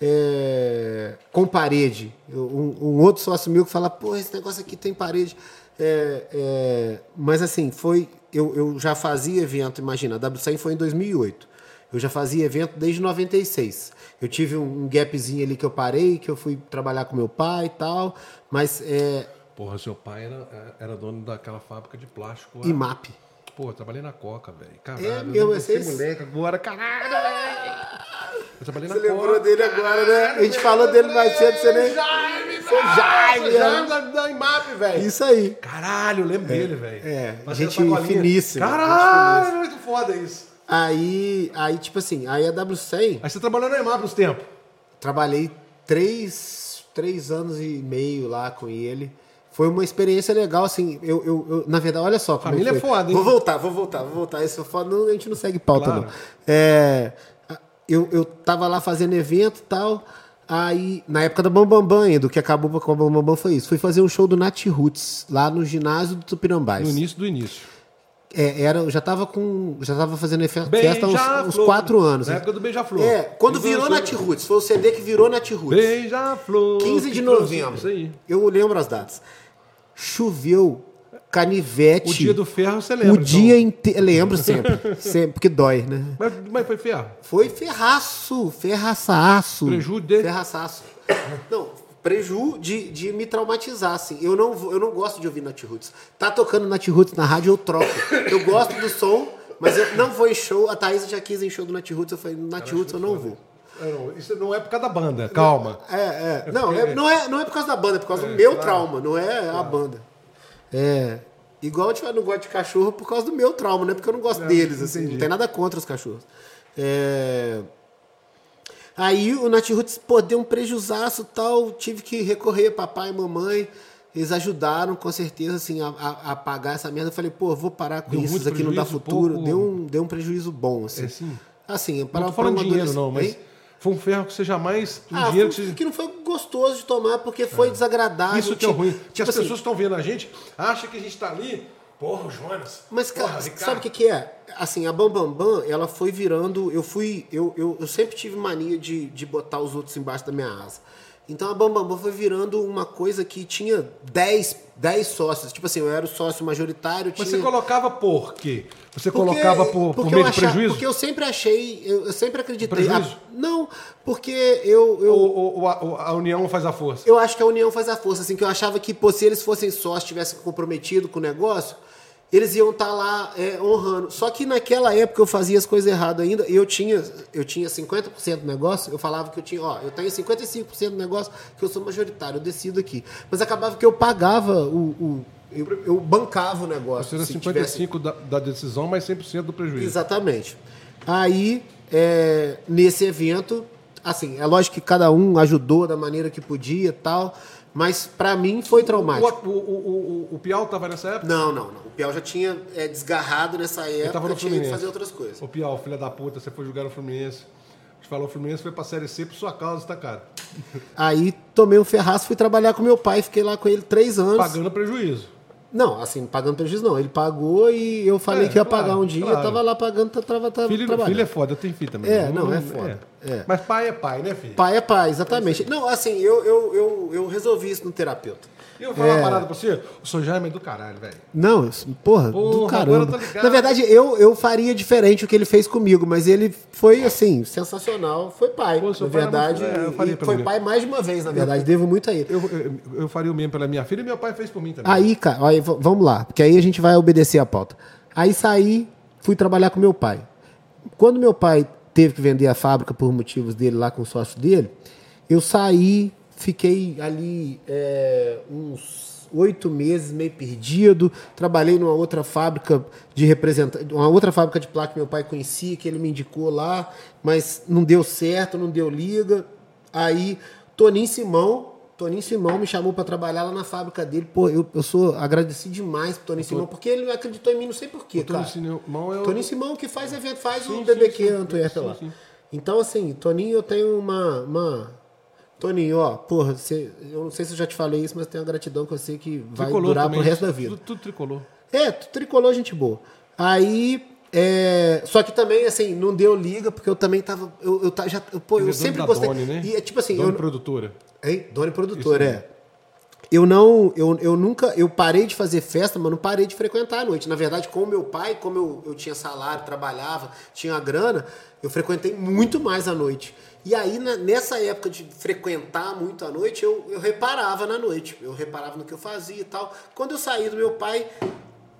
é, com parede. Um, um outro sócio meu que fala, pô, esse negócio aqui tem parede. É, é, mas assim, foi. Eu, eu já fazia evento, imagina, a W100 foi em 2008. Eu já fazia evento desde 96. Eu tive um, gapzinho ali que eu parei, que eu fui trabalhar com meu pai e tal. Mas é. Porra, seu pai era, era dono daquela fábrica de plástico lá. IMAP. Pô, eu trabalhei na Coca, velho. Caralho, É eu mesmo, lembro esse- moleque agora, caralho, velho. Eu trabalhei na Você Coca. lembrou dele agora, né? A gente falou dele mais cedo, você nem. Jaime, Você Jaime. Sou Jaime da, da IMAP, velho. Isso aí. Caralho, eu lembro dele, velho. é, Fazendo gente finíssima, Caralho, gente é muito foda isso. Aí, aí, tipo assim, aí a W100, Aí você trabalhou na IMAP uns tempos. trabalhei três, três anos e meio lá com ele. Foi uma experiência legal, assim. Eu, eu, eu- na verdade, olha só. Família é foda, hein? Vou voltar, vou voltar, vou voltar. Isso é foda, não, a gente não segue pauta, Claro. não. É, eu, eu tava lá fazendo evento e tal. Aí, na época da Bambambam Bam Bam ainda, o que acabou com a Bambambam Bam Bam foi isso. Fui fazer um show do Nat Roots, lá no ginásio do Tupinambás. No início do início. É, era, já tava com. Já tava fazendo fe- festa há uns, uns quatro anos. Na né? época do Beija-Flor. É, quando Ele virou Nat Roots, foi o CD que virou Nat Roots. Beija-flor. 15 de novembro. Isso aí. Eu lembro as datas. Choveu, canivete. O dia do ferro você lembra. O então. dia inteiro. Lembro sempre. <laughs> sempre, porque dói, né? Mas, mas foi ferro. Foi ferraço, ferraçaço. Preju de- Ferraçaço. Não, preju de, de me traumatizar, assim. Eu não, eu não gosto de ouvir Nat Roots. Tá tocando Nat Roots na rádio, eu troco. Eu gosto do som, mas eu não vou em show. A Thaís já quis em show do Nat Roots, eu falei, Nat Roots eu não vou. É, não, Isso não é por causa da banda, calma. É, é. Não, é, não, é, não é por causa da banda, é por causa do meu trauma, não é a banda. É. Igual eu tipo, não gosto de cachorro por causa do meu trauma, não é porque eu não gosto deles, assim. Não tem nada contra os cachorros. É. Aí o Nat Roots, pô, deu um prejuzaço e tal, tive que recorrer papai e mamãe. Eles ajudaram, com certeza, assim, a, a, a pagar essa merda. Eu falei, pô, vou parar com Deu isso, isso aqui não dá prejuízo, futuro. pouco- Deu, um, deu um prejuízo bom, assim. É, sim. Assim, para Não tô falando de dinheiro, não, mas Hein? foi um ferro que você jamais. Um Ah, dinheiro que você. que não foi gostoso de tomar porque foi desagradável. Isso que é ruim. Porque Tipo as assim, pessoas estão vendo a gente, acham que a gente tá ali. Porra, o Jonas. Mas, cara, Porra, sabe o que, que é? Assim, a Bambambam, Bam Bam, ela foi virando. Eu fui. Eu, eu, eu sempre tive mania de, de botar os outros embaixo da minha asa. Então a Bambambam Bam Bam foi virando uma coisa que tinha 10, 10 sócios. Tipo assim, eu era o sócio majoritário. Mas tinha... você colocava por quê? Você Porque- colocava por, por meio de prejuízo? Porque eu sempre achei, eu, eu sempre acreditei. Ah, não, porque eu, eu, Ou, a, a união faz a força? Eu acho que a união faz a força, assim, que eu achava que, pô, se eles fossem sócios, tivessem comprometido com o negócio, eles iam estar lá é, honrando. Só que naquela época eu fazia as coisas erradas ainda, e eu tinha, eu tinha 50% do negócio, eu falava que eu tinha, ó, eu tenho 55% do negócio, que eu sou majoritário, eu decido aqui. Mas acabava que eu pagava o. o- eu, eu bancava o negócio. Você era se tivesse- 55% da, da decisão, mas 100% do prejuízo. Exatamente. Aí, é, nesse evento, assim, é lógico que cada um ajudou da maneira que podia e tal, mas pra mim foi O, traumático. o, o, o, o Piau tava nessa época? Não, não, não. O Piau já tinha é, desgarrado nessa época, tava no tinha ido fazer outras coisas. Ô Piau, filha da puta, você foi jogar no Fluminense. A gente falou, o Fluminense foi pra Série C por sua causa, tá, cara? Aí tomei um ferraço, fui trabalhar com meu pai, fiquei lá com ele três anos. Pagando prejuízo. Não, assim, pagando prejuízo não. Ele pagou e eu falei É, que ia claro, pagar um dia, claro. tava lá pagando, tá, tava, tava Filho, trabalhando. filho é foda, eu tenho filho também. É, não, é foda. É. Mas pai é pai, né, filho? Pai é pai, exatamente. Não, assim, eu, eu, eu, eu resolvi isso no terapeuta. Eu vou falar É. uma parada pra você? O seu Jaime é do caralho, velho. Não, porra, Porra, do caramba. ligado. Na verdade, eu, eu faria diferente o que ele fez comigo, mas ele foi, assim, sensacional. Foi pai, Pô, na verdade. é, foi pai mais de uma vez, na verdade. Devo muito a ele. Eu, eu, eu faria o mesmo pela minha filha e meu pai fez por mim também. Aí, cara, aí, vamos lá, porque aí a gente vai obedecer a pauta. Aí saí, fui trabalhar com meu pai. Quando meu pai teve que vender a fábrica por motivos dele lá com o sócio dele, eu saí, fiquei ali é, uns oito meses meio perdido. Trabalhei numa outra fábrica de representante, uma outra fábrica de placa que meu pai conhecia, que ele me indicou lá, mas não deu certo, não deu liga. Aí, Toninho Simão, Toninho Simão me chamou para trabalhar lá na fábrica dele. Pô, eu, eu sou agradecido demais pro Toninho Simão, porque ele acreditou em mim, não sei porquê, Toninho cara. Simão é o- Toninho Simão que faz evento, faz Sim, o BBQ sim, sim. Antuérpia Sim, lá. sim. Então, assim, Toninho, eu tenho uma. uma... Toninho, ó, porra, você, eu não sei se eu já te falei isso, mas tenho uma gratidão que eu sei que vai Tricolor durar também. pro resto da vida. Tudo, tudo tricolor. É, tu tricolor gente boa. Aí. é, só que também, assim, não deu liga, porque eu também tava. Eu, eu já, eu, pô, eu é sempre gostei. Doni, né? E é tipo assim, Doni eu, produtora. Hein? Dona e produtora, é. Eu não, eu, eu nunca, eu parei de fazer festa, mas não parei de frequentar à noite. Na verdade, com o meu pai, como eu, eu tinha salário, trabalhava, tinha grana, eu frequentei muito mais à noite. E aí, na- nessa época de frequentar muito à noite, eu, eu reparava na noite. Eu reparava no que eu fazia e tal. Quando eu saí do meu pai,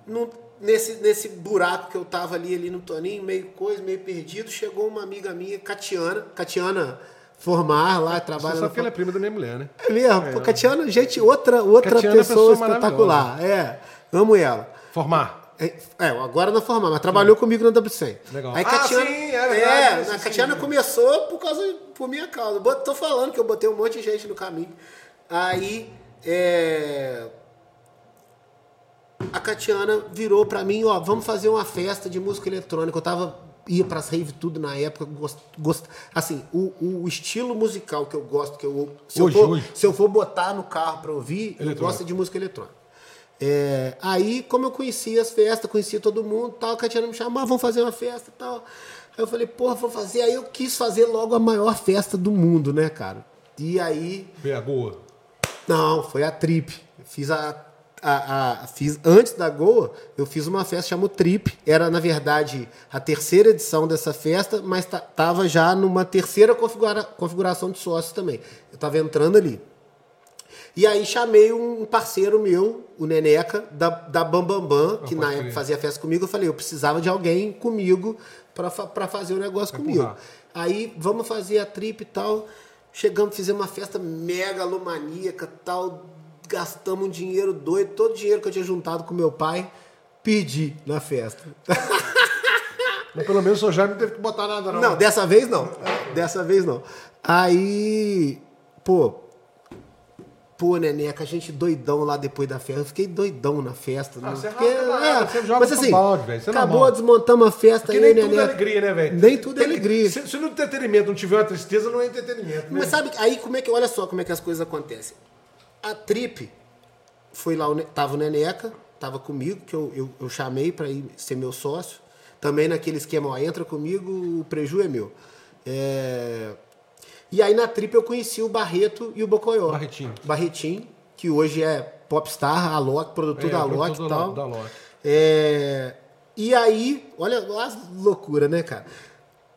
no- nesse, nesse buraco que eu tava ali, ali no Toninho, meio coisa, meio perdido, chegou uma amiga minha, Catiana, Catiana Formar lá, Você trabalha sabe na que ela é prima da minha mulher, né? É mesmo, pô, Catiana, gente, outra, outra Catiana é pessoa, pessoa espetacular. É, amo ela. Formar. É, é, agora na formar, mas trabalhou comigo na WC. Legal. Aí Ah, Catiana, sim, é verdade, É, sim, a sim, Catiana sim. começou por causa, por minha causa. Tô falando que eu botei um monte de gente no caminho. Aí, é, a Catiana virou pra mim, ó, vamos fazer uma festa de música eletrônica. Eu tava ia pras rave tudo na época, gost, gost, assim, o, o estilo musical que eu gosto, que eu se, Hoje, eu, for, hoje. se eu for botar no carro pra ouvir, eu gosto de música eletrônica. É, aí, como eu conhecia as festas, conhecia todo mundo, tal, a Catiana me chamou, "Ah, vamos fazer uma festa e tal. Aí eu falei, porra, vou fazer. Aí eu quis fazer logo a maior festa do mundo, né, cara? E aí Vê a Goa. não, foi a Trip. Fiz a, a, a- fiz antes da Goa, eu fiz uma festa chamou Trip. Era na verdade a terceira edição dessa festa, mas ta- tava já numa terceira configura, configuração de sócios também. Eu tava entrando ali. E aí chamei um parceiro meu, o Neneca, da, da Bambambam, Bam Bam, que Ah, na época fazia festa comigo. Eu falei, eu precisava de alguém comigo para fa fazer o negócio comigo. Aí vamos fazer a trip e tal. Chegamos, fizemos uma festa megalomaníaca tal. Gastamos um dinheiro doido, todo o dinheiro que eu tinha juntado com meu pai, pedi na festa. <laughs> Mas pelo menos o Jair não teve que botar nada, não. Não, dessa vez não. Dessa vez não. Aí, pô. Pô, Neneca, a gente doidão lá depois da festa. Eu fiquei doidão na festa. Ah, né? você Porque, rasga nada, você joga mas assim, balde, velho, é acabou, normal. desmontamos a festa Porque aí, nem tudo é Neneca. alegria, né, velho? Nem tudo é alegria. Se, se no entretenimento não tiver uma tristeza, não é entretenimento. Né? Mas sabe, aí como é que. Olha só como é que as coisas acontecem. A Trip foi lá, tava o Neneca, tava comigo, que eu, eu, eu chamei pra ir ser meu sócio. Também naquele esquema, ó, entra comigo, o preju é meu. É, E aí na Trip eu conheci o Barreto e o Bocoió. Barretinho. Barretinho, que hoje é popstar, Alok, produtor É, da Alok e tal. da Alok. É, E aí, olha, as loucura, né, cara?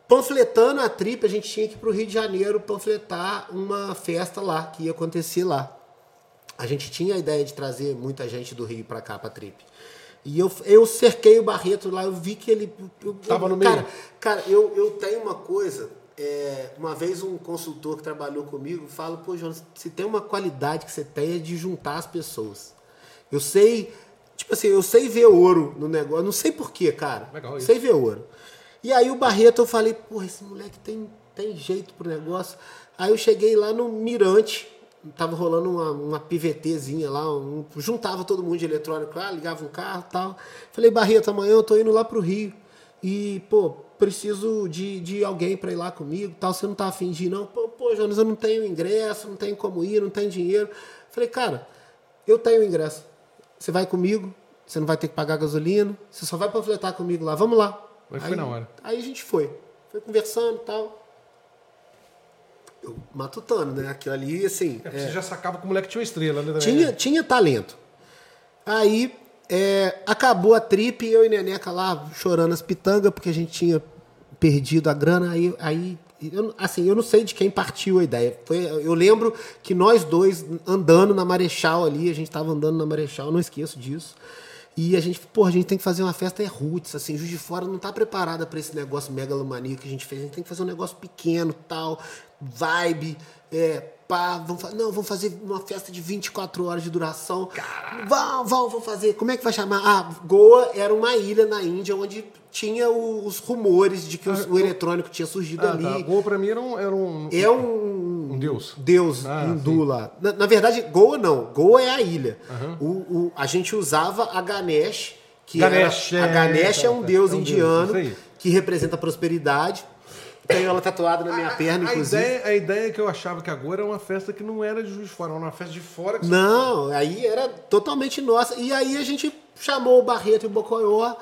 Panfletando a trip, a gente tinha que ir pro Rio de Janeiro panfletar uma festa lá, que ia acontecer lá. A gente tinha a ideia de trazer muita gente do Rio pra cá, pra trip. E eu, eu cerquei o Barreto lá, eu vi que ele. eu- Tava no cara, meio? Cara, eu, eu tenho uma coisa. É, uma vez um consultor que trabalhou comigo fala: pô, Jonas, se tem uma qualidade que você tem é de juntar as pessoas. Eu sei, tipo assim, eu sei ver ouro no negócio, não sei porquê, cara. Legal isso. sei ver ouro. E aí o Barreto eu falei: porra, esse moleque tem, tem jeito pro negócio. Aí eu cheguei lá no Mirante, tava rolando uma, uma PVTzinha lá, um- juntava todo mundo de eletrônico lá, ligava um carro e tal. Falei, Barreto, amanhã eu tô indo lá pro Rio. E, pô, preciso de, de alguém pra ir lá comigo tal. Você não tá afim de ir, não? Pô, pô, Jonas, eu não tenho ingresso, não tenho como ir, não tenho dinheiro. Falei, cara, eu tenho ingresso. Você vai comigo, você não vai ter que pagar gasolina, você só vai panfletar comigo lá. Vamos lá. Mas foi na hora. Aí a gente foi. Foi conversando e tal. Eu matutando, né? Aquilo ali, assim. É, é, Você já sacava que o moleque tinha uma estrela, né? tinha, né? tinha talento. Aí é, acabou a trip, eu e Neneca lá chorando as pitangas, porque a gente tinha perdido a grana. Aí, aí eu, assim, eu não sei de quem partiu a ideia. Foi, eu lembro que nós dois andando na Marechal ali, a gente tava andando na Marechal, não esqueço disso. E a gente, pô, a gente tem que fazer uma festa é roots, assim, Juiz de Fora não tá preparada para esse negócio megalomania que a gente fez. A gente tem que fazer um negócio pequeno, tal, vibe, é, pá, vamos não, vamos fazer uma festa de 24 horas de duração. Vamos, vamos, vamos fazer. Como é que vai chamar? Ah, Goa era uma ilha na Índia onde tinha os rumores de que os- o eletrônico tinha surgido Ah, ali. tá. Goa pra mim era um, era um, É um, um deus. Deus Ah, hindu lá. Na, na verdade, Goa não. Goa é a ilha. O, o- a gente usava a Ganesh, que Ganesh, era, a é, Ganesh é tá, um tá. deus É um deus, indiano isso aí. que representa a prosperidade. Tenho ela tatuada na minha perna, a, inclusive. ideia, a ideia é que eu achava que agora era uma festa que não era de Juiz de Fora, era uma festa de fora. Que Não, aí era totalmente nossa. E aí a gente chamou o Barreto e o Bocoió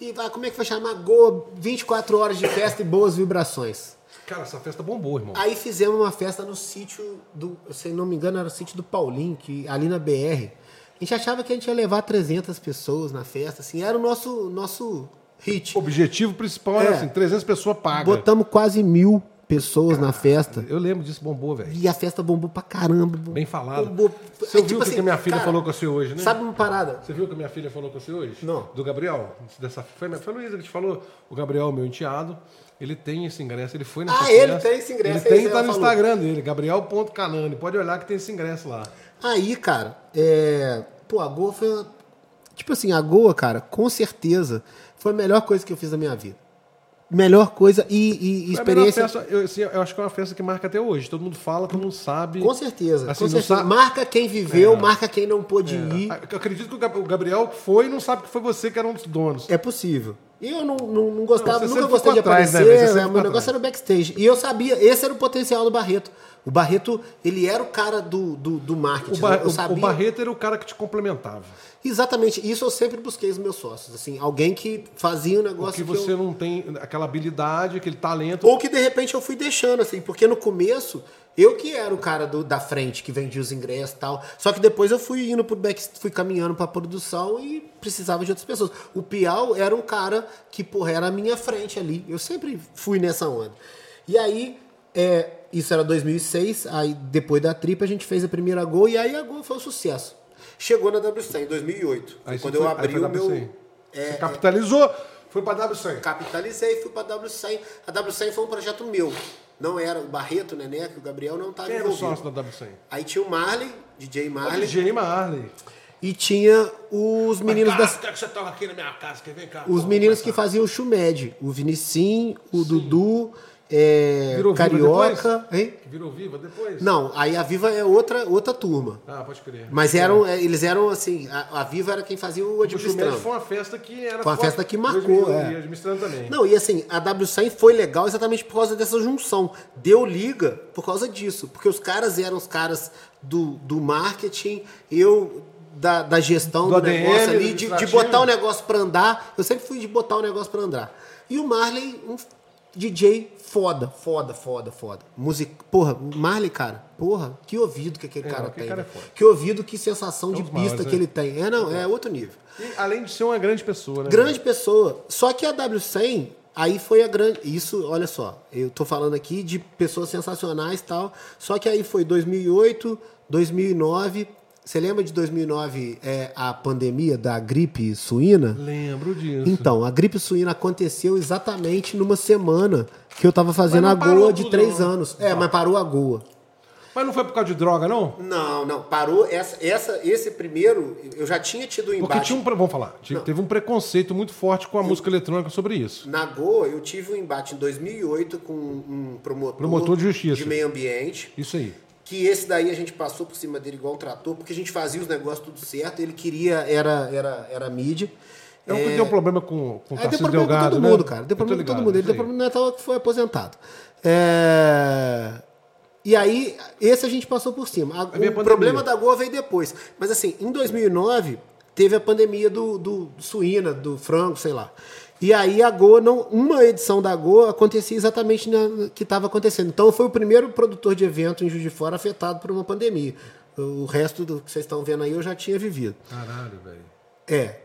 e vai, como é que vai chamar? Goa, 24 horas de festa e boas vibrações. Cara, essa festa bombou, irmão. Aí fizemos uma festa no sítio do, se não me engano, era o sítio do Paulinho, que ali na BR. A gente achava que a gente ia levar 300 pessoas na festa, assim, era o nosso nosso hit. O objetivo principal era É. assim, 300 pessoas pagas. Botamos quase mil pessoas na festa. Eu lembro disso, bombou, velho. E a festa bombou pra caramba. Bem falado. Bombou. Você Aí, viu tipo o que assim, que a minha filha cara, falou com você hoje, né? Sabe uma parada? Você viu o que a minha filha falou com você hoje? Não. Do Gabriel? Dessa, foi, foi a Luísa que te falou. O Gabriel, meu enteado, ele tem esse ingresso, ele foi nessa Ah, ele festa. tem esse ingresso, Ele tem, tá no falou. Instagram dele, gabriel.canani. Pode olhar que tem esse ingresso lá. Aí, cara, é... Pô, a Goa foi uma... Tipo assim, a Goa, cara, com certeza foi a melhor coisa que eu fiz na minha vida. Melhor coisa e, e- a experiência... festa, eu, assim, eu acho que é uma festa que marca até hoje. Todo mundo fala, todo mundo sabe. Com certeza. Assim, com certeza. sabe- Marca quem viveu, É. marca quem não pôde ir. Eu acredito que o Gab- o Gabriel foi e não sabe que foi você que era um dos donos. É possível. E eu não, não, não gostava, Não, nunca gostei de atrás, né, aparecer, né, meu negócio atrás. era o backstage. E eu sabia, esse era o potencial do Barreto. O Barreto, ele era o cara do, do, do marketing. O, Ba- eu o- sabia. o Barreto era o cara que te complementava. Exatamente, isso eu sempre busquei nos meus sócios. Assim, alguém que fazia um negócio Porque que você eu... não tem aquela habilidade, aquele talento. Ou que de repente eu fui deixando, assim, porque no começo eu que era o cara do- da frente, que vendia os ingressos e tal. Só que depois eu fui indo pro back, fui caminhando pra produção e precisava de outras pessoas. O Piau era um cara que, porra, era a minha frente ali. Eu sempre fui nessa onda. E aí, é, isso era 2006, aí depois da tripa a gente fez a primeira Gol e aí a Gol foi um sucesso. Chegou na WC em 2008, Aí quando eu foi- abri o meu... É, você capitalizou, foi pra W100. capitalizei, fui pra W100. A W100 foi um projeto meu. Não era o Barreto, o Neneca, o Gabriel não estava Quem era o envolvido. sócio da W100? Aí tinha o Marley, DJ O Marley, DJ Marley. e tinha os meninos Cara, das quero que você toque aqui na minha casa, quer ver, cara? os meninos que faziam o Chumed, o Vinicim, o Dudu, é, Virou Viva Carioca, depois? hein? Virou viva depois? Não, aí a Viva é outra outra turma. Ah, pode crer. Mas eram, é, eles eram assim, a, a Viva era quem fazia o O administrando. foi uma festa que era. Foi uma festa que marcou, E é. administrando também. Não, e assim, a W100 foi legal exatamente por causa dessa junção. Deu liga por causa disso. Porque os caras eram os caras do, do marketing, eu da, da gestão Do do, ADM, negócio ali, de, de botar o negócio pra andar. Eu sempre fui de botar o negócio pra andar. E o Marley, um DJ foda, foda, foda, foda. Música, porra, Marley, cara, porra, que ouvido que aquele É, cara tem. cara é que ouvido, que sensação de um dos pista maiores, que né? ele tem. É, não, é outro nível. E, além de ser uma grande pessoa, né? Grande pessoa. Só que a W100, aí foi a grande. Isso, olha só, eu tô falando aqui de pessoas sensacionais e tal. Só que aí foi 2008, 2009. Você lembra de 2009, é, a pandemia da gripe suína? Lembro disso. Então, a gripe suína aconteceu exatamente numa semana que eu tava fazendo não a Goa de três não. anos. É, mas parou a Goa. Mas não foi por causa de droga, não? Não, não, parou. Essa, essa, esse primeiro, eu já tinha tido um Porque embate. tinha um. Vamos falar. tinha- teve um preconceito muito forte com a música eletrônica sobre isso. Na Goa, eu tive um embate em 2008 com um promotor, Promotor de justiça. de meio ambiente, Isso aí. Que esse daí a gente passou por cima dele igual um trator, porque a gente fazia os negócios tudo certo, ele queria, era, era, era mídia. É que tem um problema com, com o É, deu Tarcísio problema Delgado, com todo né? mundo, cara. Deu problema com todo mundo. Ele deu problema no Natal que foi aposentado. É, E aí, esse a gente passou por cima. O problema da Goa veio depois. Mas assim, em 2009, teve a pandemia do, do, do suína, do frango, sei lá. E aí a Goa, não, uma edição da Goa acontecia exatamente na que estava acontecendo. Então eu fui o primeiro produtor de evento em Juiz de Fora afetado por uma pandemia. O resto do que vocês estão vendo aí eu já tinha vivido. Caralho, velho. É.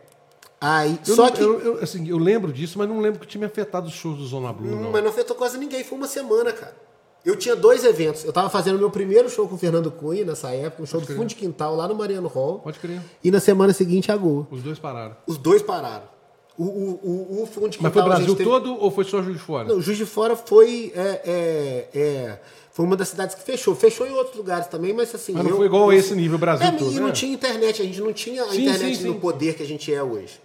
Aí, Eu, só não- que. eu, eu, assim, eu lembro disso, mas não lembro que tinha me afetado os shows do Zona Blue, não. Mas não afetou quase ninguém, foi uma semana, cara. Eu tinha dois eventos. Eu tava fazendo meu primeiro show com o Fernando Cunha nessa época, um show do fundo de quintal lá no Mariano Hall. Pode crer. E na semana seguinte a Goa. Os dois pararam. Os dois pararam. O, o, o, o fundo de Mas foi o a Brasil teve- todo ou foi só Juiz de Fora? Não, Juiz de Fora foi. é, é, é, foi uma das cidades que fechou. Fechou em outros lugares também, mas assim. Mas não eu- foi igual a eu- esse nível Brasil é, todo, E não né? tinha internet, a gente não tinha a Sim, internet sim, no sim. poder que a gente é hoje.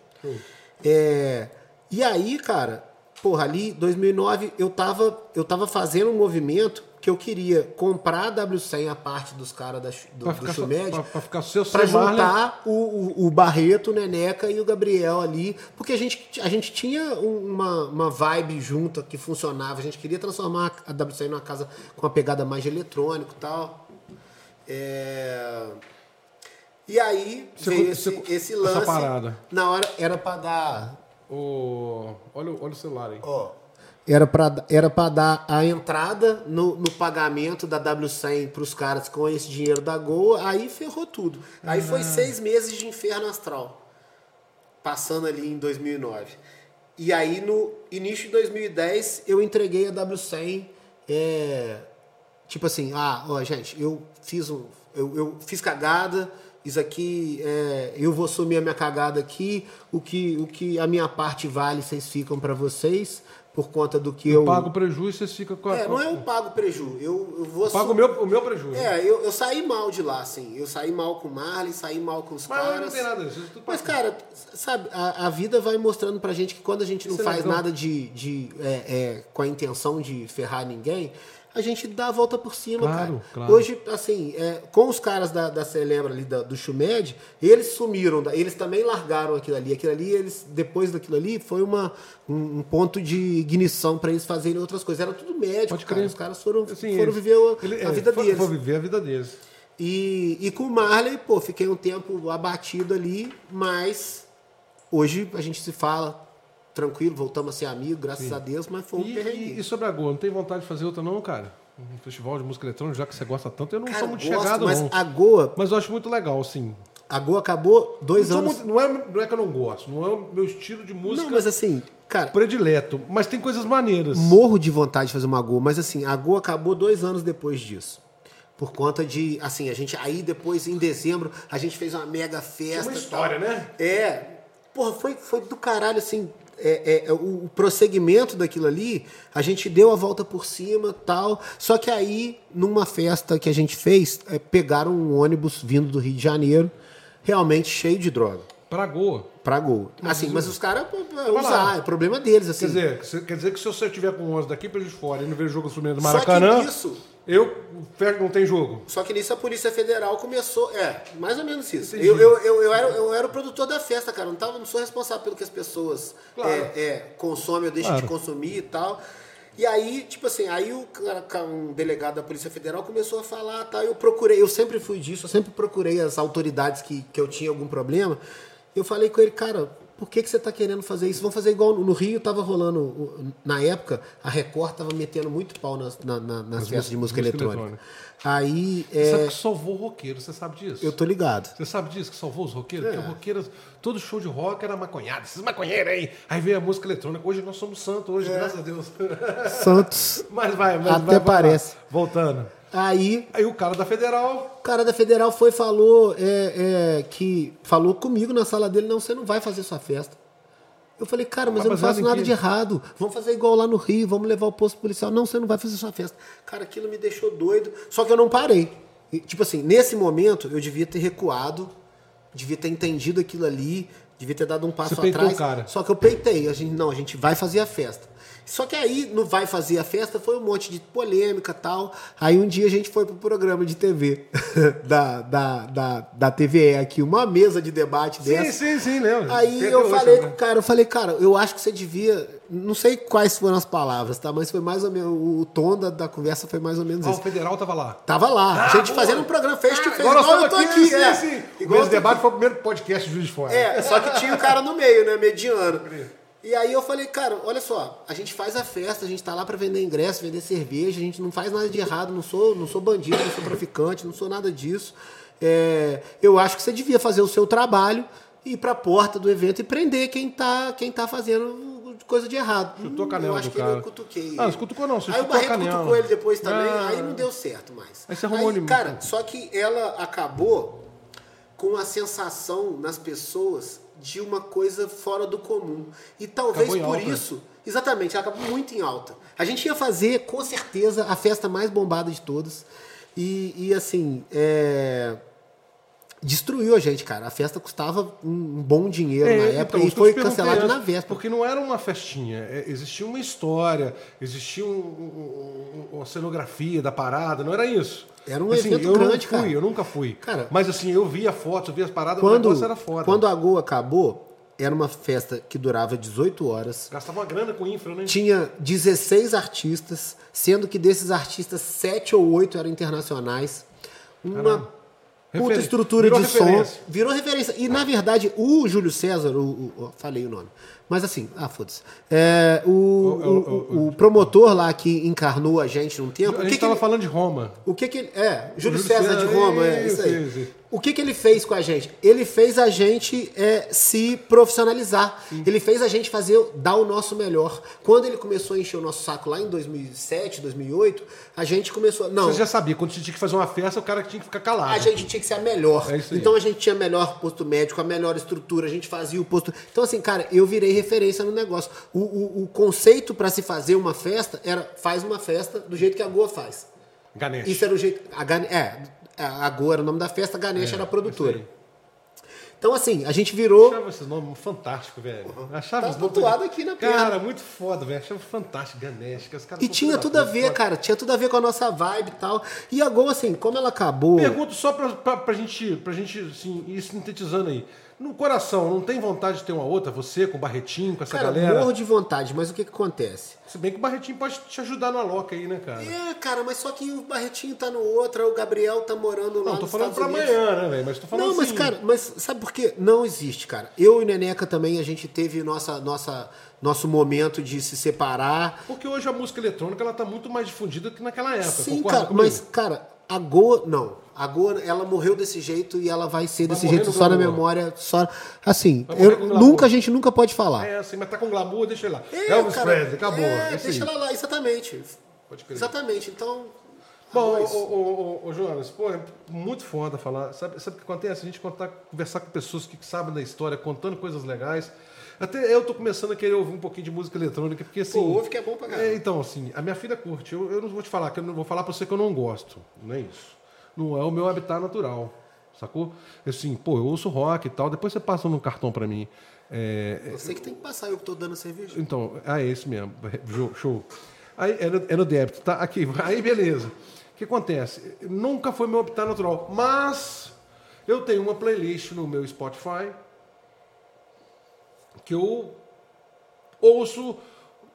É, e aí, cara, porra, ali, 2009, eu tava, eu tava fazendo um movimento que eu queria comprar a W100, a parte dos caras da do, Pra do Chumed, pra, pra ficar seu Pra juntar o, o, o Barreto, o Neneca e o Gabriel ali, porque a gente, a gente tinha um- uma, uma vibe junta que funcionava, a gente queria transformar a WCI numa casa com uma pegada mais de eletrônico e tal. É, E aí Você veio esse, você esse essa lance. parada. Na hora era pra dar. O... Olha, o- olha o celular aí. Ó, era pra, era pra dar a entrada no, no pagamento da W100 pros caras com esse dinheiro da Gol, aí ferrou tudo. Aí foi seis meses de inferno astral, passando ali em 2009. E aí no início de 2010 eu entreguei a W100 é, tipo assim, ah, ó, gente, eu fiz um, eu, eu fiz cagada, isso aqui, é, eu vou assumir a minha cagada aqui, o que, o que a minha parte vale, vocês ficam para vocês, por conta do que eu... Eu pago prejuízo e vocês ficam com a... É, não é um pago prejuízo, eu, eu vou Eu pago o meu, o meu prejuízo. É, eu, eu saí mal de lá, assim, eu saí mal com o Marley, saí mal com os Mas caras... não tem nada disso. Mas, cara, sabe, a, a vida vai mostrando pra gente que quando a gente não é faz legal. nada de, de é, é, com a intenção de ferrar ninguém, a gente dá a volta por cima, Claro, cara. claro. Hoje, assim, é, com os caras da, da Celebra ali, da- do Chumed, eles sumiram, eles também largaram aquilo ali. Aquilo ali, eles, depois daquilo ali, foi uma, um, um ponto de ignição pra eles fazerem outras coisas. Era tudo médico, Pode cara. crer. Os caras foram, Assim, foram eles- viver a, ele- a é, vida for- deles. for viver a vida deles. E, e com o Marley, pô, fiquei um tempo abatido ali, mas hoje a gente se fala tranquilo, voltamos a ser amigos, graças a Deus, mas foi um E, perrengue. e, sobre a Goa, não tem vontade de fazer outra não, cara? Um festival de música eletrônica, já que você gosta tanto, eu não Cara, sou muito gosto, chegado, mas não. a Goa, Mas eu acho muito legal, assim. a Goa acabou dois Não, anos. muito- não, é, não é que eu não gosto, não é o meu estilo de música Não, mas assim, cara, predileto, mas tem coisas maneiras. morro de vontade de fazer uma Goa, mas assim, a Goa acabou dois anos depois disso. Por conta de, assim, a gente, aí depois, em dezembro, a gente fez uma mega festa. uma história, tal. né? É. Porra, foi, foi do caralho, assim, é, é, o, o prosseguimento daquilo ali, a gente deu a volta por cima tal. Só que aí, numa festa que a gente fez, é, pegaram um ônibus vindo do Rio de Janeiro, realmente cheio de droga. Pra Goa. Pra Gol. Assim, mas os caras usar, é problema deles, assim. Quer dizer, quer dizer que se você tiver com 11 daqui pra de fora e não ver o jogo do Fluminense do Só que Maracanã, nisso- eu não tem jogo. Só que nisso a Polícia Federal começou. É, mais ou menos isso. Eu, eu, eu, eu, era, eu era o produtor da festa, cara. Não, tava, não sou responsável pelo que as pessoas Claro. é, é, consomem ou deixam Claro. de consumir e tal. E aí, tipo assim, aí o um delegado da Polícia Federal começou a falar, tá? Eu procurei, eu sempre fui disso, eu sempre procurei as autoridades que, que eu tinha algum problema. Eu falei com ele, cara, por que, que você tá querendo fazer isso? Vamos fazer igual no Rio, tava rolando, na época, a Record tava metendo muito pau nas, na- na- nas festas de música, música eletrônica. eletrônica. Aí, Você sabe é, que salvou o roqueiro, você sabe disso? eu tô ligado. Você sabe disso, que salvou os roqueiros? É. Porque roqueiros, todo show de rock era maconhado, esses maconheiros aí. Aí veio a música eletrônica. Hoje nós somos santos, hoje, graças a Deus. Santos. <laughs> mas vai, mas Até vai, parece. Voltando. Aí Aí o cara da Federal. o cara da Federal foi e falou é, é, que falou comigo na sala dele, não, você não vai fazer sua festa. Eu falei, cara, mas Mas eu não faço nada quê? de errado. Vamos fazer igual lá no Rio, vamos levar o posto policial. Não, você não vai fazer sua festa. Cara, aquilo me deixou doido. Só que eu não parei. E, tipo assim, nesse momento eu devia ter recuado, devia ter entendido aquilo ali, devia ter dado um passo atrás. Só que eu peitei. A gente, não, a gente vai fazer a festa. Só que aí, no Vai Fazer a Festa, foi um monte de polêmica e tal. Aí um dia a gente foi pro programa de TV <laughs> da, da, da, da TVE aqui, uma mesa de debate dessa. Sim, sim, sim, lembro. Aí Tem eu hoje, falei com o cara, eu falei, cara, eu acho que você devia. Não sei quais foram as palavras, tá? Mas foi mais ou menos. O tom da, da conversa foi mais ou menos Ah, o isso. Federal tava lá. Tava lá, a gente boa. fazendo um programa, fez que fez. Agora igual eu tô aqui, sim, é. sim. O Igual tô debate foi o primeiro podcast de Juiz de Fora. é, só que tinha o cara no meio, né? Mediano. E aí eu falei, cara, olha só, a gente faz a festa, a gente tá lá pra vender ingresso, vender cerveja, a gente não faz nada de errado, não sou, não sou bandido, não sou traficante, não sou nada disso. É, eu acho que você devia fazer o seu trabalho, ir pra porta do evento e prender quem tá, quem tá fazendo coisa de errado. Chutou a Hum, canela eu acho que cara. eu cutuquei. Ah, não cutucou não, você Aí o a Barreto cutucou ele depois também, Ah. aí não deu certo mais. Aí você arrumou ele- Cara, só que ela acabou com a sensação nas pessoas de uma coisa fora do comum. E talvez Acabou por isso, exatamente, ela acabou muito em alta. A gente ia fazer, com certeza, a festa mais bombada de todas. E, e, assim, é, destruiu a gente, cara. A festa custava um bom dinheiro na época então, e foi cancelado na véspera. Porque não era uma festinha. é, existia uma história, existia um- um- um- uma cenografia da parada, não era isso. Era um Assim, evento eu grande, fui, cara. eu nunca fui. Cara, Mas assim, eu via fotos, eu via as paradas, o Quando, negócio era foda. quando a Gol acabou, era uma festa que durava 18 horas. Gastava uma grana com infra, né? Tinha 16 artistas, sendo que desses artistas, 7 ou 8 eram internacionais. Uma Caralho. Puta estrutura virou de referência. som. Virou referência. E, na verdade, o Júlio César, o, o- falei o nome. Mas assim, ah, foda-se. É, o, O- o, o- promotor lá que encarnou a gente num tempo. A gente que, que tava ele- falando de Roma. o que que ele. É, Júlio Júlio César de César, Roma, é isso, isso aí. isso, isso. O que, que ele fez com a gente? Ele fez a gente é, se profissionalizar. Ele fez a gente fazer, dar o nosso melhor. Quando ele começou a encher o nosso saco lá em 2007, 2008, a gente começou. Não, Você já sabia, quando tinha que fazer uma festa, o cara tinha que ficar calado. a gente tinha que ser a melhor. É então a gente tinha melhor posto médico, a melhor estrutura, a gente fazia o posto. Então, assim, cara, eu virei referência no negócio. O, o, o conceito para se fazer uma festa era faz uma festa do jeito que a Goa faz. Ganesh. Isso era o jeito. A, Gane- é, a Goa era o nome da festa, a Ganesha É, era a produtora. Então, assim, a gente virou. achava esses nomes fantásticos, velho. Achava Tá tatuado aqui na Cara, perna. muito foda, velho. Achava fantástico, Ganesh. que os caras E tinha tudo a ver, cara. Tinha tudo a ver com a nossa vibe e tal. E a Goa, assim, como ela acabou. Pergunto só pra, pra, pra gente, pra gente assim, ir sintetizando aí. No coração, não tem vontade de ter uma outra? Você com o Barretinho, com essa Cara, galera? morro de vontade, mas o que, que acontece? Se bem que o Barretinho pode te ajudar na loca aí, né, cara? É, cara, mas só que o Barretinho tá no outro, o Gabriel tá morando lá Não, tô nos falando pra Unidos. amanhã, né, velho? Mas tô falando Não, mas assim, cara, mas sabe por quê? Não existe, cara. Eu e o Neneca também, a gente teve nossa, nossa, nosso momento de se separar. Porque hoje a música eletrônica ela tá muito mais difundida que naquela época. Sim, concorda cara, comigo? mas, cara, a Goa, não. A Goa, ela morreu desse jeito e ela vai ser Vai desse jeito só na memória, só... Assim, eu, nunca, a gente nunca pode falar. É assim, mas tá com glamour, deixa ele lá. É, Elvis cara, Presley, acabou. É, é deixa ela lá, exatamente. Pode crer. Exatamente, então... Bom, ô, ô, ô, ô, Jonas, pô, é muito foda falar. Sabe, sabe o que acontece? A gente contar, conversar com pessoas que sabem da história, contando coisas legais. Até eu tô começando a querer ouvir um pouquinho de música eletrônica, porque assim. Pô, ouve que é bom pra caramba. É, então, assim, a minha filha curte. Eu, eu não vou te falar, que eu não vou falar pra você que eu não gosto. Não é isso. Não é o meu habitat natural. Sacou? Assim, pô, eu ouço rock e tal, depois você passa no cartão pra mim. É, Você que tem que passar, eu que tô dando cerveja. então, ah, é esse mesmo. Show, Show. Aí é no, é no débito, tá? Aqui, <laughs> aí beleza. O que acontece? Nunca foi meu habitat natural, mas eu tenho uma playlist no meu Spotify que eu ouço.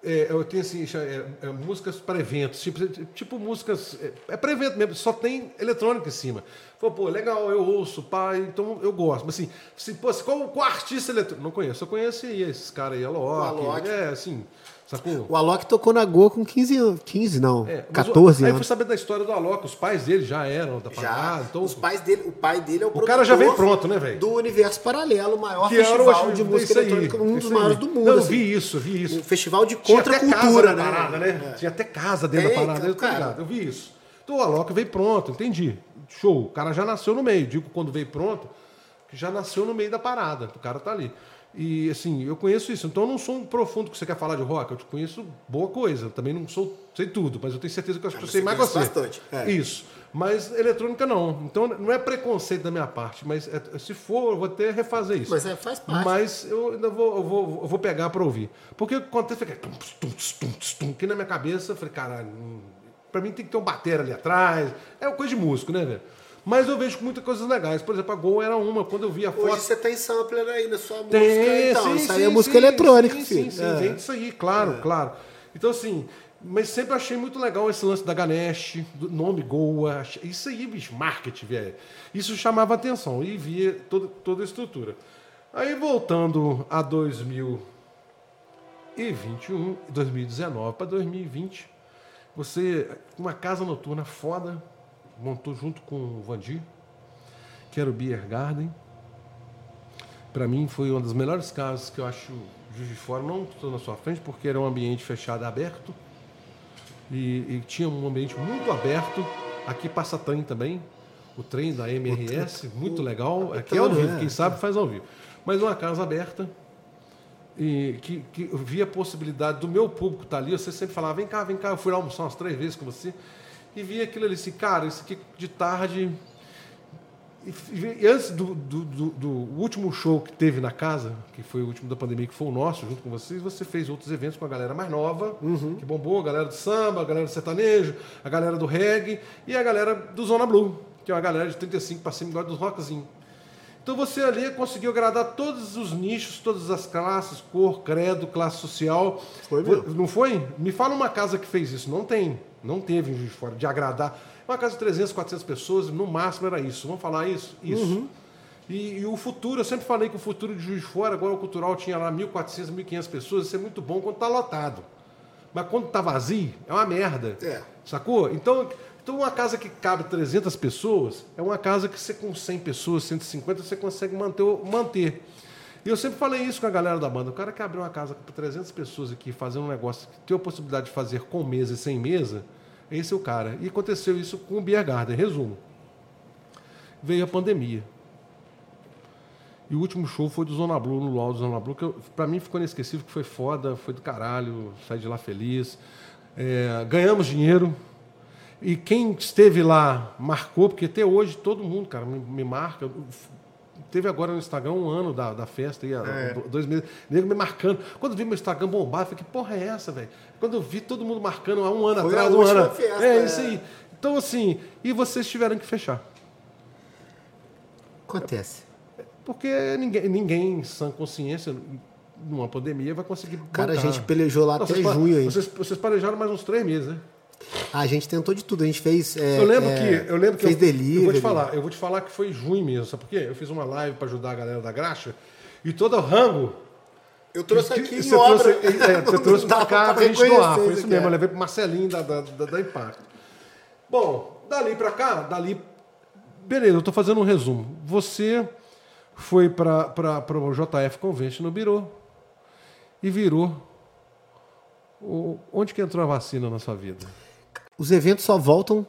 É, eu tenho assim, é, é, músicas para eventos, tipo, tipo músicas. É, é para evento mesmo, só tem eletrônica em cima. Pô, pô, legal, eu ouço, pai, então eu gosto. Mas assim, assim pô, qual, qual artista eletrônico? Não conheço, eu conheço esses caras aí, Alok, Alok. é, assim, sacou? O Alok tocou na Goa com 15 anos. 15 não, É, mas o- 14 Aí fui anos. saber da história do Alok, os pais dele já eram da Já. parada, então. Os pais dele, o pai dele é o, O cara já veio pronto, né, velho? Do Universo Paralelo, o maior que era festival o- de música aí, eletrônica, um dos aí. maiores do mundo. Não, eu assim. vi isso, eu vi isso. Um festival de contracultura, né? parada, né? É. Tinha até casa dentro Tem, da parada, eu tô cara. ligado, eu vi isso. Então o Alok veio pronto, entendi. Show. O cara já nasceu no meio. Digo quando veio pronto, que já nasceu no meio da parada. O cara tá ali. E assim, eu conheço isso. Então eu não sou um profundo que você quer falar de rock. Eu te conheço boa coisa. Eu também não sou, sei tudo, mas eu tenho certeza que eu acho que eu sei mais que você. bastante, é. Isso. Mas eletrônica não. Então não é preconceito da minha parte, mas é- se for, eu vou até refazer isso. Mas é, faz parte. Mas eu ainda vou, eu vou, eu vou pegar pra ouvir. Porque que acontece fica tum, tum, tum, tum, aqui na minha cabeça, eu falei, caralho, hum, pra mim tem que ter um batera ali atrás. É uma coisa de músico, né, velho? Mas eu vejo muitas coisas legais. Por exemplo, a Gol era uma. Quando eu vi a Hoje foto. você tem sampler aí na sua música. Tem, Então, sim, isso aí sim, é música sim, eletrônica, sim, filho. Sim, sim, É. vem disso aí, claro, claro. Então, assim, mas sempre achei muito legal esse lance da Ganesh, do nome Goa. Isso aí, bicho, marketing, velho. Isso chamava atenção e via toda, toda a estrutura. Aí, voltando a 2021, 2019 para 2020, você, uma casa noturna foda, montou junto com o Vandir, que era o Beer Garden. Para mim foi uma das melhores casas que eu acho Juiz de Fora. Não estou na sua frente porque era um ambiente fechado aberto. E, e tinha um ambiente muito aberto. Aqui passa trem também. O trem da MRS, muito legal. Aqui é ao vivo, é. quem sabe faz ao vivo. Mas uma casa aberta. E que, que eu via a possibilidade do meu público estar ali. Você sempre falava, vem cá, vem cá. Eu fui lá almoçar umas três vezes com você. E via aquilo ali assim, cara, isso aqui de tarde e, antes do, do- do- do último show que teve na casa, que foi o último da pandemia, que foi o nosso, junto com vocês, você fez outros eventos com a galera mais nova, que bombou, a galera do samba, a galera do sertanejo, a galera do reggae e a galera do Zona Blue, que é uma galera de 35 para cima, igual dos rockzinho. Então você ali conseguiu agradar todos os nichos, todas as classes, cor, credo, classe social. Foi mesmo. Não foi? Me fala uma casa que fez isso. Não tem. Não teve em Juiz de Fora, de agradar. Uma casa de 300, 400 pessoas, no máximo era isso. Vamos falar isso? Isso. Uhum. E, e o futuro, eu sempre falei que o futuro de Juiz de Fora, agora o cultural tinha lá 1.400, 1.500 pessoas, isso é muito bom quando está lotado. Mas quando está vazio, é uma merda. É. Sacou? Então, Então, uma casa que cabe 300 pessoas é uma casa que você, com 100 pessoas, 150, você consegue manter. manter. E eu sempre falei isso com a galera da banda. O cara que abriu uma casa com 300 pessoas aqui, fazendo um negócio que tem a possibilidade de fazer com mesa e sem mesa, esse é o cara. E aconteceu isso com o Beer Garden. Resumo. Veio a pandemia. E o último show foi do Zona Blue, no LOL do Zona Blue, que pra mim ficou inesquecível, que foi foda, foi do caralho, saí de lá feliz. É, ganhamos dinheiro. E quem esteve lá marcou, porque até hoje todo mundo, cara, me, me marca. Teve agora no Instagram um ano da, da festa, aí, é. dois meses, nego me marcando. Quando eu vi meu Instagram bombar, eu falei, que porra é essa, velho? Quando eu vi todo mundo marcando há um ano foi atrás, um ano. Festa, é, é, isso aí. Então, assim, e vocês tiveram que fechar. Acontece. Porque ninguém, ninguém sã consciência, numa pandemia, vai conseguir. Cara, a gente pelejou lá Não, até junho aí. Vocês, vocês planejaram mais uns três meses, né? A gente tentou de tudo, a gente fez. É, eu lembro é, que. Eu lembro que fez eu, delivery. Eu vou te falar, eu vou te falar que foi junho mesmo, sabe por quê? Eu fiz uma live para ajudar a galera da graxa e todo o rango. Eu trouxe aqui em você obra. Trouxe, é, <laughs> você trouxe pra cá pra gente doar. Foi isso mesmo, eu levei pro Marcelinho da, da, da, da Impacto. Bom, dali pra cá, dali. Beleza, eu tô fazendo um resumo. Você foi para o JF Convention no Biro e virou. O, onde que entrou a vacina na sua vida? Os eventos só voltam,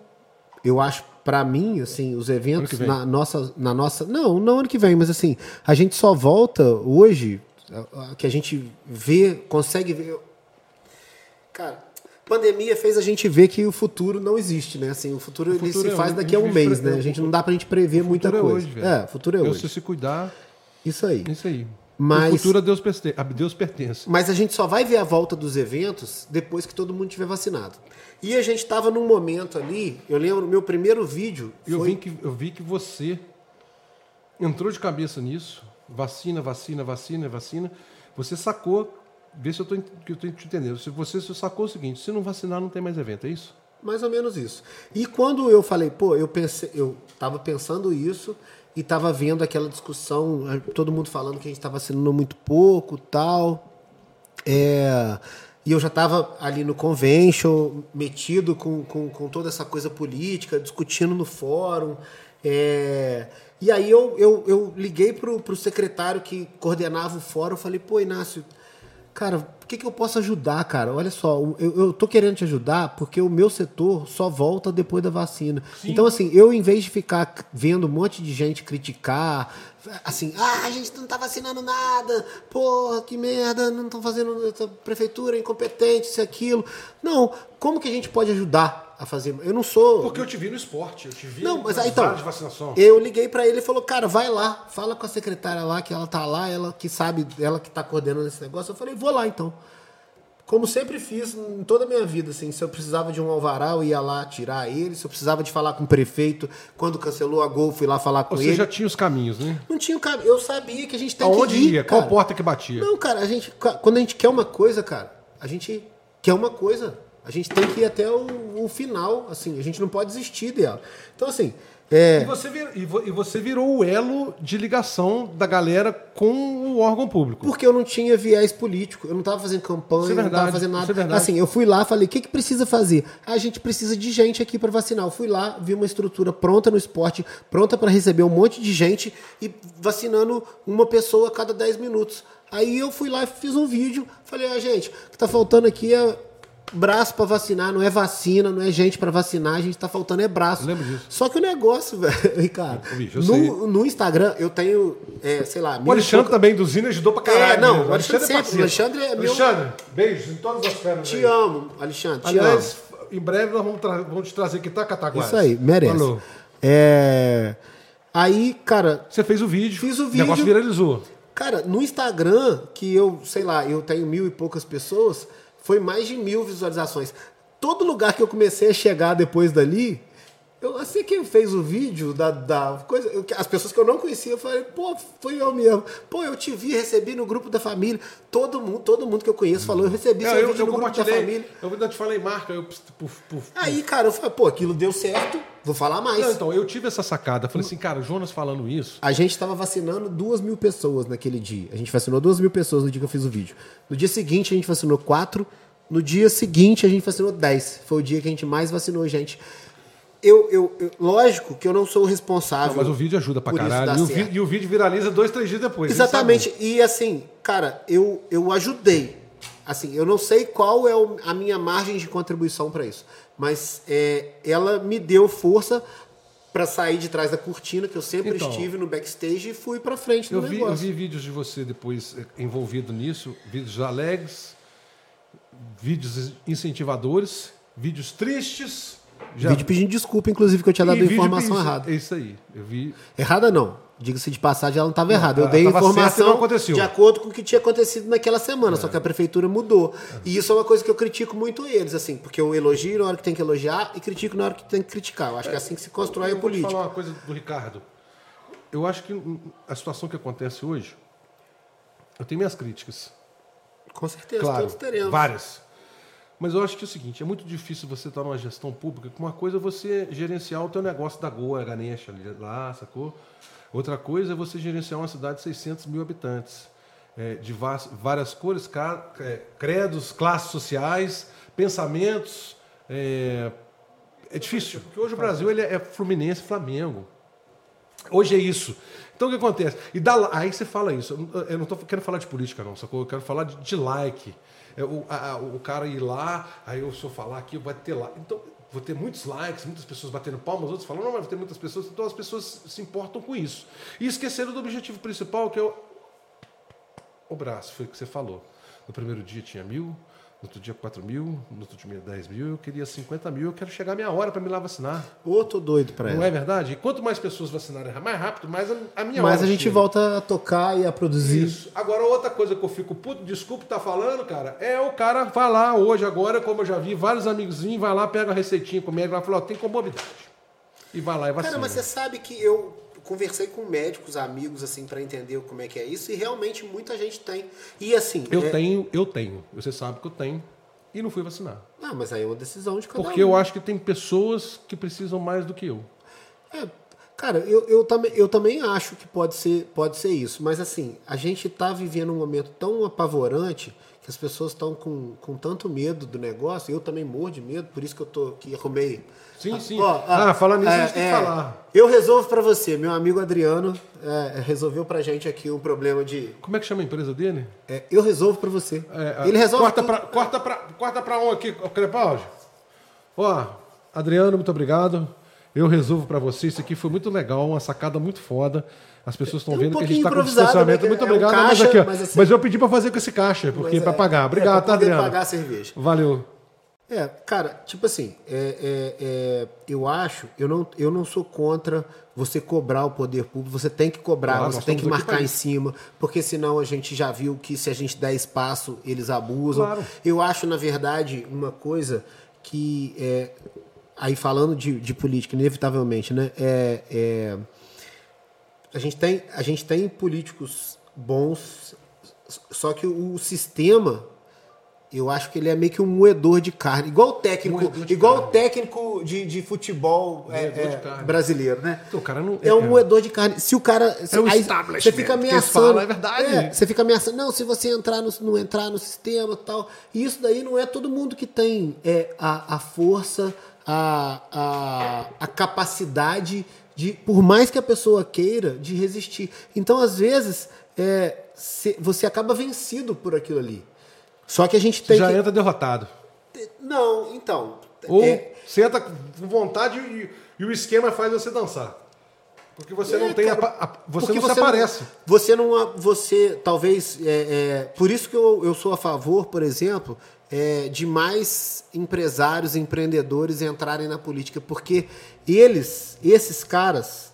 eu acho, para mim, assim, os eventos na nossa, na nossa. Não, não ano que vem, mas assim, a gente só volta hoje, que a gente vê, consegue ver. Cara, pandemia fez a gente ver que o futuro não existe, né? Assim, o futuro, o futuro ele se é faz daqui a um mês, né? A gente não dá pra gente prever muita é coisa. É, hoje, é, o futuro é hoje. Se se cuidar. Isso aí. Isso aí. Mas, o futuro a Deus, a Deus pertence. Mas a gente só vai ver a volta dos eventos depois que todo mundo tiver vacinado. E a gente estava num momento ali, eu lembro, meu primeiro vídeo. Eu, vi que, eu vi que você entrou de cabeça nisso. Vacina, vacina, vacina, vacina. Você sacou Vê se eu estou te entendendo. Se você sacou o seguinte, se não vacinar, não tem mais evento, é isso? Mais ou menos isso. E quando eu falei, pô, eu pensei, eu estava pensando isso e estava vendo aquela discussão, todo mundo falando que a gente estava vacinando muito pouco, tal. É, e eu já estava ali no convention, metido com, com, com, toda essa coisa política, discutindo no fórum. É, e aí eu, eu, eu liguei para o secretário que coordenava o fórum, falei, pô, Inácio, cara, por que, que eu posso ajudar, cara? Olha só, eu, eu tô querendo te ajudar porque o meu setor só volta depois da vacina. Sim. Então, assim, eu, em vez de ficar vendo um monte de gente criticar, assim, ah, a gente não tá vacinando nada, porra, que merda, não estão fazendo, prefeitura é incompetente, isso e aquilo. Não, como que a gente pode ajudar? A fazer. Eu não sou. Porque eu te vi no esporte, eu te vi não, mas aí, então, de vacinação. Eu liguei para ele e falou, cara, vai lá, fala com a secretária lá, que ela tá lá, ela que sabe, ela que tá coordenando esse negócio. Eu falei, vou lá então. Como sempre fiz em toda a minha vida, assim, se eu precisava de um alvará, eu ia lá tirar ele, se eu precisava de falar com o prefeito, quando cancelou a Gol, fui lá falar com Ou ele. Você já tinha os caminhos, né? Não tinha o caminho, eu sabia que a gente tem Aonde que ir, ia? Cara. Qual porta que batia? Não, cara, a gente, quando a gente quer uma coisa, cara, a gente quer uma coisa. A gente tem que ir até o, o final, assim, a gente não pode desistir dela. Então, assim. É... E, você vir, e você virou o elo de ligação da galera com o órgão público. Porque eu não tinha viés político, eu não estava fazendo campanha, é verdade, não estava fazendo nada. É assim, eu fui lá, falei, o que, que precisa fazer? Ah, a gente precisa de gente aqui para vacinar. Eu fui lá, vi uma estrutura pronta no esporte, pronta para receber um monte de gente e vacinando uma pessoa a cada 10 minutos. Aí eu fui lá e fiz um vídeo, falei, ah, gente, o que está faltando aqui é braço para vacinar, não é vacina, não é gente para vacinar, a gente tá faltando é braço. Lembro disso. Só que o negócio, <laughs> velho, Ricardo, bicho, no, no, Instagram eu tenho, é, sei lá... O Alexandre pouca... também, do Zina, ajudou pra caralho. É, não, o Alexandre, Alexandre é sempre, o Alexandre é meu... Alexandre, beijos em todas as pernas Te aí. amo, Alexandre, te Aliás, amo. em breve nós vamos, vamos te trazer aqui, tá, Cataguás? Isso aí, merece. Falou. É... Aí, cara... Você fez o vídeo. Fiz o vídeo. O negócio viralizou. Cara, no Instagram, que eu, sei lá, eu tenho mil e poucas pessoas foi mais de mil visualizações. Todo lugar que eu comecei a chegar depois dali, eu assim que fez o vídeo da, da coisa, eu, as pessoas que eu não conhecia, eu falei, pô, foi eu mesmo. Pô, eu te vi, recebi no grupo da família. Todo mundo, todo mundo que eu conheço falou, eu recebi seu eu, vídeo eu no grupo da família. Eu ainda te falei marca, eu puf, puf, Aí, cara, eu falei, pô, aquilo deu certo, vou falar mais. Não, então, eu tive essa sacada. Falei assim, cara, o Jonas falando isso. A gente estava vacinando duas mil pessoas naquele dia. A gente vacinou duas mil pessoas no dia que eu fiz o vídeo. No dia seguinte, a gente vacinou quatro. No dia seguinte, a gente vacinou 10. Foi o dia que a gente mais vacinou gente. Eu, eu, eu- lógico que eu não sou o responsável. Não, mas o vídeo ajuda pra caralho. E o, vi- e o vídeo viraliza dois, três dias depois. Exatamente. E assim, cara, eu, eu ajudei. Assim, eu não sei qual é a minha margem de contribuição para isso, mas é, ela me deu força para sair de trás da cortina, que eu sempre Então. estive no backstage e fui para frente Eu vi, eu negócio. vi vídeos de você depois eh, envolvido nisso, vídeos alegres, vídeos incentivadores, vídeos tristes. Já- Vídeo pedindo desculpa, inclusive, que eu tinha dado e a informação pens- errada. É isso aí. Eu vi. Errada não. Diga-se de passagem, ela não estava errada. Eu dei a informação aconteceu. de acordo com o que tinha acontecido naquela semana, só que a prefeitura mudou. E isso é uma coisa que eu critico muito eles, assim, porque eu elogio na hora que tem que elogiar e critico na hora que tem que criticar. Eu acho que é assim que se constrói a eu vou te política. falar uma coisa do Ricardo. Eu acho que a situação que acontece hoje, eu tenho minhas críticas. Com certeza, Claro, todos teremos. várias. Mas eu acho que é o seguinte, é muito difícil você estar numa gestão pública, que uma coisa é você gerenciar o teu negócio da Goa, Ganesha, lá, sacou? Outra coisa é você gerenciar uma cidade de 600 mil habitantes, é, de várias cores, é, credos, classes sociais, pensamentos. É, é difícil, porque hoje o Brasil ele é Fluminense e Flamengo. Hoje é isso. Então o que acontece? E dá, aí você fala isso. Eu não- tô quero falar de política, não, sacou? Eu quero falar de, de like. É, o, a- o cara ir lá, aí eu se eu falar aqui, vai ter lá. Então, vou ter muitos likes, muitas pessoas batendo palmas, outros falando, não, mas vou ter muitas pessoas. Então as pessoas se importam com isso. E esqueceram do objetivo principal, que é o, o braço, foi o que você falou. No primeiro dia tinha mil, outro dia quatro mil, no outro dia dez mil, eu queria 50 mil, eu quero chegar a minha hora para me lá vacinar. Tô doido pra Não ela. é verdade? E quanto mais pessoas vacinarem mais rápido, mais a, minha Mas hora a gente chega. volta a tocar e a produzir. Isso. Agora, outra coisa que eu fico puto, desculpa tá falando, cara, é o cara vai lá hoje, agora, como eu já vi, vários amigozinhos, vai lá, pega a receitinha comigo, vai falar, ó, tem comorbidade. E vai lá e vacina. Cara, mas você sabe que eu conversei com médicos, amigos, assim, pra entender como é que é isso, e realmente muita gente tem. E assim. Eu é- tenho, eu tenho. Você sabe que eu tenho. E não fui vacinar. Não, mas aí é uma decisão de cada Porque um. eu acho que tem pessoas que precisam mais do que eu. É, cara, eu, eu, também, eu também acho que pode ser, pode ser isso. Mas assim, a gente tá vivendo um momento tão apavorante que as pessoas estão com, com tanto medo do negócio. Eu também morro de medo, por isso que eu tô aqui, arrumei. Sim, sim. Ó, ah, falando nisso, é, a gente tem que é, falar. Eu resolvo pra você. Meu amigo Adriano é, resolveu pra gente aqui um problema de. Como é que chama a empresa dele? é, eu resolvo pra você. É, Ele resolve. Corta tudo. pra, corta, pra, corta pra um aqui, Crepaldi. Ó, Adriano, muito obrigado. Eu resolvo pra você. Isso aqui foi muito legal, uma sacada muito foda. As pessoas estão É um vendo que a gente pouquinho tá com distanciamento. Muito É um obrigado. mas, caixa, aqui, ó, mas mas, assim- eu pedi pra fazer com esse caixa, porque Mas é, pagar. é, Obrigado, pra tá, Adriano? pagar a cerveja. Valeu. É, cara, tipo assim, é, é, é, eu acho, eu não, eu não sou contra você cobrar o poder público, você tem que cobrar, Claro, você tem que aqui marcar em cima, porque senão a gente já viu que se a gente der espaço, eles abusam. Claro. Eu acho, na verdade, uma coisa que, é, aí falando de, de política, inevitavelmente, né, é, é, a, gente tem, a gente tem políticos bons, só que o sistema eu acho que ele é meio que um moedor de carne, igual o técnico, igual carne. o técnico de, de futebol é, de é, brasileiro, né? O cara não- é um é- moedor de carne. Se o cara, se, É o aí establishment você fica ameaçando, falam, é verdade. você fica ameaçando, não, se você entrar no, não entrar no sistema, tal. E isso daí não é todo mundo que tem é, a, a força, a, a, a capacidade de, por mais que a pessoa queira, de resistir. Então, às vezes, é, se- você acaba vencido por aquilo ali. Só que a gente Você tem já que... entra derrotado. Não, então. Ou é, você entra com vontade e, e o esquema faz você dançar. Porque você É, não tem. cara, a- a- você não se aparece. você não. Você talvez. é, é, por isso que eu, eu sou a favor, por exemplo, é, de mais empresários, empreendedores entrarem na política, porque eles, esses caras.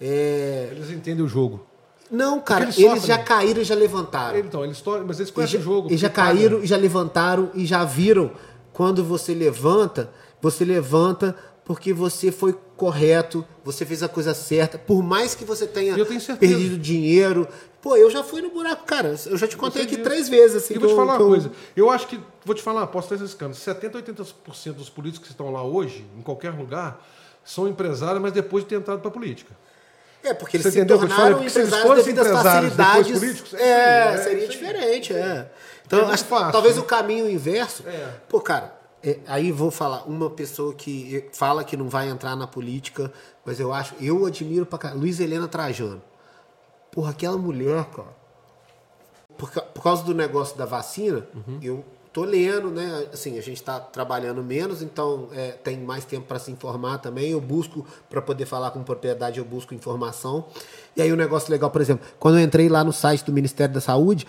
é, Eles entendem o jogo. não, cara, eles eles, já caíram e já levantaram. Então, eles to- mas eles conhecem já, o jogo. eles já caíram e já levantaram e já viram quando você levanta, você levanta porque você foi correto, você fez a coisa certa, por mais que você tenha perdido dinheiro. Pô, eu já fui no buraco, cara. Eu já te contei aqui três vezes. Assim, E vou te eu- falar uma eu- coisa. Eu acho que. Vou te falar, posso estar arriscando. 70%, 80% dos políticos que estão lá hoje, em qualquer lugar, são empresários, mas depois de ter entrado para a política. É, porque eles Você se entendeu tornaram Porque empresários devido às facilidades. políticos, é é, é seria diferente, é. Então, É muito acho talvez né? o caminho inverso. É. Pô, cara, é, aí vou falar, uma pessoa que fala que não vai entrar na política, mas eu acho, eu admiro pra caralho, Luiz Helena Trajano. Porra, aquela mulher, cara. Por, por causa do negócio da vacina, eu tô lendo, né? Assim, a gente está trabalhando menos, então é, tem mais tempo para se informar também. Eu busco, para poder falar com propriedade, eu busco informação. E aí o negócio legal, por exemplo, quando eu entrei lá no site do Ministério da Saúde,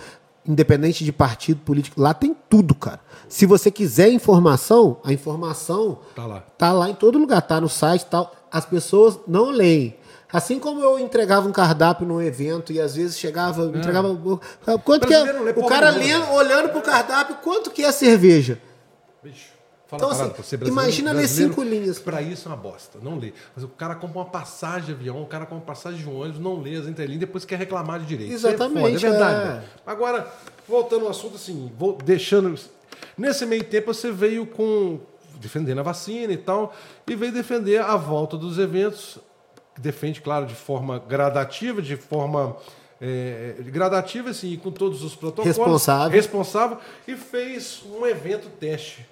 independente de partido político, lá tem tudo, cara. Se você quiser informação, a informação Tá lá. Tá lá em todo lugar, tá no site e tal. As pessoas não leem. Assim como eu entregava um cardápio num evento e às vezes chegava, entregava. Quanto que é? É. O cara lendo, olhando pro cardápio, quanto que é a cerveja? Bicho, fala Então, parada assim, você, imagina ler cinco linhas. Pra isso é uma bosta, não lê. Mas o cara compra uma passagem de avião, o cara compra uma passagem de ônibus, não lê as entrelinhas, depois quer reclamar de direito. Exatamente, É, foda, é verdade. é. velho. Agora, voltando ao assunto, assim, vou deixando. Nesse meio tempo você veio com. defendendo a vacina e tal, e veio defender a volta dos eventos. Defende, claro, de forma gradativa, de forma. é, gradativa, assim, com todos os protocolos. Responsável. Responsável. E fez um evento teste.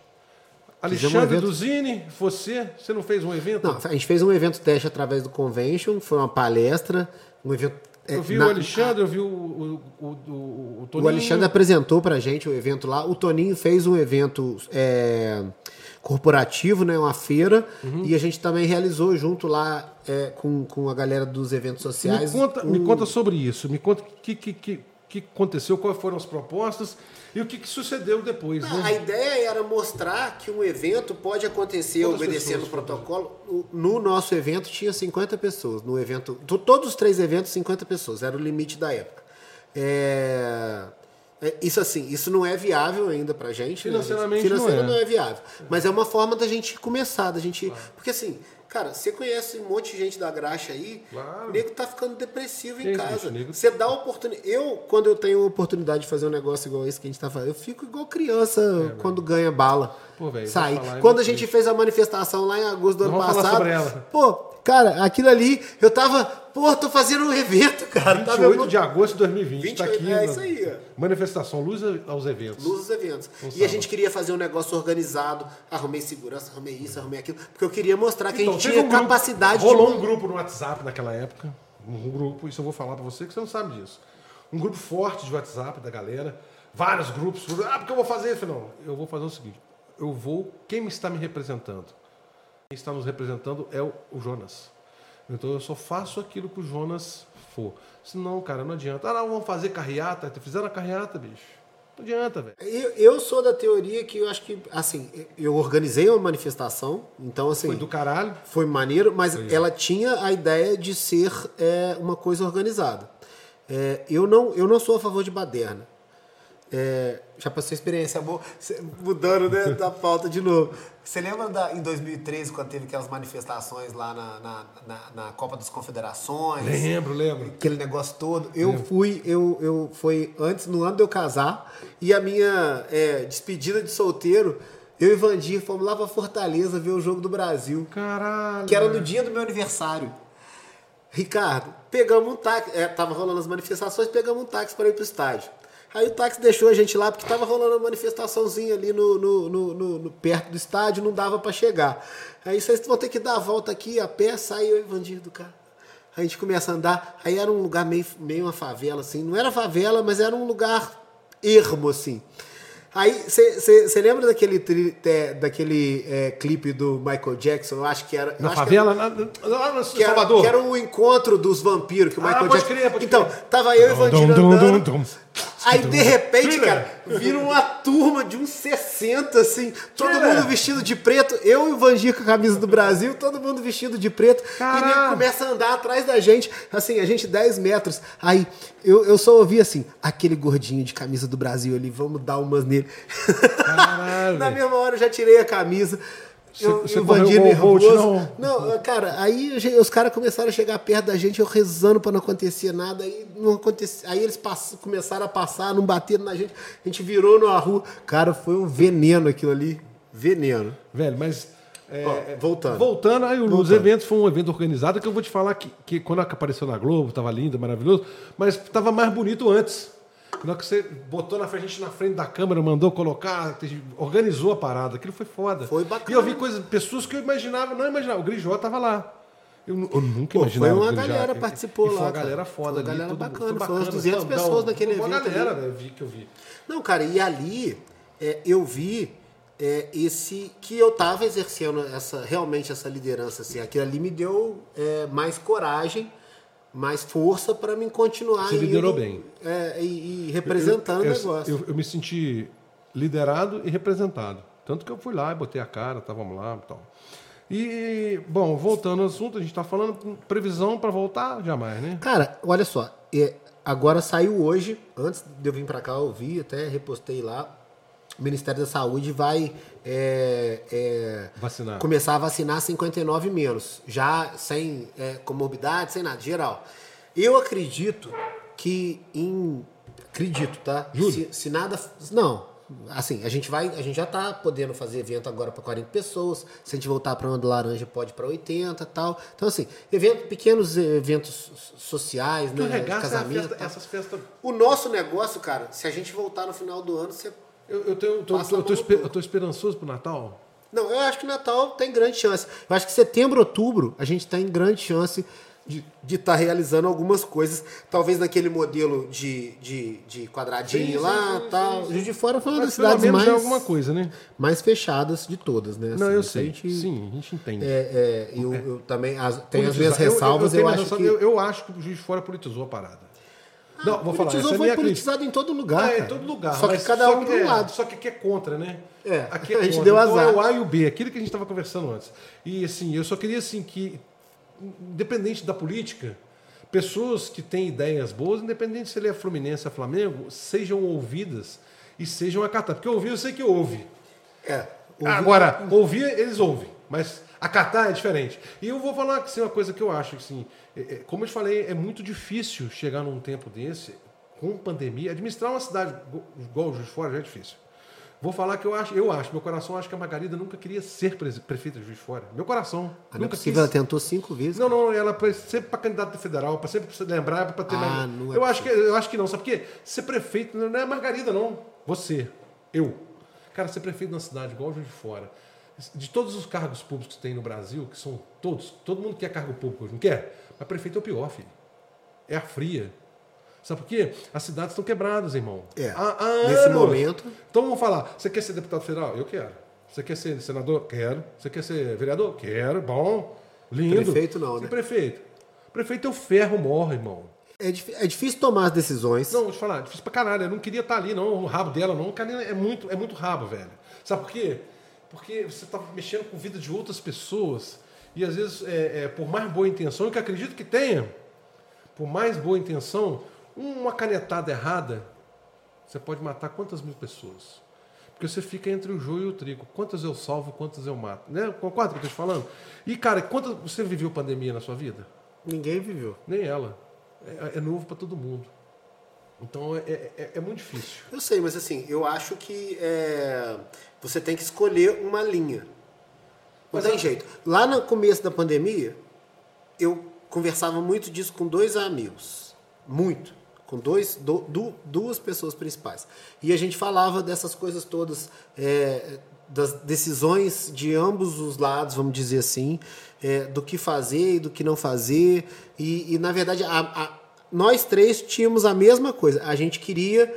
Um Alexandre evento- Duzini, você, você não fez um evento? Não, a gente fez um evento teste através do Convention, foi uma palestra, um evento. é, eu vi na- o Alexandre, eu vi o, o, o, o, Toninho. O Alexandre apresentou pra gente o evento lá. O Toninho fez um evento é, corporativo, né? Uma feira. Uhum. E a gente também realizou junto lá é, com, com a galera dos eventos Me sociais. conta, me um- conta sobre isso. Me conta o que, que, que, que aconteceu, quais foram as propostas e o que, que sucedeu depois. Não, né? A ideia era mostrar que um evento pode acontecer Quantas obedecendo o protocolo. No nosso evento tinha 50 pessoas. No evento, to- todos os três eventos, 50 pessoas. Era o limite da época. É, é, Isso assim, isso não é viável ainda pra gente. né? Financeiramente Financeiro não é. não é viável. Mas é uma forma da gente começar, da gente. Porque assim, cara, você conhece um monte de gente da graxa aí, Claro. o nego tá ficando depressivo em Sim, casa. bicho, Você dá oportunidade. Eu, quando eu tenho a oportunidade de fazer um negócio igual esse que a gente tá fazendo, eu fico igual criança quando ganha bala. É, Pô, velho, Sai. é Quando a gente fez a manifestação lá em agosto do Nós ano passado. Pô, cara, aquilo ali, eu tava. Pô, tô fazendo um evento, cara. Tava 28 de agosto de 2020, 28, tá aqui. é na isso aí. Manifestação Luz aos Eventos. Luz dos eventos. Um e a sábado. gente queria fazer um negócio organizado. Arrumei segurança, arrumei isso, arrumei aquilo. Porque eu queria mostrar que a Então, gente teve tinha um grupo- capacidade rolou de. um grupo no WhatsApp naquela época. Um grupo, isso eu vou falar pra você que você não sabe disso. Um grupo forte de WhatsApp da galera. Vários grupos. Ah, porque eu vou fazer isso? Não, eu vou fazer o seguinte. Eu vou. Quem está me representando? Quem está nos representando é o Jonas. Então eu só faço aquilo que o Jonas for. Senão, cara, não adianta. Ah, não, vamos fazer carreata. Fizeram a carreata, bicho. Não adianta, velho. Eu, eu sou da teoria que eu acho que, assim, eu organizei uma manifestação, então, assim. Foi do caralho. Foi maneiro, mas ela tinha a ideia de ser é, uma coisa organizada. É, eu, não, eu não sou a favor de baderna. É, já passei experiência boa, mudando né, da pauta de novo. Você lembra da, em 2013, quando teve aquelas manifestações lá na, na, na- na Copa das Confederações? Lembro, lembro. aquele negócio todo. Eu fui, eu, eu foi antes, no ano de eu casar, e a minha é, despedida de solteiro, eu e Vandir fomos lá pra Fortaleza ver o jogo do Brasil, Caralho. que era no dia do meu aniversário. Ricardo, pegamos um táxi, é, tava rolando as manifestações, pegamos um táxi para ir pro estádio. Aí o táxi deixou a gente lá porque tava rolando uma manifestaçãozinha ali no, no, no- no- no- perto do estádio, não dava para chegar. Aí vocês vão ter que dar a volta aqui a pé, sai eu e Vandir do carro. A gente começa a andar, aí era um lugar meio, meio uma favela, assim. Não era favela, mas era um lugar ermo, assim. Aí, você lembra daquele, tri- é, daquele é, clipe do Michael Jackson? Eu acho que era. Na era- favela, lá na, lá no que era, Salvador. que era o encontro dos vampiros que o Ah, Michael pode Jackson. crer, pode então, crer. tava eu e o Vandinho Dum, dum, andando. dum, dum. Aí, de repente, cara, vira uma turma de uns 60, assim, todo mundo vestido de preto. Eu e o Vandir com a camisa do Brasil, todo mundo vestido de preto. E Caralho. ele começa a andar atrás da gente, assim, a gente 10 metros. Aí eu, eu só ouvi assim, aquele gordinho de camisa do Brasil ali, vamos dar umas nele. <laughs> Caralho, Na mesma hora eu já tirei a camisa. Você- Eu, você e o Vandir correu o nervoso. Não, cara, aí a gente- os caras começaram a chegar perto da gente, eu rezando pra não acontecer nada, aí não acontecia. Aí eles pass- começaram a passar, não bateram na gente, a gente virou numa rua. Cara, foi um veneno aquilo ali. Veneno. Velho, mas. é, Ó, voltando. Voltando, aí os Voltando. eventos foi um evento organizado que eu vou te falar que, que quando apareceu na Globo, tava lindo, maravilhoso, mas tava mais bonito antes. Na hora que você botou na frente, a gente na frente da câmera, mandou colocar, organizou a parada. Aquilo foi foda. Foi bacana. E eu vi coisas, pessoas que eu imaginava, não imaginava. O Grijó tava lá. Eu, eu nunca Pô, imaginava. foi uma galera participou e Foi lá, uma cara. galera foda Foi uma ali. galera tudo- bacana, foi foi umas 200 pessoas naquele Foi uma evento galera, né, eu vi que eu vi. Não, cara, e ali é, eu vi é, esse que eu tava exercendo essa realmente essa liderança assim, aquilo ali me deu é, mais coragem, mais força para mim continuar Você indo, liderou bem. é, e, e representando eu, o negócio. Eu, eu me senti liderado e representado. Tanto que eu fui lá e botei a cara, tá, vamos lá e tal. E, bom, voltando ao assunto, a gente tá falando previsão para voltar? Jamais, né? Cara, olha só, é, agora saiu hoje, antes de eu vir para cá, eu vi, até repostei lá. O Ministério da Saúde vai é, é, Vacinar. começar a vacinar 59 menos, já sem é, comorbidade, sem nada, geral. Eu acredito que em. Acredito, tá? Se, se nada. Não. Assim, a gente vai. A gente já tá podendo fazer evento agora para 40 pessoas. Se a gente voltar para uma do laranja, pode para 80 e tal. Então, assim, evento, pequenos eventos sociais, né? é Casamento. festa- essas festas. O nosso negócio, cara, se a gente voltar no final do ano, você. Eu, eu, tenho, eu, tô, Passa eu, tô, esper- eu tô esperançoso pro Natal. Não, eu acho que Natal tem grande chance. Eu acho que setembro, outubro, a gente tem grande chance de estar realizando algumas coisas. Talvez naquele modelo de, de, de quadradinho Sim, lá sim, tal. sim, Juiz de Fora foi uma Mas das cidades menos mais, é alguma coisa, né? mais fechadas de todas, né? Não, Assim, eu isso a sei. gente- Sim, a gente entende. É, é, eu, eu também as, tenho as minhas ressalvas, eu, acho que. Eu, eu acho que o juiz de fora politizou a parada. Não, vou falar, politizou é foi crítica. politizado em todo lugar. É, em todo lugar. Só que cada um para um é- lado. Só que aqui é contra, né? É, Aqui é <laughs> a gente contra. deu então azar. é o A e o B, aquilo que a gente estava conversando antes. E assim, eu só queria assim que, independente da política, pessoas que têm ideias boas, independente se ele é Fluminense ou Flamengo, sejam ouvidas e sejam acatadas. Porque ouvir eu sei que ouve. É. o- Agora, ouvir, eles ouvem, mas acatar é diferente. E eu vou falar assim, uma coisa que eu acho, assim, é- como eu te falei, é muito difícil chegar num tempo desse, com pandemia, administrar uma cidade igual o Juiz de Fora já é difícil. Vou falar que eu acho, eu acho, meu coração acha que a Margarida nunca queria ser prefeita de Juiz de Fora. Meu coração. É nunca possível, ela quis. tentou cinco vezes. Não, não, ela sempre para candidato federal, para sempre pra lembrar, para ter Ah, mais. não é eu, acho que, eu acho que não, sabe por quê? Ser prefeito não é Margarida, não. Você, eu. Cara, ser prefeito de uma cidade igual o Juiz de Fora, de todos os cargos públicos que tem no Brasil, que são todos, todo mundo quer cargo público, não quer? Mas prefeito é o pior, filho. É a fria. Sabe por quê? As cidades estão quebradas, irmão. É. Há- há Nesse anos. momento. Então vamos falar. Você quer ser deputado federal? Eu quero. Você quer ser senador? Quero. Você quer ser vereador? Quero. Bom. Lindo. Prefeito não, né? Prefeito. Prefeito é o ferro morre, irmão. É, é difícil tomar as decisões. Não, vou te falar, difícil pra caralho. Eu não queria estar ali, não. O rabo dela, não. O cara é muito, é muito rabo, velho. Sabe por quê? Porque você tá mexendo com a vida de outras pessoas. E às vezes, é, é, por mais boa intenção, que acredito que tenha, por mais boa intenção, uma canetada errada, você pode matar quantas mil pessoas? Porque você fica entre o joio e o trigo. Quantas eu salvo, quantas eu mato. Né? Concorda com o que eu estou te falando? E, cara, quantas você viveu pandemia na sua vida? Ninguém viveu. Nem ela. É, é novo para todo mundo. Então é, é, é muito difícil. Eu sei, mas assim, eu acho que é, você tem que escolher uma linha. Não Mas tem jeito. Lá no começo da pandemia, eu conversava muito disso com dois amigos. Muito. Com dois, du- du- duas pessoas principais. E a gente falava dessas coisas todas, é, das decisões de ambos os lados, vamos dizer assim, é, do que fazer e do que não fazer. E, e, na verdade, a- a- nós três tínhamos a mesma coisa. A gente queria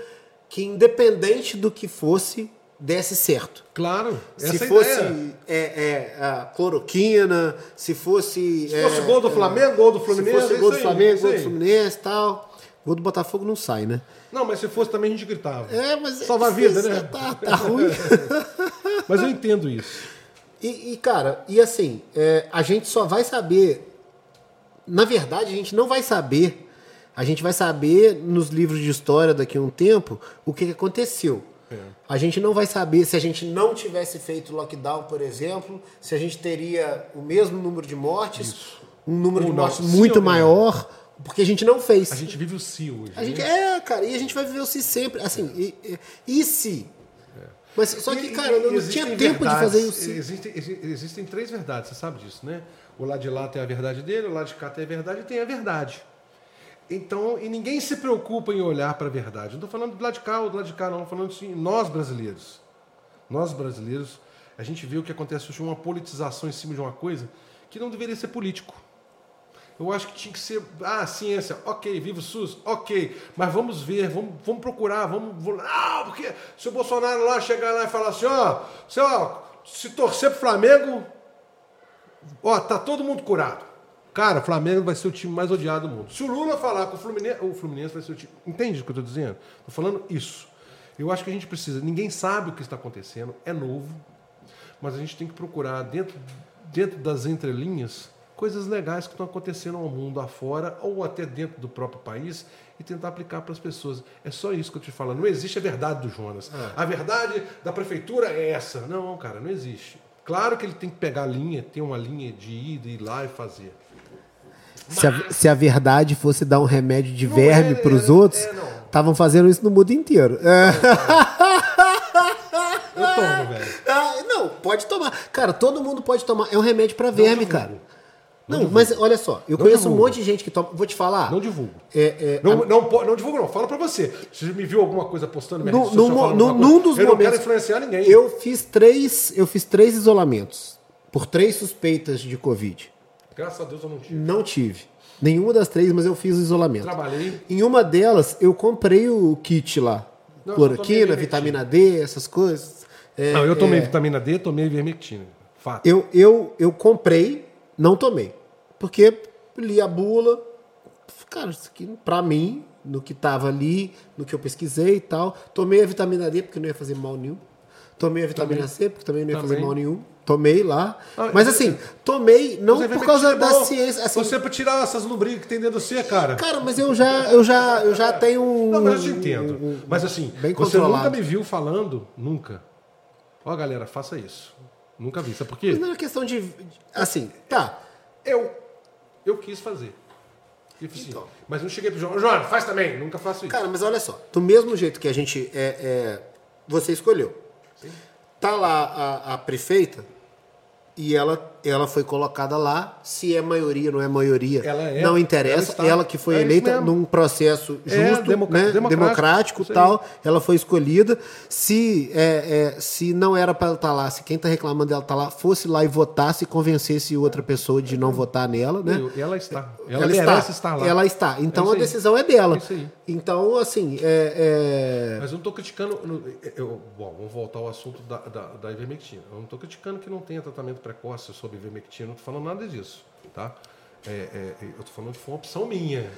que, independente do que fosse, desse certo. Claro. Se é fosse é, é, a cloroquina, se fosse. Se fosse gol do Flamengo, gol do Fluminense. Se fosse é gol do Flamengo, é gol do. Fluminense e tal. Gol do Botafogo não sai, né? Não, mas se fosse também a gente gritava. É, mas. é Salva a vida, difícil, né? Tá, tá ruim. <laughs> Mas eu entendo isso. E, e, cara, e assim, é, a gente só vai saber. Na verdade, a gente não vai saber. A gente vai saber nos livros de história daqui a um tempo o que que aconteceu. É. A gente não vai saber se a gente não tivesse feito lockdown, por exemplo, se a gente teria o mesmo número de mortes, um número Ou de não, mortes muito não. maior, porque a gente não fez. A gente vive o si hoje. A gente, né? é, cara, e a gente vai viver o si sempre. Assim, e, e, e se? Mas só que, E- cara, não existem tinha tempo de verdades, fazer o si. Existem, exi- existem três verdades, você sabe disso, né? O lado de lá tem a verdade dele, o lado de cá tem a verdade e tem a verdade. Então, e ninguém se preocupa em olhar para a verdade. Não estou falando do lado de cá ou do lado de cá, não. Estou falando assim, nós brasileiros. Nós brasileiros, a gente vê o que acontece hoje, uma politização em cima de uma coisa que não deveria ser político. Eu acho que tinha que ser, ah, ciência, ok, viva o SUS, ok, mas vamos ver, vamos, vamos procurar, vamos, vamos. Não, porque se o Bolsonaro lá chegar lá e falar assim, ó, se, ó, se torcer pro Flamengo, ó, tá todo mundo curado. Cara, o Flamengo vai ser o time mais odiado do mundo. Se o Lula falar com o Fluminense, o Fluminense vai ser o time. Entende o que eu estou dizendo? Estou falando isso. Eu acho que a gente precisa. Ninguém sabe o que está acontecendo, é novo, mas a gente tem que procurar dentro, dentro das entrelinhas coisas legais que estão acontecendo ao mundo afora ou até dentro do próprio país e tentar aplicar para as pessoas. É só isso que eu te falo. Não existe a verdade do Jonas. É. A verdade da prefeitura é essa. Não, cara, não existe. Claro que ele tem que pegar a linha, ter uma linha de ida, ir lá e fazer. Se, a, se a verdade fosse dar um remédio de verme para os outros, estavam é, fazendo isso no mundo inteiro. É. <laughs> Eu tomo, velho. Ah, não, pode tomar. Cara, todo mundo pode tomar. É um remédio para verme, cara. Não, não mas olha só, eu não conheço divulgo. um monte de gente que toma. Vou te falar. Não divulgo. É, é, não, a... não, não, divulgo, não. Fala pra você. Você me viu alguma coisa postando minha no, no, no, Num dos eu momentos. Eu não quero influenciar ninguém. Eu fiz três, eu fiz três isolamentos por três suspeitas de Covid. Graças a Deus eu não tive. Não tive. Nenhuma das três, mas eu fiz o isolamento. Trabalhei. Em uma delas, eu comprei o kit lá. Não, Cloroquina, vitamina D, essas coisas. É, não, eu tomei é... vitamina D, tomei vermectina. Fato. Eu, eu, eu comprei, não tomei. Porque li a bula, cara, isso aqui pra mim, no que tava ali, no que eu pesquisei e tal. Tomei a vitamina D, porque não ia fazer mal nenhum. Tomei a vitamina também. C, porque também não ia também. fazer mal nenhum. Tomei lá. Ah, mas assim, tomei não por causa da ciência. Assim, você para tirar essas lubrigas que tem dentro do C, cara. Cara, mas eu já, eu já, eu já tenho um. Não, mas eu te entendo. Um, mas assim, bem você nunca me viu falando, nunca. Ó, galera, faça isso. Nunca vi. Sabe por quê? Mas não é questão de. Assim, tá. Eu eu quis fazer. Assim, então. Mas não cheguei pro João, João, faz também, nunca faço isso. Cara, mas olha só, do mesmo jeito que a gente é, é você escolheu. Sim. Tá lá a, a prefeita e ela, ela foi colocada lá. Se é maioria, não é maioria, é, não interessa. Ela, ela que foi é eleita num processo é, justo, é, né? democrático, democrático tal. Ela foi escolhida. Se, é, é se não era para ela estar tá lá, se quem está reclamando dela estar tá lá, fosse lá e votasse e convencesse outra pessoa de não votar nela, né? Ela está. Ela, ela está. estar lá. Ela está. Então a decisão é dela. Então, assim. Mas eu não estou criticando. Eu, bom, vamos voltar ao assunto da, da, da ivermectina. Eu não estou criticando que não tenha tratamento precoce sobre ivermectina, não estou falando nada disso, tá? É, é, eu estou falando que foi uma opção minha.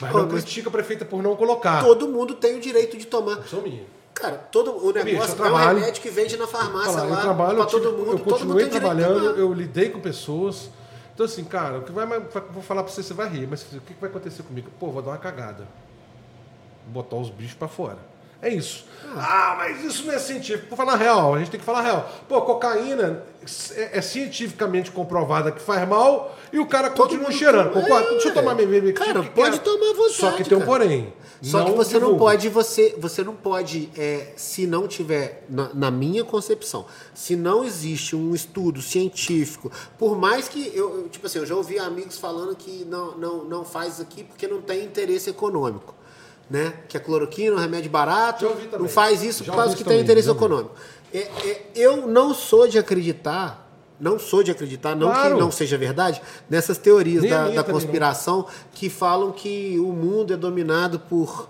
Mas não critica a prefeita por não colocar. Todo mundo tem o direito de tomar. Opção minha. Cara, todo o negócio Bicho, é um remédio que vende na farmácia falar, lá. Eu trabalho, eu todo mundo. Eu continuei trabalhando, eu lidei com pessoas. Então, assim, cara, o que vai, vou falar para você, você vai rir, mas o que vai acontecer comigo? Pô, vou dar uma cagada. Vou botar os bichos para fora. É isso. Ah, mas isso não é científico. Por falar real, a gente tem que falar real. Pô, cocaína é, é cientificamente comprovada que faz mal e o cara Todo continua cheirando. Concorda? É, Deixa eu tomar minha bebida. Cara, pode tomar à vontade. Só que tem um porém. Só não que você divulga. não pode, você, você não pode, é, se não tiver, na, na, minha concepção, se não existe um estudo científico, por mais que eu, tipo assim, eu já ouvi amigos falando que não, não, não faz aqui porque não tem interesse econômico né? Que é cloroquina, um remédio barato. Não faz isso por causa que tem interesse econômico. É, é, eu não sou de acreditar, não sou de acreditar, não claro. que não seja verdade, nessas teorias da, da conspiração que falam que o mundo é dominado por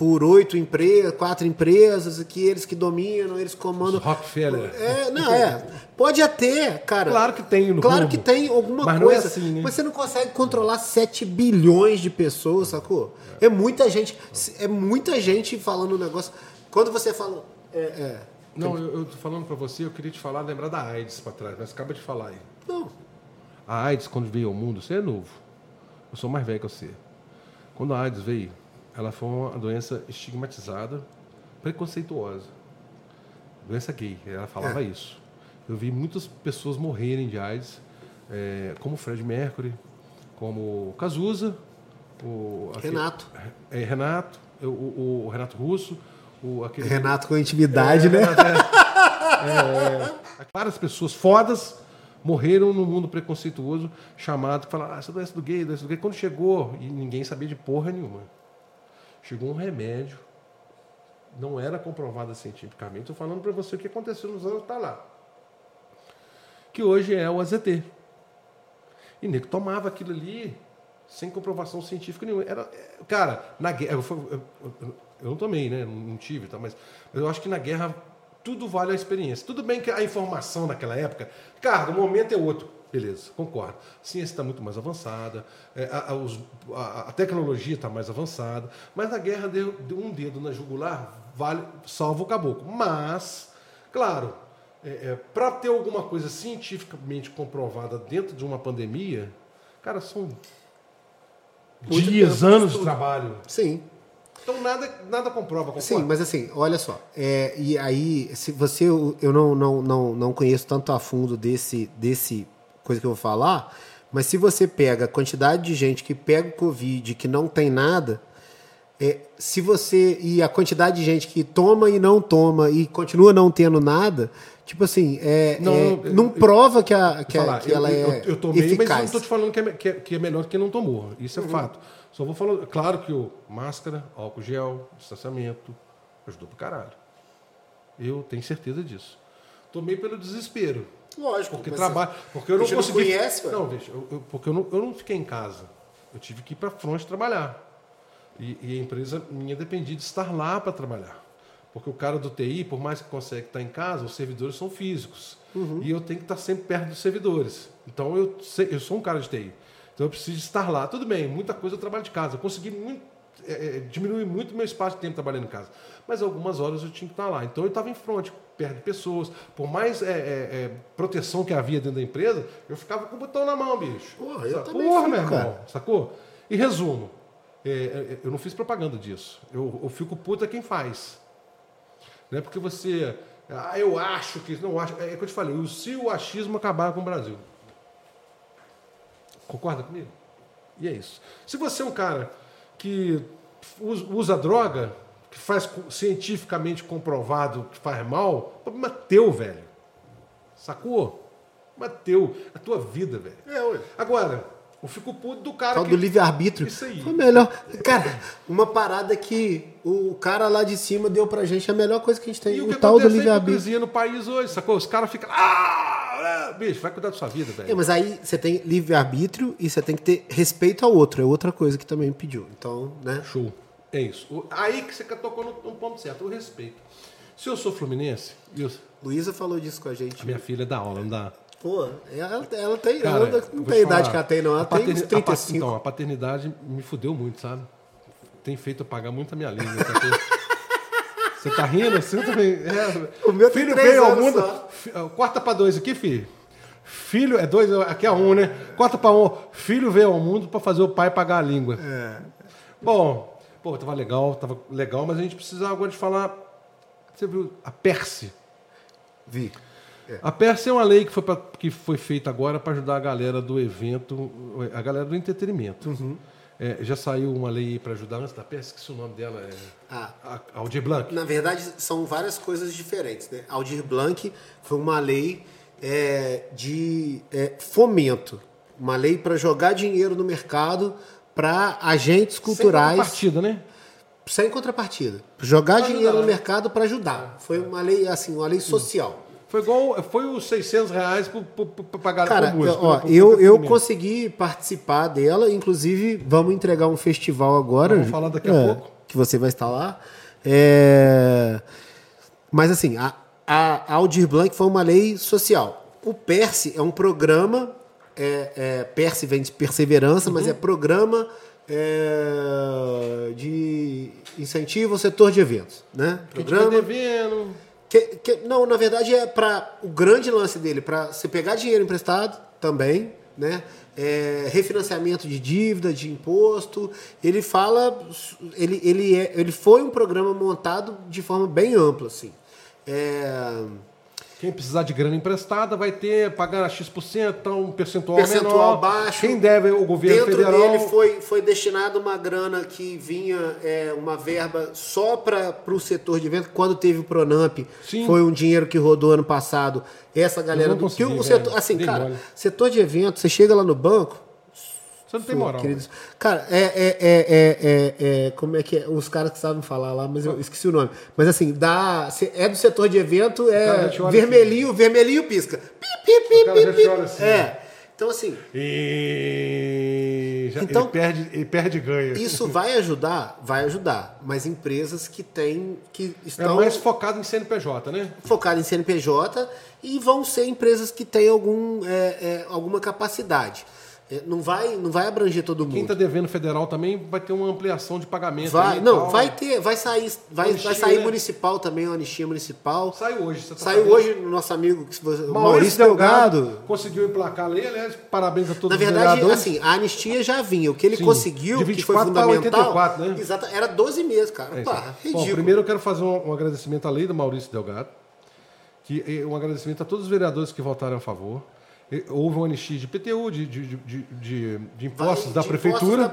por oito empresas, quatro empresas, que eles que dominam, eles comandam. Os Rockefeller. É, não, é. Pode até, cara. Claro que tem no Claro rumo. que tem alguma mas coisa. Não é assim, né? Mas você não consegue controlar 7 bilhões de pessoas, sacou? É, é muita gente. É muita gente falando um negócio. Quando você fala. É, é, não, eu, eu tô falando para você, eu queria te falar, lembrar da AIDS para trás, mas acaba de falar aí. Não. A AIDS, quando veio ao mundo, você é novo. Eu sou mais velho que você. Quando a AIDS veio, ela foi uma doença estigmatizada, preconceituosa. Doença gay, ela falava é. isso. Eu vi muitas pessoas morrerem de AIDS, é, como Fred Mercury, como Cazuza, o Renato. É, Renato, o, o, o, Renato Russo, o, aquele, Renato com intimidade, é, né? É, é, várias pessoas fodas morreram no mundo preconceituoso chamado que fala, ah, essa doença do gay, doença do gay. Quando chegou, e ninguém sabia de porra nenhuma, chegou um remédio, não era comprovado cientificamente. Estou falando para você o que aconteceu nos anos, está lá. Que hoje é o AZT. E nego tomava aquilo ali sem comprovação científica nenhuma. Era, cara, na guerra. Eu, eu, eu, eu não tomei, né? Não tive, tá? mas eu acho que na guerra tudo vale a experiência. Tudo bem que a informação naquela época, cara, o momento é outro. Beleza, concordo. A ciência está muito mais avançada, é, a, a, a, a, tecnologia está mais avançada, mas na guerra deu, deu, um dedo na jugular vale salva o caboclo. Mas, claro, é, é, para ter alguma coisa cientificamente comprovada dentro de uma pandemia, cara, são dias, anos de trabalho. Sim. Então nada, nada comprova, concorda? Sim, mas assim, olha só. É, e aí, se você. Eu não, não, não, não conheço tanto a fundo desse, desse coisa que eu vou falar, mas se você pega a quantidade de gente que pega o Covid que não tem nada, é, se você. E a quantidade de gente que toma e não toma e continua não tendo nada, tipo assim, é, não, é, não prova que, a, que, falar, que ela eu, é. Eu, eu tomei, eficaz. mas eu não estou te falando que é, que é, que é melhor que não tomou. Isso é uhum. fato. Só vou falar, claro que o máscara, álcool gel, distanciamento, ajudou pro caralho. Eu tenho certeza disso. Tomei pelo desespero. Lógico. Porque trabalho, porque eu não consegui. Não conhece, não, eu, eu, porque eu não, eu não fiquei em casa. Eu tive que ir para frente trabalhar. E, e, a empresa minha dependia de estar lá para trabalhar. Porque o cara do TI, por mais que consegue estar em casa, os servidores são físicos. Uhum. E eu tenho que estar sempre perto dos servidores. Então eu, eu sou um cara de TI. Então eu preciso estar lá. Tudo bem, muita coisa eu trabalho de casa. Eu consegui muito, é, é, diminuir muito meu espaço de tempo trabalhando em casa. Mas algumas horas eu tinha que estar lá. Então eu estava em frente, perto de pessoas. Por mais é, é, é, proteção que havia dentro da empresa, eu ficava com o botão na mão, bicho. Porra, eu Porra, meu irmão, sacou? E resumo, é, eu não fiz propaganda disso. Eu, eu fico puta quem faz. Não é porque você. Ah, eu acho que. Não acho. É o que eu te falei, se o achismo acabar com o Brasil. Concorda comigo? E é isso. Se você é um cara que usa droga, que faz cientificamente comprovado que faz mal, problema teu, velho. Sacou? Mateu. A tua vida, velho. É, ué. Agora, eu fico puto do cara. Tal que... do livre-arbítrio. Isso aí. Foi melhor. Cara, uma parada que o cara lá de cima deu pra gente é a melhor coisa que a gente tem. E o, o tal do livre-arbítrio. no país hoje, sacou? Os caras ficam. Ah, bicho, vai cuidar da sua vida, velho. É, mas aí você tem livre-arbítrio e você tem que ter respeito ao outro. É outra coisa que também me pediu. Então, né? Show. É isso. Aí que você tocou no, no ponto certo, o respeito. Se eu sou fluminense. Eu... Luísa falou disso com a gente. A minha filha dá aula, não dá. Pô, ela, ela tem. Cara, ela não tem a idade que ela tem, não. Ela tem uns 35. A, então, a paternidade me fudeu muito, sabe? Tem feito eu pagar muito a minha língua. <laughs> Você tá rindo? Você também. É. O meu filho veio ao mundo. Só. Corta pra dois aqui, filho. Filho, é dois, aqui é um, né? Corta pra um. Filho veio ao mundo para fazer o pai pagar a língua. É. Bom, pô, tava legal, tava legal, mas a gente precisava agora de falar. Você viu a Perse? Vi. É. A PERS é uma lei que foi, pra, que foi feita agora para ajudar a galera do evento, a galera do entretenimento. Uhum. É, já saiu uma lei para ajudar antes da PERS, que o nome dela é ah, a Aldir Blanc. Na verdade, são várias coisas diferentes. Né? Aldir Blanc foi uma lei é, de é, fomento, uma lei para jogar dinheiro no mercado para agentes culturais. Sem contrapartida, né? Sem contrapartida. Jogar pra dinheiro ajudar, no mercado para ajudar. Foi uma lei assim, uma lei social. Foi igual, foi os 600 reais para pagar Cara, música. Ó, né? eu, eu consegui participar dela, inclusive vamos entregar um festival agora. Vamos falar daqui a é, pouco. Que você vai estar lá. É... Mas assim, a, a Aldir Blanc foi uma lei social. O PERSE é um programa, é, é, PERSE vem de perseverança, uhum. mas é programa é, de incentivo ao setor de eventos. Né? Programa. devendo que, que, não, na verdade é para o grande lance dele, para você pegar dinheiro emprestado também, né? É, refinanciamento de dívida, de imposto. Ele fala, ele, ele, é, ele foi um programa montado de forma bem ampla, assim. É, Quem precisar de grana emprestada vai ter, pagar X%, então um percentual, Percentual menor. baixo. Quem deve, o governo Dentro federal. dele foi, foi destinado uma grana que vinha, é, uma verba só para o setor de evento. Quando teve o Pronamp, Sim. foi um dinheiro que rodou ano passado. Essa galera do. que o setor, assim, Dei cara, mole. setor de evento, você chega lá no banco. Você não tem moral. queridos, cara, é, é, é, é, é, é- Como é que é? Os caras que sabem falar lá, mas eu esqueci o nome. Mas assim, dá, é do setor de evento, é vermelhinho, vermelhinho pisca. Pi, assim, É. Então, assim, E já- Então- ele perde, ele perde e ganha. Isso vai ajudar? Vai ajudar. Mas empresas que têm, que É estão mais focado em CNPJ, né? focadas em CNPJ e vão ser empresas que têm algum, é, é, alguma capacidade. É, não, vai, não vai abranger todo Quem mundo. está devendo federal também vai ter uma ampliação de pagamento. Vai, não, tal. vai ter, vai sair, vai, Anistia, vai sair né? municipal também, a anistia municipal. Saiu hoje. Você tá Saiu sabendo? hoje no nosso amigo Maurício, Maurício Delgado, Delgado. conseguiu emplacar a lei. Aliás, parabéns a todos Na os verdade, vereadores. assim, a anistia já vinha. O que ele Sim, conseguiu, de que foi 24 fundamental, 84, né? exato, era 12 meses, cara. É Pá, ridículo. Bom, primeiro eu quero fazer um, um agradecimento à lei do Maurício Delgado, que é um agradecimento a todos os vereadores que votaram a favor. Houve uma anistia de PTU, de, de, de, de- impostos da prefeitura,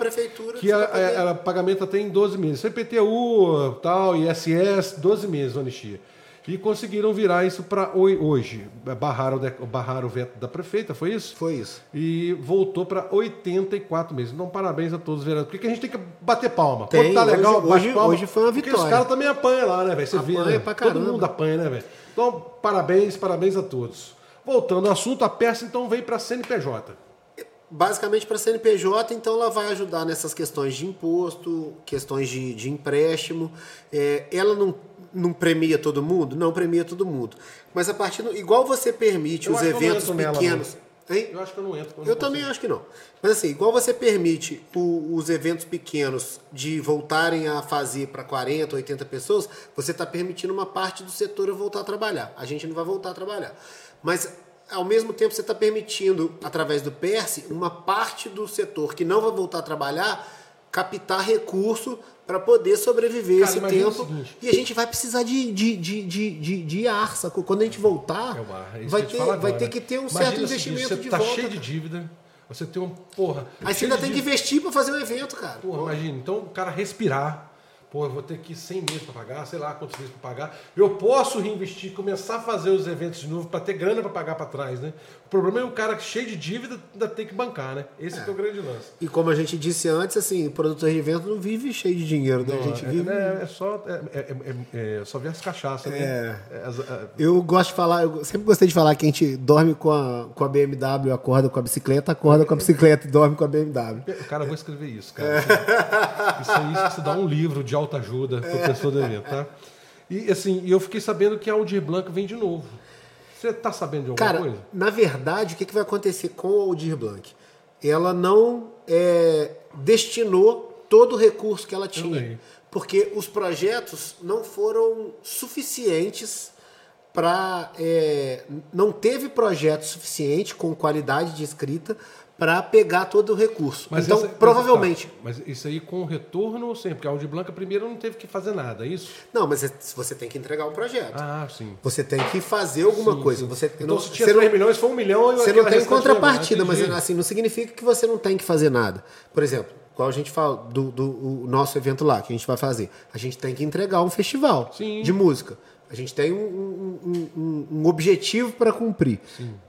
que você era, pagamento até em 12 meses. Foi PTU, tal, ISS, 12 meses a anistia. E conseguiram virar isso para hoje. Barraram, o barraram o veto da prefeita, foi isso? Foi isso. E voltou para 84 meses. Então, parabéns a todos os vereadores. Porque que a gente tem que bater palma. Tem, Quando tá legal, hoje- hoje- palma. hoje foi uma Porque vitória. os caras também apanham lá, né, velho? Você vê, Apanha né? pra Todo mundo apanha, né, velho? Então, parabéns, parabéns a todos. Voltando ao assunto, a peça então vem para CNPJ. Basicamente para a CNPJ, então ela vai ajudar nessas questões de imposto, questões de, de empréstimo. É, ela não, não premia todo mundo? Não premia todo mundo. Mas a partir do. Igual você permite Eu os eu eventos pequenos. Hein? Eu acho que eu não entro. Eu também acho que não. Mas assim, igual você permite o- os eventos pequenos de voltarem a fazer para 40, 80 pessoas, você está permitindo uma parte do setor a voltar a trabalhar. A gente não vai voltar a trabalhar. Mas, ao mesmo tempo, você está permitindo, através do PERSE, uma parte do setor que não vai voltar a trabalhar captar recurso para poder sobreviver Cara, esse tempo. E a gente vai precisar de, de, de, de, de, de ar, sacou? Quando a gente voltar, É ar, é vai, que ter, vai ter que ter um Imagina certo investimento seguinte, de você tá volta. cheio de dívida, você tem um. Porra. Aí você ainda de tem que dívida. investir para fazer um evento, cara. Porra, imagina. Então o cara respirar. Pô, eu vou ter que ir 100 meses para pagar, sei lá quantos meses para pagar. Eu posso reinvestir, começar a fazer os eventos de novo para ter grana para pagar para trás, né? O problema é o cara cheio de dívida ainda tem que bancar, né? Esse é, que é o grande lance. E como a gente disse antes, assim, o produtor de evento não vive cheio de dinheiro, né? a gente é, vive. é, é só é, é, é, é só ver as cachaças, né? É. as- é, Eu gosto de falar, eu sempre gostei de falar que a gente dorme com a, com a BMW, acorda com a bicicleta, acorda com a bicicleta e dorme com a BMW. O cara, eu vou escrever isso, cara. Isso aí, isso se dá um livro de autoajuda para pessoa do evento, tá? E assim, eu fiquei sabendo que a Aldir Blanc vem de novo. Você tá sabendo de alguma Cara, coisa? na verdade, o que, que vai acontecer com a Aldir Blanc? Ela não é, destinou todo o recurso que ela tinha. Porque os projetos não foram suficientes para. não teve projeto suficiente com qualidade de escrita para pegar todo o recurso. então, essa- provavelmente. tá, Mas, isso aí com retorno sempre, porque a Aldir Blanca primeiro não teve que fazer nada, é isso? Não, mas é- você tem que entregar um projeto. Ah, sim. Você tem que fazer alguma Sim, coisa. sim. Você, então, não, se tinha você não- 3 milhões, foi 1 milhão e Você não tem contrapartida, mas entendi. assim, não significa que você não tem que fazer nada. Por exemplo, qual a gente fala do, do nosso evento lá, que a gente vai fazer. A gente tem que entregar um festival Sim. de música. A gente tem um, um- um- um- objetivo para cumprir.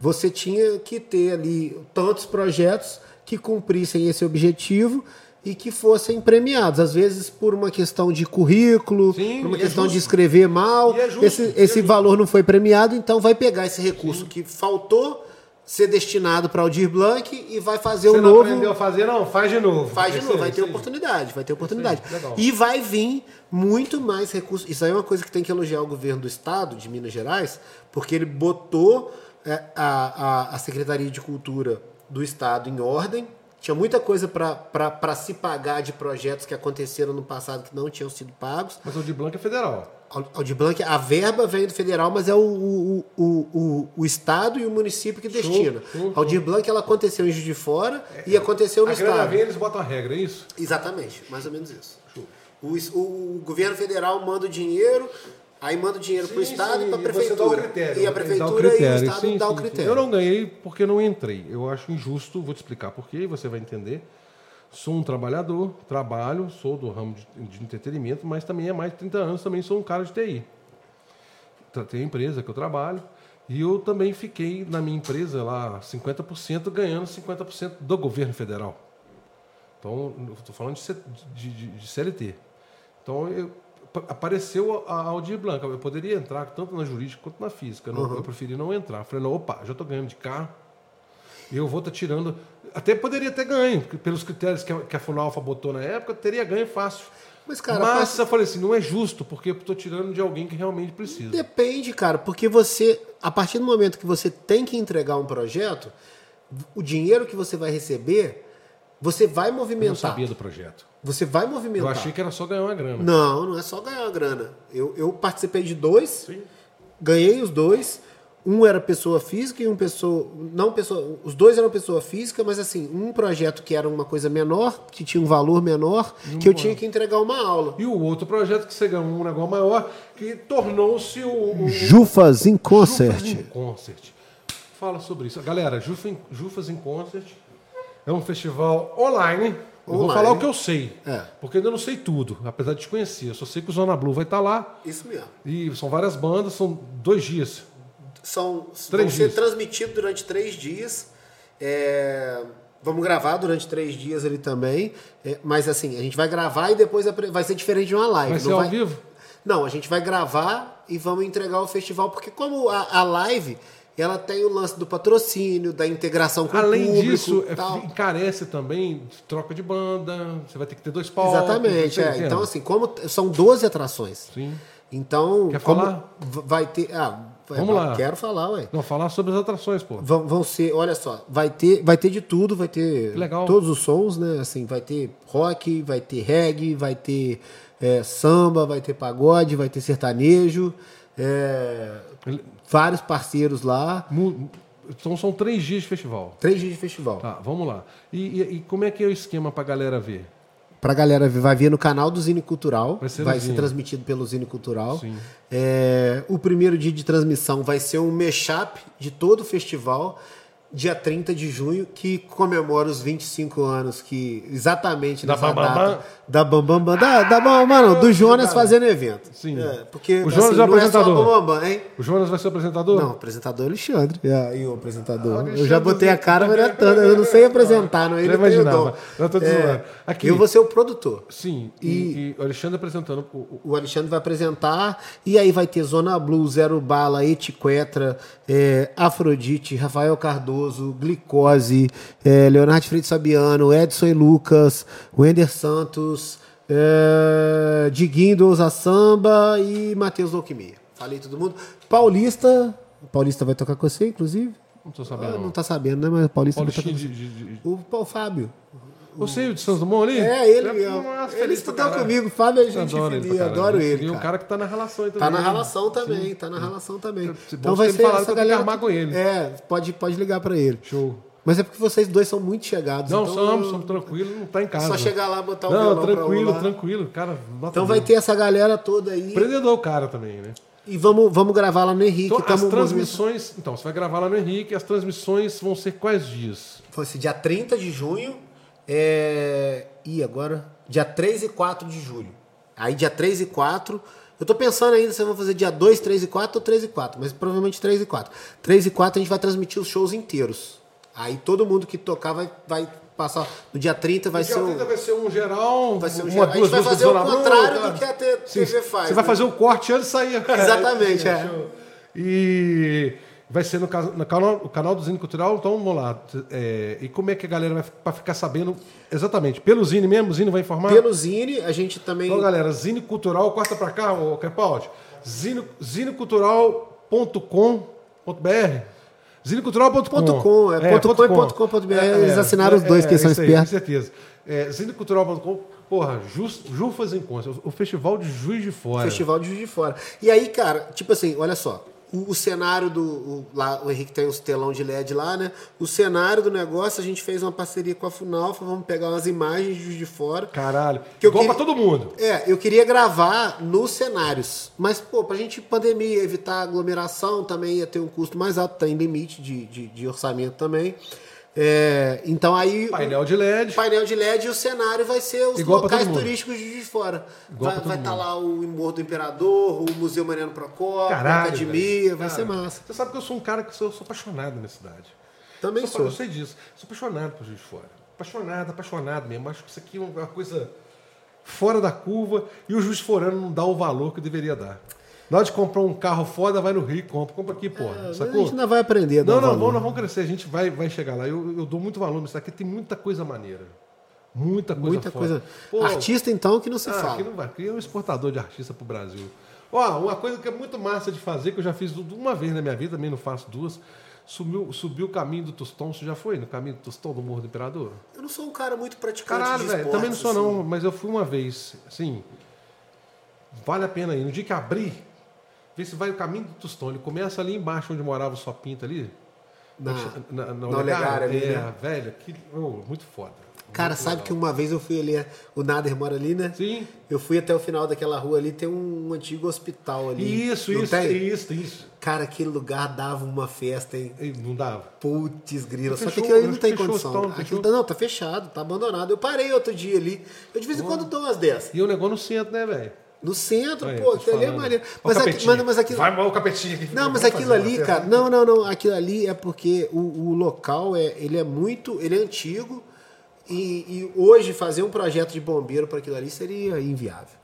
Você tinha que ter ali tantos projetos que cumprissem esse objetivo e que fossem premiados. Às vezes por uma questão de currículo, Sim, por uma é questão de justo. escrever mal. É justo, esse é esse valor não foi premiado, então vai pegar esse recurso que faltou ser destinado para o Aldir Blanc e vai fazer Você o não novo. aprendeu a fazer, não? Faz de novo. Faz de novo, aí, vai ter oportunidade, vai ter oportunidade. E vai vir muito mais recursos. Isso aí é uma coisa que tem que elogiar o governo do estado de Minas Gerais, porque ele botou é, a, a, a Secretaria de Cultura do estado em ordem. Tinha muita coisa para se pagar de projetos que aconteceram no passado que não tinham sido pagos. Mas o de Blanca é federal. Aldir Blanc, a verba vem do federal, mas é o, o, o, o, o estado e o município que destina. show. Aldir Blanc, ela aconteceu em Juiz de Fora e aconteceu no a grana estado. vem, eles botam a regra, é isso? Exatamente, mais ou menos isso. O, o- o governo federal manda o dinheiro, Aí manda o dinheiro pro Sim, Estado sim, e dá o prefeitura. critério. E a o prefeitura e o Estado sim, dá o sim, critério. Eu não ganhei porque não entrei. Eu acho injusto, vou te explicar por quê, você vai entender. Sou um trabalhador, trabalho, sou do ramo de, de entretenimento, mas também há mais de 30 anos também sou um cara de TI. Tenho empresa que eu trabalho. E eu também fiquei na minha empresa lá 50% ganhando 50% do governo federal. Então, estou falando de, de- de- CLT. Então, eu- pa- apareceu a Aldir Blanca. Eu poderia entrar tanto na jurídica quanto na física. Eu não- Eu preferi não entrar. Falei, não, opa, já estou ganhando de carro. Eu vou estar tirando. Até poderia ter ganho, pelos critérios que a, que a Funalfa botou na época, teria ganho fácil. Mas, cara, Mas passa- eu falei assim, não é justo, porque eu estou tirando de alguém que realmente precisa. Depende, cara, porque você, a partir do momento que você tem que entregar um projeto, o dinheiro que você vai receber, você vai Eu não movimentar. sabia do projeto. Você vai Eu movimentar. achei que era só ganhar uma grana. Não, não é só ganhar uma grana. Eu, eu participei de dois, Sim. ganhei os dois. Um era pessoa física e um pessoa. Não pessoa. Os dois eram pessoa física, mas assim, um projeto que era uma coisa menor, que tinha um valor menor, que eu tinha que entregar uma aula. E o outro projeto que você ganhou um negócio maior, que tornou-se o, o Jufas in Jufas in Concert. Fala sobre isso. Galera, Jufa in- Jufas in Concert é um festival online. Eu vou falar o que eu sei. É. Porque eu ainda não sei tudo, apesar de te conhecer. Eu só sei que o Zona Blue vai estar lá. Isso mesmo. E são várias bandas, são dois dias. São, Três vão ser dias. transmitidos durante três dias. É, vamos gravar durante três dias ali também. É, mas assim, a gente vai gravar e depois apre- vai ser diferente de uma live. Vai não ser ao vivo? Não, a gente vai gravar e vamos entregar o festival, porque como a, a live, ela tem o lance do patrocínio, da integração com Além o público disso, e é, tal. encarece também troca de banda. Você vai ter que ter dois palcos. Exatamente. é. Então, assim, como são 12 atrações. Sim. Então, Quer como falar? vai ter. Ah, Vamos lá. Quero falar, ué. Não, falar sobre as atrações, pô. Vão, vão ser, olha só, vai ter, vai ter de tudo, vai ter legal. todos os sons, né? Assim, vai ter rock, vai ter reggae, vai ter é, samba, vai ter pagode, vai ter sertanejo, é, vários parceiros lá, Mu- Então são três dias de festival. três dias de festival. Tá, vamos lá. E, e- e como é que é o esquema pra galera ver? Pra galera vai vir no canal do Zine Cultural, Vai ser vai ser transmitido pelo Zine Cultural. É, o primeiro dia de transmissão vai ser um mashup de todo o festival, dia 30 de junho, que comemora os 25 anos que exatamente Da nessa Bam data Bam? da Bambam Bam, da, da não, do Jonas fazendo evento. Sim. É, porque O Jonas é o não é só apresentador. Bam, hein? O Jonas vai ser o apresentador? Não, o apresentador é Alexandre. É, e o apresentador. eu Alexandre já botei a cara, mas não é tanto. Eu não sei apresentar, não. Ele imaginava. Eu tô É. Aqui. Eu vou ser o produtor. Sim. E, e o Alexandre apresentando o, o- O Alexandre vai apresentar, e aí vai ter Zona Blue, Zero Bala, Etiquetra, é, Afrodite, Rafael Cardoso, Glicose, é, Leonardo Freitas Fabiano, Edson e Lucas, Wender Santos, é, Diguinho do Ousa Samba e Matheus Alquimia. Falei todo mundo. Paulista, Paulista vai tocar com você, inclusive? Não tô Ah, sabendo. não tá sabendo, né? Mas o Paulista vai tocar de, de, de... O, o Fábio. Você, o de Santos Dumont ali? É, ele mesmo. Nossa, Ele estudou comigo, Fábio é gente Adoro ele adoro ele. E um cara. que tá na relação aí também. Tá na né? relação também, tá na relação também. Então vai ser essa eu galera. armar com ele. É, pode, pode ligar pra ele. Show. Mas é porque vocês dois são muito chegados. Não, então somos, eu- somos tranquilos, não tá em casa. Só chegar lá, botar o Não, violão tranquilo, lá. tranquilo, cara. Então vai ter essa galera toda aí. Empreendedor o cara também, né? E vamos, vamos gravar lá no Henrique. Então, as transmissões. Então, você vai gravar lá no Henrique, as transmissões vão ser quais dias? Foi esse dia 30 de junho. É... E agora? Dia 3 e 4 de julho. Aí dia 3 e 4. Eu tô pensando ainda se eu vou fazer dia 2, 3 e 4 ou 3 e 4, mas provavelmente 3 e 4. 3 e 4 a gente vai transmitir os shows inteiros. Aí todo mundo que tocar vai, vai passar. No dia 30 vai Dia ser 30 o. vai ser um geral. Vai ser um uma, geral. A gente duas vai fazer o contrário tá? do que a T- Sim, TV faz, Você vai né? fazer o corte antes de sair. Exatamente, é. Show. E vai ser no, no canal, o canal do Zine Cultural, então vamos lá. É, e como é que a galera vai para ficar sabendo exatamente? Pelo Zine mesmo? O Zine vai informar? Pelo Zine, a gente também. Então, galera, Zine Cultural, corta pra cá, ô Crepaldi. Zine, zinecultural.com.br Zinecultural.com. É, ponto com ponto com ponto br, eles assinaram os dois, que são espertos. Com certeza. É, Zinecultural.com, porra, Jufas em Conta, o festival de Juiz de Fora. Festival de Juiz de Fora. E aí, cara, tipo assim, olha só. O, o cenário do. O, lá, o Henrique tem os telão de LED lá, né? O cenário do negócio, a gente fez uma parceria com a Funal, vamos pegar umas imagens de fora. Caralho. Que eu Igual queria- pra todo mundo. É, eu queria gravar nos cenários. Mas, pô, pra gente, pandemia, evitar aglomeração, também ia ter um custo mais alto, tem limite de, de, de orçamento também. É, então aí. Painel de LED. Painel de LED e o cenário vai ser os Igual locais turísticos de Juiz Fora. Igual vai estar mundo. lá o Morro do Imperador, o Museu Mariano Procópio, a. Academia, velho. vai Cara, ser massa. Você sabe que eu sou um cara que sou, eu sou apaixonado na cidade. Também Sou- sou. Eu sei disso. Sou apaixonado por Juiz de Fora. Apaixonado, apaixonado mesmo. Acho que isso aqui é uma coisa fora da curva e o Juiz Forano não dá o valor que deveria dar. Na hora de comprar um carro foda, vai no Rio e compra. Compra aqui, porra. É, sacou? a gente ainda vai aprender Não, não, vamos, nós vamos crescer, a gente vai, vai chegar lá. Eu, eu dou muito valor nisso aqui, tem muita coisa maneira. Muita coisa Muita foda. coisa. Pô, Artista, então, que não se ah, fala. aqui não vai, aqui é um exportador de artista pro Brasil. Ó, uma coisa que é muito massa de fazer, que eu já fiz uma vez na minha vida, também não faço duas. Subiu, subiu o caminho do Tostão, você já foi no caminho do Tostão do Morro do Imperador? Eu não sou um cara muito praticante Caralho, de esportes, também não sou assim. não, mas eu fui uma vez, assim, vale a pena ir. No dia que abrir, vê se vai o caminho do Tostão. Ele começa ali embaixo onde morava o Só Pinta ali. Na- na, na, na Olegária ali, É, né? velho, que, oh, muito foda. Cara, Muito sabe legal. que uma vez eu fui ali, o Nader mora ali, né? Sim. Eu fui até o final daquela rua ali, tem um antigo hospital ali. Isso, Não isso, tem? isso, isso. Cara, aquele lugar dava uma festa, hein? Não dava. Putz, grila. Só que aquilo ali não tem condição. Aquilo tá- não, tá fechado, tá abandonado. Eu parei outro dia ali. Eu de vez em quando dou umas dessas. E o negócio no centro, né, velho? No centro, Aí, pô, ali é maneiro. Mas, aqui- mas, mas aquilo. Vai, ó o capetinho aqui. Não, mas aquilo ali, festa. cara. Não, não, não. Aquilo ali é porque o, o local é, ele é muito. Ele é antigo. E, e hoje fazer um projeto de bombeiro para aquilo ali seria inviável.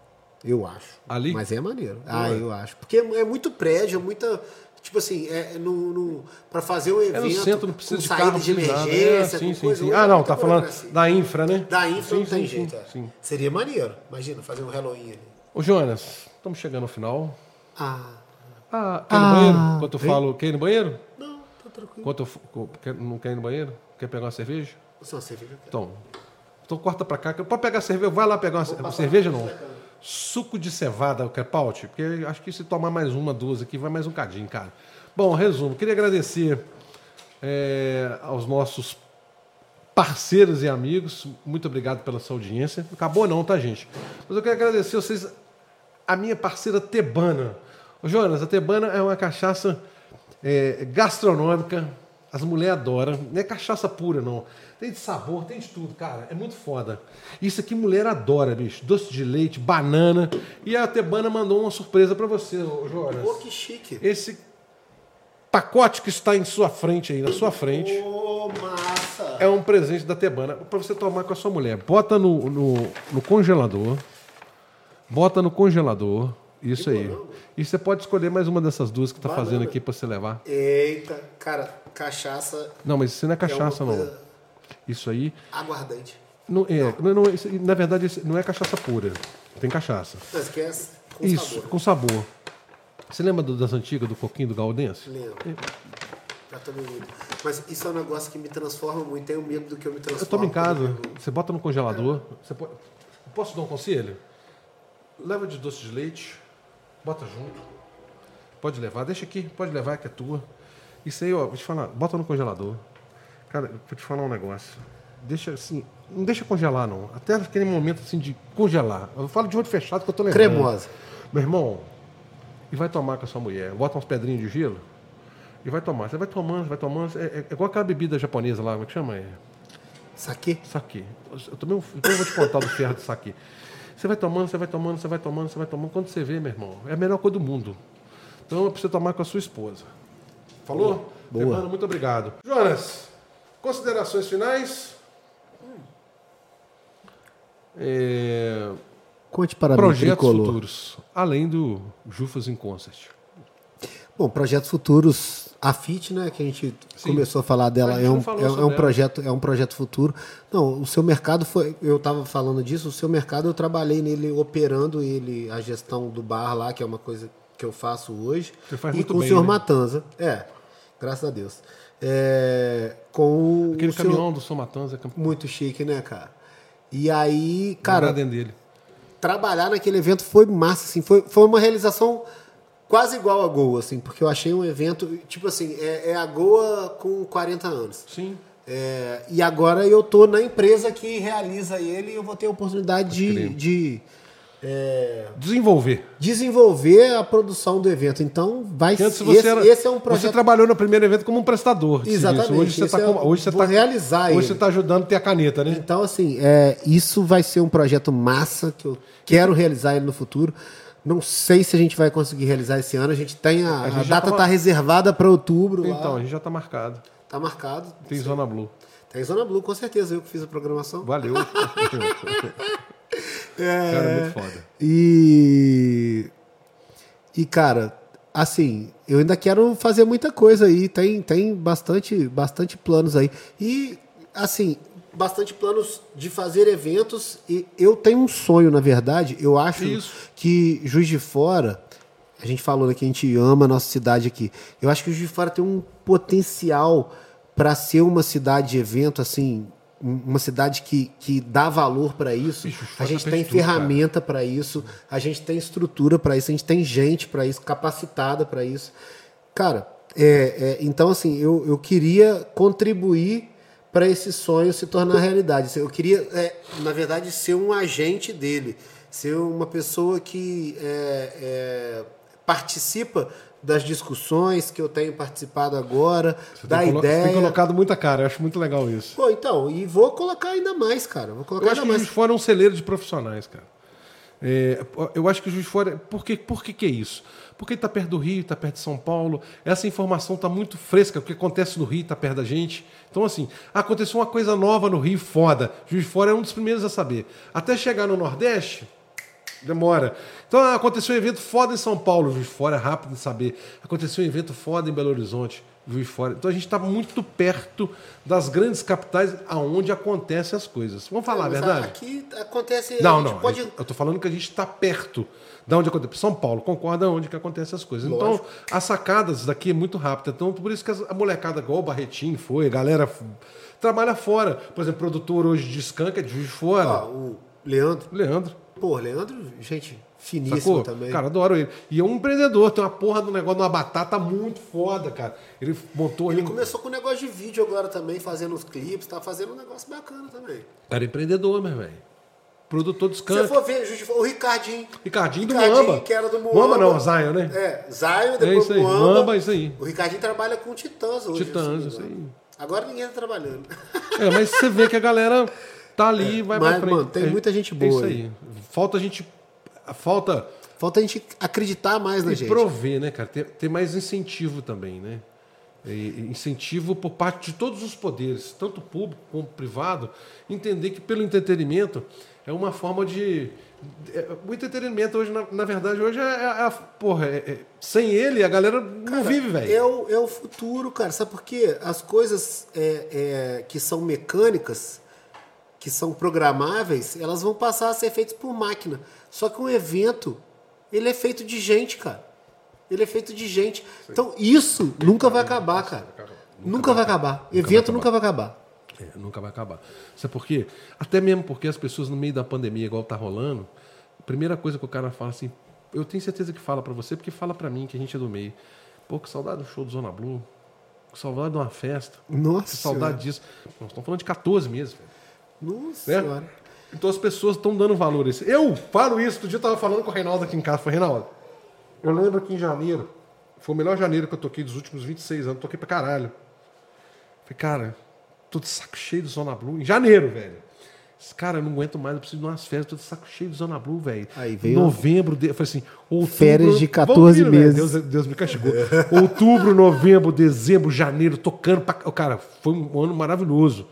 Eu acho. Ali? Mas é maneiro. Ah, é? eu acho. Porque é, é muito prédio, é muita. Tipo assim, é no, no, para fazer um evento. É no centro, não precisa de saída carro, de emergência, É, sim, sim, coisa, sim. Ah, é não, tá falando burocracia. da infra, né? Da infra sim, não tem sim, jeito. é. sim. Seria maneiro. Imagina, fazer um Halloween ali. Ô, Jonas, estamos chegando ao final. Ah. Ah, quer ir no Ah, banheiro? Enquanto eu vem. falo, quer ir no banheiro? Não, tá tranquilo. Enquanto eu, quer- não quer ir no banheiro? Quer pegar uma cerveja? Só cerveja. eu. Então, então corta pra cá. Pode pegar cerveja, vai lá pegar uma ce- cerveja, não. Suco de cevada, o Crepaut, porque acho que se tomar mais uma, duas aqui, vai mais um cadinho, cara. Bom, resumo, queria agradecer é, aos nossos parceiros e amigos. Muito obrigado pela sua audiência. Acabou não, tá, gente? Mas eu quero agradecer vocês, a minha parceira Tebana. Ô, Jonas, a Tebana é uma cachaça é, gastronômica. As mulheres adoram. Não é cachaça pura, não. Tem de sabor, tem de tudo, cara. É muito foda. Isso aqui mulher adora, bicho. Doce de leite, banana. E a Tebana mandou uma surpresa pra você, ô, Jonas. Pô, que chique. Esse pacote que está em sua frente aí, na sua frente. Ô, massa. É um presente da Tebana para você tomar com a sua mulher. Bota no, no, no congelador. Bota no congelador. Isso aí. E você pode escolher mais uma dessas duas que tá Banana. fazendo aqui para você levar. Eita, cara, cachaça Não, mas isso não é cachaça, é não. Isso aí. aguardante. Não, é, não, não, isso- na verdade, não é cachaça pura. Tem cachaça. Não esquece com Isso, sabor. com sabor. Você lembra do- das antigas, do coquinho do Galdense? Lembro. Muito. Mas isso é um negócio que me transforma muito. Tenho medo do que eu me transformo. Eu tomo em casa, você bota no congelador. Você pode... Posso dar um conselho? Leva de doce de leite, bota junto. Pode levar, deixa aqui, pode levar que é tua. Isso aí, ó, vou te falar, bota no congelador. Cara, vou te falar um negócio. Deixa assim, não deixa congelar não. Até aquele momento assim de congelar. Eu falo de olho fechado que eu tô lembrando. Cremosa. Meu irmão, e vai tomar com a sua mulher. Bota umas pedrinhas de gelo e vai tomar. Você vai tomando, vai tomando. É, é igual aquela bebida japonesa lá, como é que chama? É, Saque? Saque. Eu tomei um, depois eu vou te contar do ferro de saque. Você vai tomando, você vai tomando, você vai tomando, você vai tomando. Quando você vê, meu irmão, é a melhor coisa do mundo. Então é pra você tomar com a sua esposa. Falou? Boa. Fernando, muito obrigado. Jonas, considerações finais? É, Conte para mim, projetos tricolor. futuros, além do Jufas in Concert. Bom, projetos futuros, a FIT, né, que a gente Sim. começou a falar A dela, gente é um, é, é um ela. projeto, é um projeto futuro. Não, o seu mercado foi, eu estava falando disso, o seu mercado eu trabalhei nele operando ele, a gestão do bar lá, que é uma coisa que eu faço hoje. Você faz e muito com bem, o senhor né? Matanza. É, graças a Deus. É, com Aquele o senhor- caminhão do Somatanza, é muito chique, né, cara? E aí, cara, dentro dele. trabalhar naquele evento foi massa, assim, foi, foi uma realização quase igual a Goa, assim, porque eu achei um evento, tipo assim, é, é a Goa com 40 anos. Sim. É, e agora eu tô na empresa que realiza ele e eu vou ter a oportunidade de, de, é, Desenvolver. desenvolver a produção do evento. Então vai ser. você, Esse, era, esse é um você projeto. trabalhou no primeiro evento como um prestador. Exatamente, serviço. Hoje você está é o- hoje você tá, realizar Hoje ele. você está ajudando a ter a caneta, né? Então, assim, é, isso vai ser um projeto massa que eu quero realizar ele no futuro. Não sei se a gente vai conseguir realizar esse ano. A gente tem a, A a, gente já data está reservada para outubro. Então, a lá. gente já está marcado. Tá marcado. Tem Zona Blue. Tem Zona Blue, com certeza. Eu que fiz a programação. Valeu. <laughs> Cara, é muito foda. E. E, cara, assim, eu ainda quero fazer muita coisa aí. Tem, tem bastante, bastante planos aí. E, assim, bastante planos de fazer eventos. E eu tenho um sonho, na verdade. Eu acho Isso. que Juiz de Fora. A gente falou né, que a gente ama a nossa cidade aqui. Eu acho que Juiz de Fora tem um potencial para ser uma cidade de evento, assim, um- uma cidade que, que dá valor para isso. Bicho, a gente tem ferramenta para isso, a gente tem estrutura para isso, a gente tem gente para isso, capacitada para isso. Cara, é, é, então assim, eu, eu queria contribuir para esse sonho se tornar realidade. Eu queria, é, na verdade, ser um agente dele, ser uma pessoa que é, é, participa das discussões que eu tenho participado agora, Você da tem, colo- você ideia. tem colocado muita cara. Eu acho muito legal isso. Pô, então, e vou colocar ainda mais, cara. Vou colocar Eu acho que mais. Juiz de Fora um celeiro de profissionais, cara. É, eu acho que o Juiz de Fora. Por, que, por que, que é isso? Porque está perto do Rio, está perto de São Paulo. Essa informação está muito fresca. O que acontece no Rio está perto da gente. Então, assim, aconteceu uma coisa nova no Rio, foda. Juiz de Fora é um dos primeiros a saber. Até chegar no Nordeste, demora. Então, aconteceu um evento foda em São Paulo. Juiz de Fora é rápido de saber. Aconteceu um evento foda em Belo Horizonte. Juiz Fora. Então, a gente está muito perto das grandes capitais aonde acontecem as coisas. Vamos falar a verdade? Aqui acontece. Não, não. Pode... Eu estou falando que a gente está perto da onde acontece. São Paulo concorda onde que acontecem as coisas. Então, Lógico. as sacadas daqui é muito rápida. Então, por isso que a molecada, igual o Barretinho foi, a galera trabalha fora. Por exemplo, produtor hoje de Skank é de Juiz Fora. Ó, o Leandro. Leandro. Pô, Leandro, gente, finíssimo Sacou? também. Cara, adoro ele. E é um empreendedor, tem uma porra do negócio de uma batata muito foda, cara. Ele montou Ele um- começou com um negócio de vídeo agora também, fazendo os clipes, tá fazendo um negócio bacana também. Cara, empreendedor, meu velho. Produtor de Se Skank. você for ver, o Ricardinho. Ricardinho do Ricardinho, Muamba. que era do Muamba Muamba. não, Zion, né? É, Zion, É depois isso aí. Muamba. Muamba, isso aí. O Ricardinho trabalha com Titãs hoje. Titãs, assim, isso aí. Agora ninguém tá trabalhando. <laughs> É, mas você vê que a galera tá ali e vai <laughs> mas, pra frente. mano, tem É- muita gente É boa isso aí. Falta a gente. Falta Falta a gente acreditar mais na e gente. prover, né, cara? Ter, ter mais incentivo também, né? E- incentivo por parte de todos os poderes, tanto público como privado, entender que pelo entretenimento é uma forma de. é- o entretenimento hoje, na, na verdade, hoje é, é a. Porra, é- é- sem ele a galera não vive, velho. É o, é o futuro, cara. Sabe por quê? As coisas é, é, que são mecânicas, que são programáveis, elas vão passar a ser feitas por máquina. Só que um evento, ele é feito de gente, cara. Ele é feito de gente. Então, isso nunca vai acabar, cara. Nunca vai acabar. Evento nunca vai acabar. É, nunca vai acabar. Sabe por quê? Até mesmo porque as pessoas no meio da pandemia, igual tá rolando, a primeira coisa que o cara fala assim, eu tenho certeza que fala pra você, porque fala pra mim que a gente é do meio. Pô, que saudade do show do Zona Blue. Que saudade de uma festa. Nossa Que saudade disso. Nós estamos falando de 14 meses, velho. Nossa Né? senhora. Então as pessoas estão dando valor a isso. Eu falo isso, outro dia eu tava falando com o Reinaldo aqui em casa. Falei, Reinaldo, eu lembro que em janeiro, foi o melhor janeiro que eu toquei dos últimos 26 anos, toquei pra caralho. Falei, cara, tô de saco cheio do Zona Blue. Em janeiro, velho. Cara, eu não aguento mais, eu preciso de umas férias, tô de saco cheio do Zona Blue, velho. Aí veio- Novembro, de... falei assim, outubro... Férias de Vamos 14 vir, velho. meses. Deus, Deus me castigou. outubro, novembro, dezembro, janeiro, tocando pra... Cara, foi um ano maravilhoso.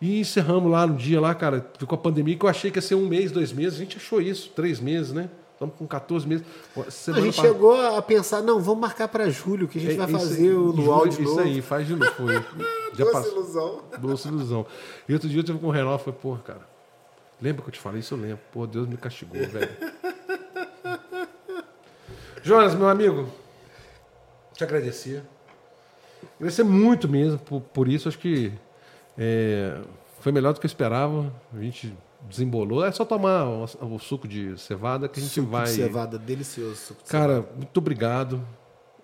E encerramos lá no dia lá, cara, ficou a pandemia, que eu achei que ia ser um mês, dois meses. A gente achou isso, três meses, né? Estamos com 14 meses. A Semana gente pa- chegou a pensar, não, vamos marcar para julho, que a gente É, vai isso fazer aí, o luau de Isso novo. aí, faz de novo. Foi. <laughs> Já Doce passou. ilusão. Doce ilusão. E outro dia eu tive com o Renato e falei, pô, cara, lembra que eu te falei isso? Eu lembro. Pô, Deus me castigou, velho. <laughs> Jonas, meu amigo, te agradecer. Agradecer muito mesmo por, por isso. Acho que é, foi melhor do que eu esperava. A gente desembolou. É só tomar o, o suco de cevada que a gente Suco vai. de cevada, delicioso. Suco de Cara, muito obrigado.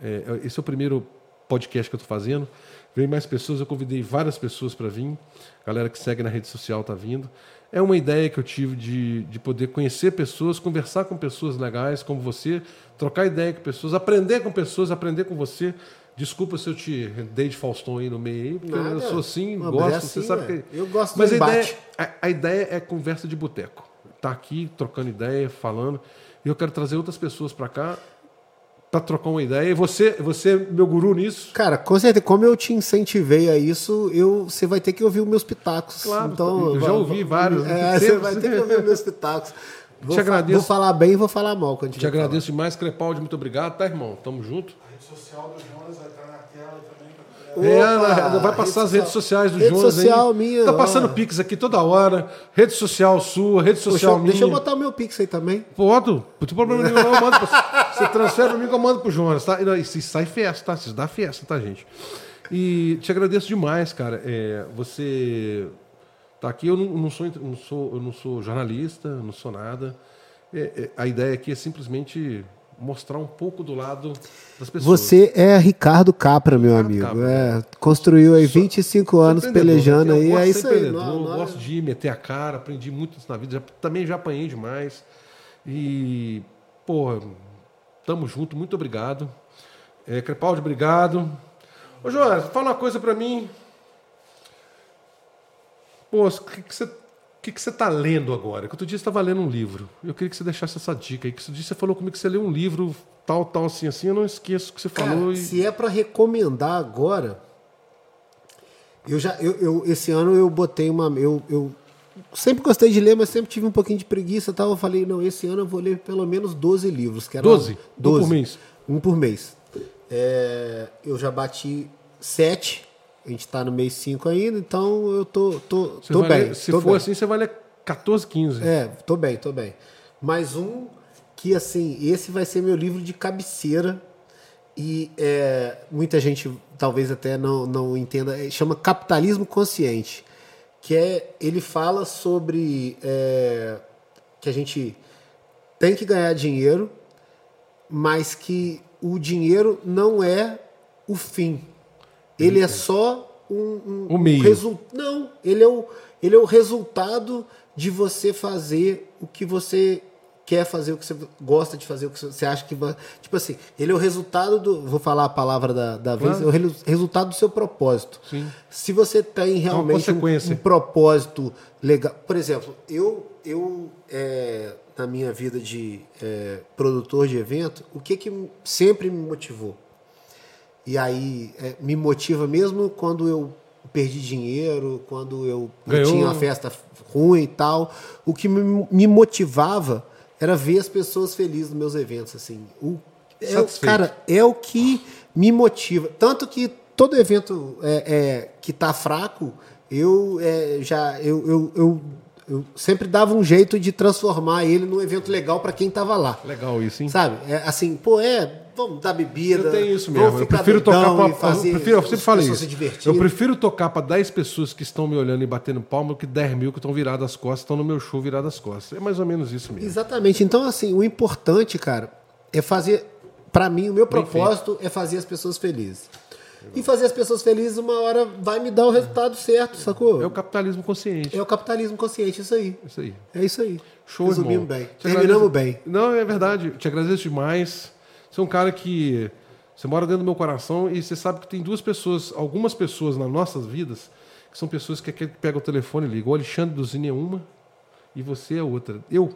É, esse é o primeiro podcast que eu estou fazendo. Vem mais pessoas, eu convidei várias pessoas para vir. Galera que segue na rede social está vindo. É uma ideia que eu tive de, de poder conhecer pessoas, conversar com pessoas legais como você, trocar ideia com pessoas, aprender com pessoas, aprender com você. Desculpa se eu te dei de Faustão aí no meio porque Nada. eu sou assim, Não, gosto, é você assim, sabe é. que. Eu gosto Mas a ideia, embate. a, a ideia é conversa de boteco. Tá aqui trocando ideia, falando. E eu quero trazer outras pessoas para cá para trocar uma ideia. E você, você é meu guru nisso. Cara, com certeza, como eu te incentivei a isso, eu, você vai ter que ouvir os meus pitacos. Claro, então, eu já ouvi vários. É, Sempre- você vai ter que ouvir os meus pitacos. Vou, Te agradeço. vou falar bem e vou falar mal quando Te que agradeço demais, Crepaldi, muito obrigado, tá, irmão? Tamo junto. Rede social do Jonas vai estar na tela também. É, vai passar as redes sociais do rede Jonas social aí. minha, Tá passando ó. Pix aqui toda hora. Rede social sua, rede Poxa, social minha. deixa eu botar o meu pix aí também. Pode, não tem problema nenhum, não. Eu mando pra... Você <laughs> transfere pra mim que eu mando pro Jonas, tá? E isso sai festa, tá? Isso dá festa, tá, gente? E te agradeço demais, cara. É, você tá aqui, eu não, não sou, eu não sou, eu não sou jornalista, não sou nada. É, é, a ideia aqui é simplesmente mostrar um pouco do lado das pessoas. Você é Ricardo Capra, meu Ricardo amigo. Capra. É, construiu aí 25 Sou anos pelejando eu aí. gosto É isso aí. Não, não, gosto de meter a cara, aprendi muito isso na vida, já- também já apanhei demais. E, pô, tamo junto, muito obrigado. É, Crepaldi, obrigado. Ô, Jonas, fala uma coisa pra mim. Pô, o que que você que que você está lendo agora? Que outro dia você estava lendo um livro. Eu queria que você deixasse essa dica aí. Que outro dia você falou comigo que você leu um livro tal, tal, assim, assim. Eu não esqueço o que você Cara, falou. e- se é pra recomendar agora, eu já, eu, eu- esse ano eu botei uma, eu, eu sempre gostei de ler, mas sempre tive um pouquinho de preguiça, tal. Eu falei, não, esse ano eu vou ler pelo menos 12 livros. Que era 12? Um 12 por mês? Um por mês. É, eu já bati 7. A gente tá no mês 5 ainda, então eu tô, tô, tô vai bem. se tô for bem. assim, você vai ler 14, 15. É, tô bem, tô bem. Mais um que, assim, esse vai ser meu livro de cabeceira. E é, muita gente talvez até não, não entenda. é, Chama Capitalismo Consciente. Que é, ele fala sobre é, que a gente tem que ganhar dinheiro, mas que o dinheiro não é o fim. Ele é só um, um, O meio. um resu- Não, ele é, o, ele é o resultado de você fazer o que você quer fazer, o que você gosta de fazer, o que você acha que vai. Tipo assim, ele é o resultado do. Vou falar a palavra da, da vez, Claro. é o resultado do seu propósito. Sim. Se você tem realmente um, consequência. um propósito legal. Por exemplo, eu, eu é, na minha vida de é, produtor de evento, o que, que sempre me motivou? E aí é, me motiva mesmo quando eu perdi dinheiro, quando eu Ganhou. tinha uma festa ruim e tal. O que me, me motivava era ver as pessoas felizes nos meus eventos. Assim. O, é, o- cara, é o que me motiva. Tanto que todo evento é, é, que tá fraco, eu é, já eu, eu, eu, eu sempre dava um jeito de transformar ele num evento legal para quem tava lá. Legal isso, hein? Sabe? É, assim, pô, é, vamos dar bebida. Eu tenho isso mesmo. Eu prefiro tocar pra, fazer eu, prefiro, eu sempre falei isso. Eu prefiro tocar para 10 pessoas que estão me olhando e batendo palma do que 10 mil que estão viradas as costas, estão no meu show viradas as costas. É mais ou menos isso mesmo. Exatamente. Então, assim, o importante, cara, é fazer. Pra mim, o meu propósito é fazer as pessoas felizes. E fazer as pessoas felizes, uma hora vai me dar o resultado certo, sacou? É o capitalismo consciente. É o capitalismo consciente, isso aí. Isso aí. É isso aí. Show, Resumimos irmão. bem. Te Terminamos agradeço- bem. Não, é verdade. Te agradeço demais. Você é um cara que... Você mora dentro do meu coração e você sabe que tem duas pessoas, algumas pessoas nas nossas vidas, que são pessoas que que pegam o telefone e ligam. O Alexandre Duzini é uma e você é outra. Eu...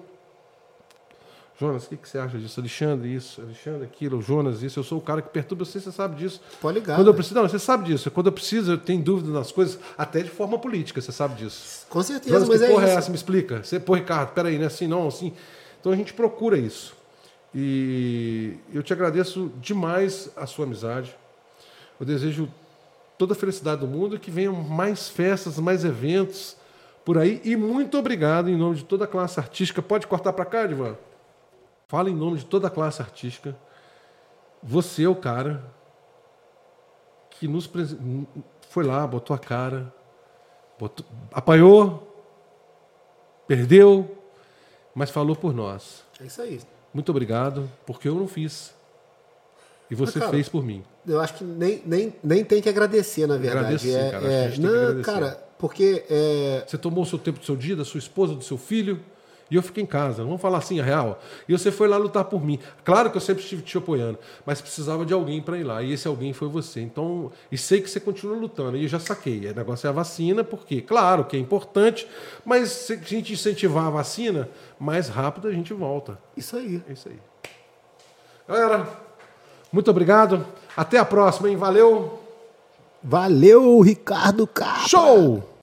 Jonas, o que, que você acha disso? Alexandre, isso. Alexandre, aquilo. Jonas, isso. Eu sou o cara que perturba você, você sabe disso. Pode ligar, Quando eu preciso, não, você sabe disso. Quando eu preciso, eu tenho dúvida nas coisas, até de forma política, você sabe disso. Com certeza, Jonas, mas que é porra é isso. essa? Me explica. Você, pô, Ricardo, peraí, não é assim, não, assim. Então a gente procura isso. E eu te agradeço demais a sua amizade. Eu desejo toda a felicidade do mundo e que venham mais festas, mais eventos por aí. E muito obrigado em nome de toda a classe artística. Pode cortar para cá, Divan? Fala em nome de toda a classe artística. Você é o cara que nos foi lá, botou a cara, botou- apanhou, perdeu, mas falou por nós. É isso aí. Muito obrigado, porque eu não fiz. E você cara, fez por mim. Eu acho que nem, nem, nem tem que agradecer, na verdade. Agradecer, é, cara, é, não, cara, porque é, Você tomou o seu tempo do seu dia, da sua esposa, do seu filho, e eu fiquei em casa. Vamos falar assim, a real. E você foi lá lutar por mim. Claro que eu sempre estive te apoiando, mas precisava de alguém para ir lá. E esse alguém foi você. Então, e sei que você continua lutando. E eu já saquei. O negócio é a vacina, porque, claro, que é importante, mas se a gente incentivar a vacina, mais rápido a gente volta. isso aí. É isso aí. Galera, muito obrigado. Até a próxima, hein? Valeu! Valeu, Ricardo Capa. Show!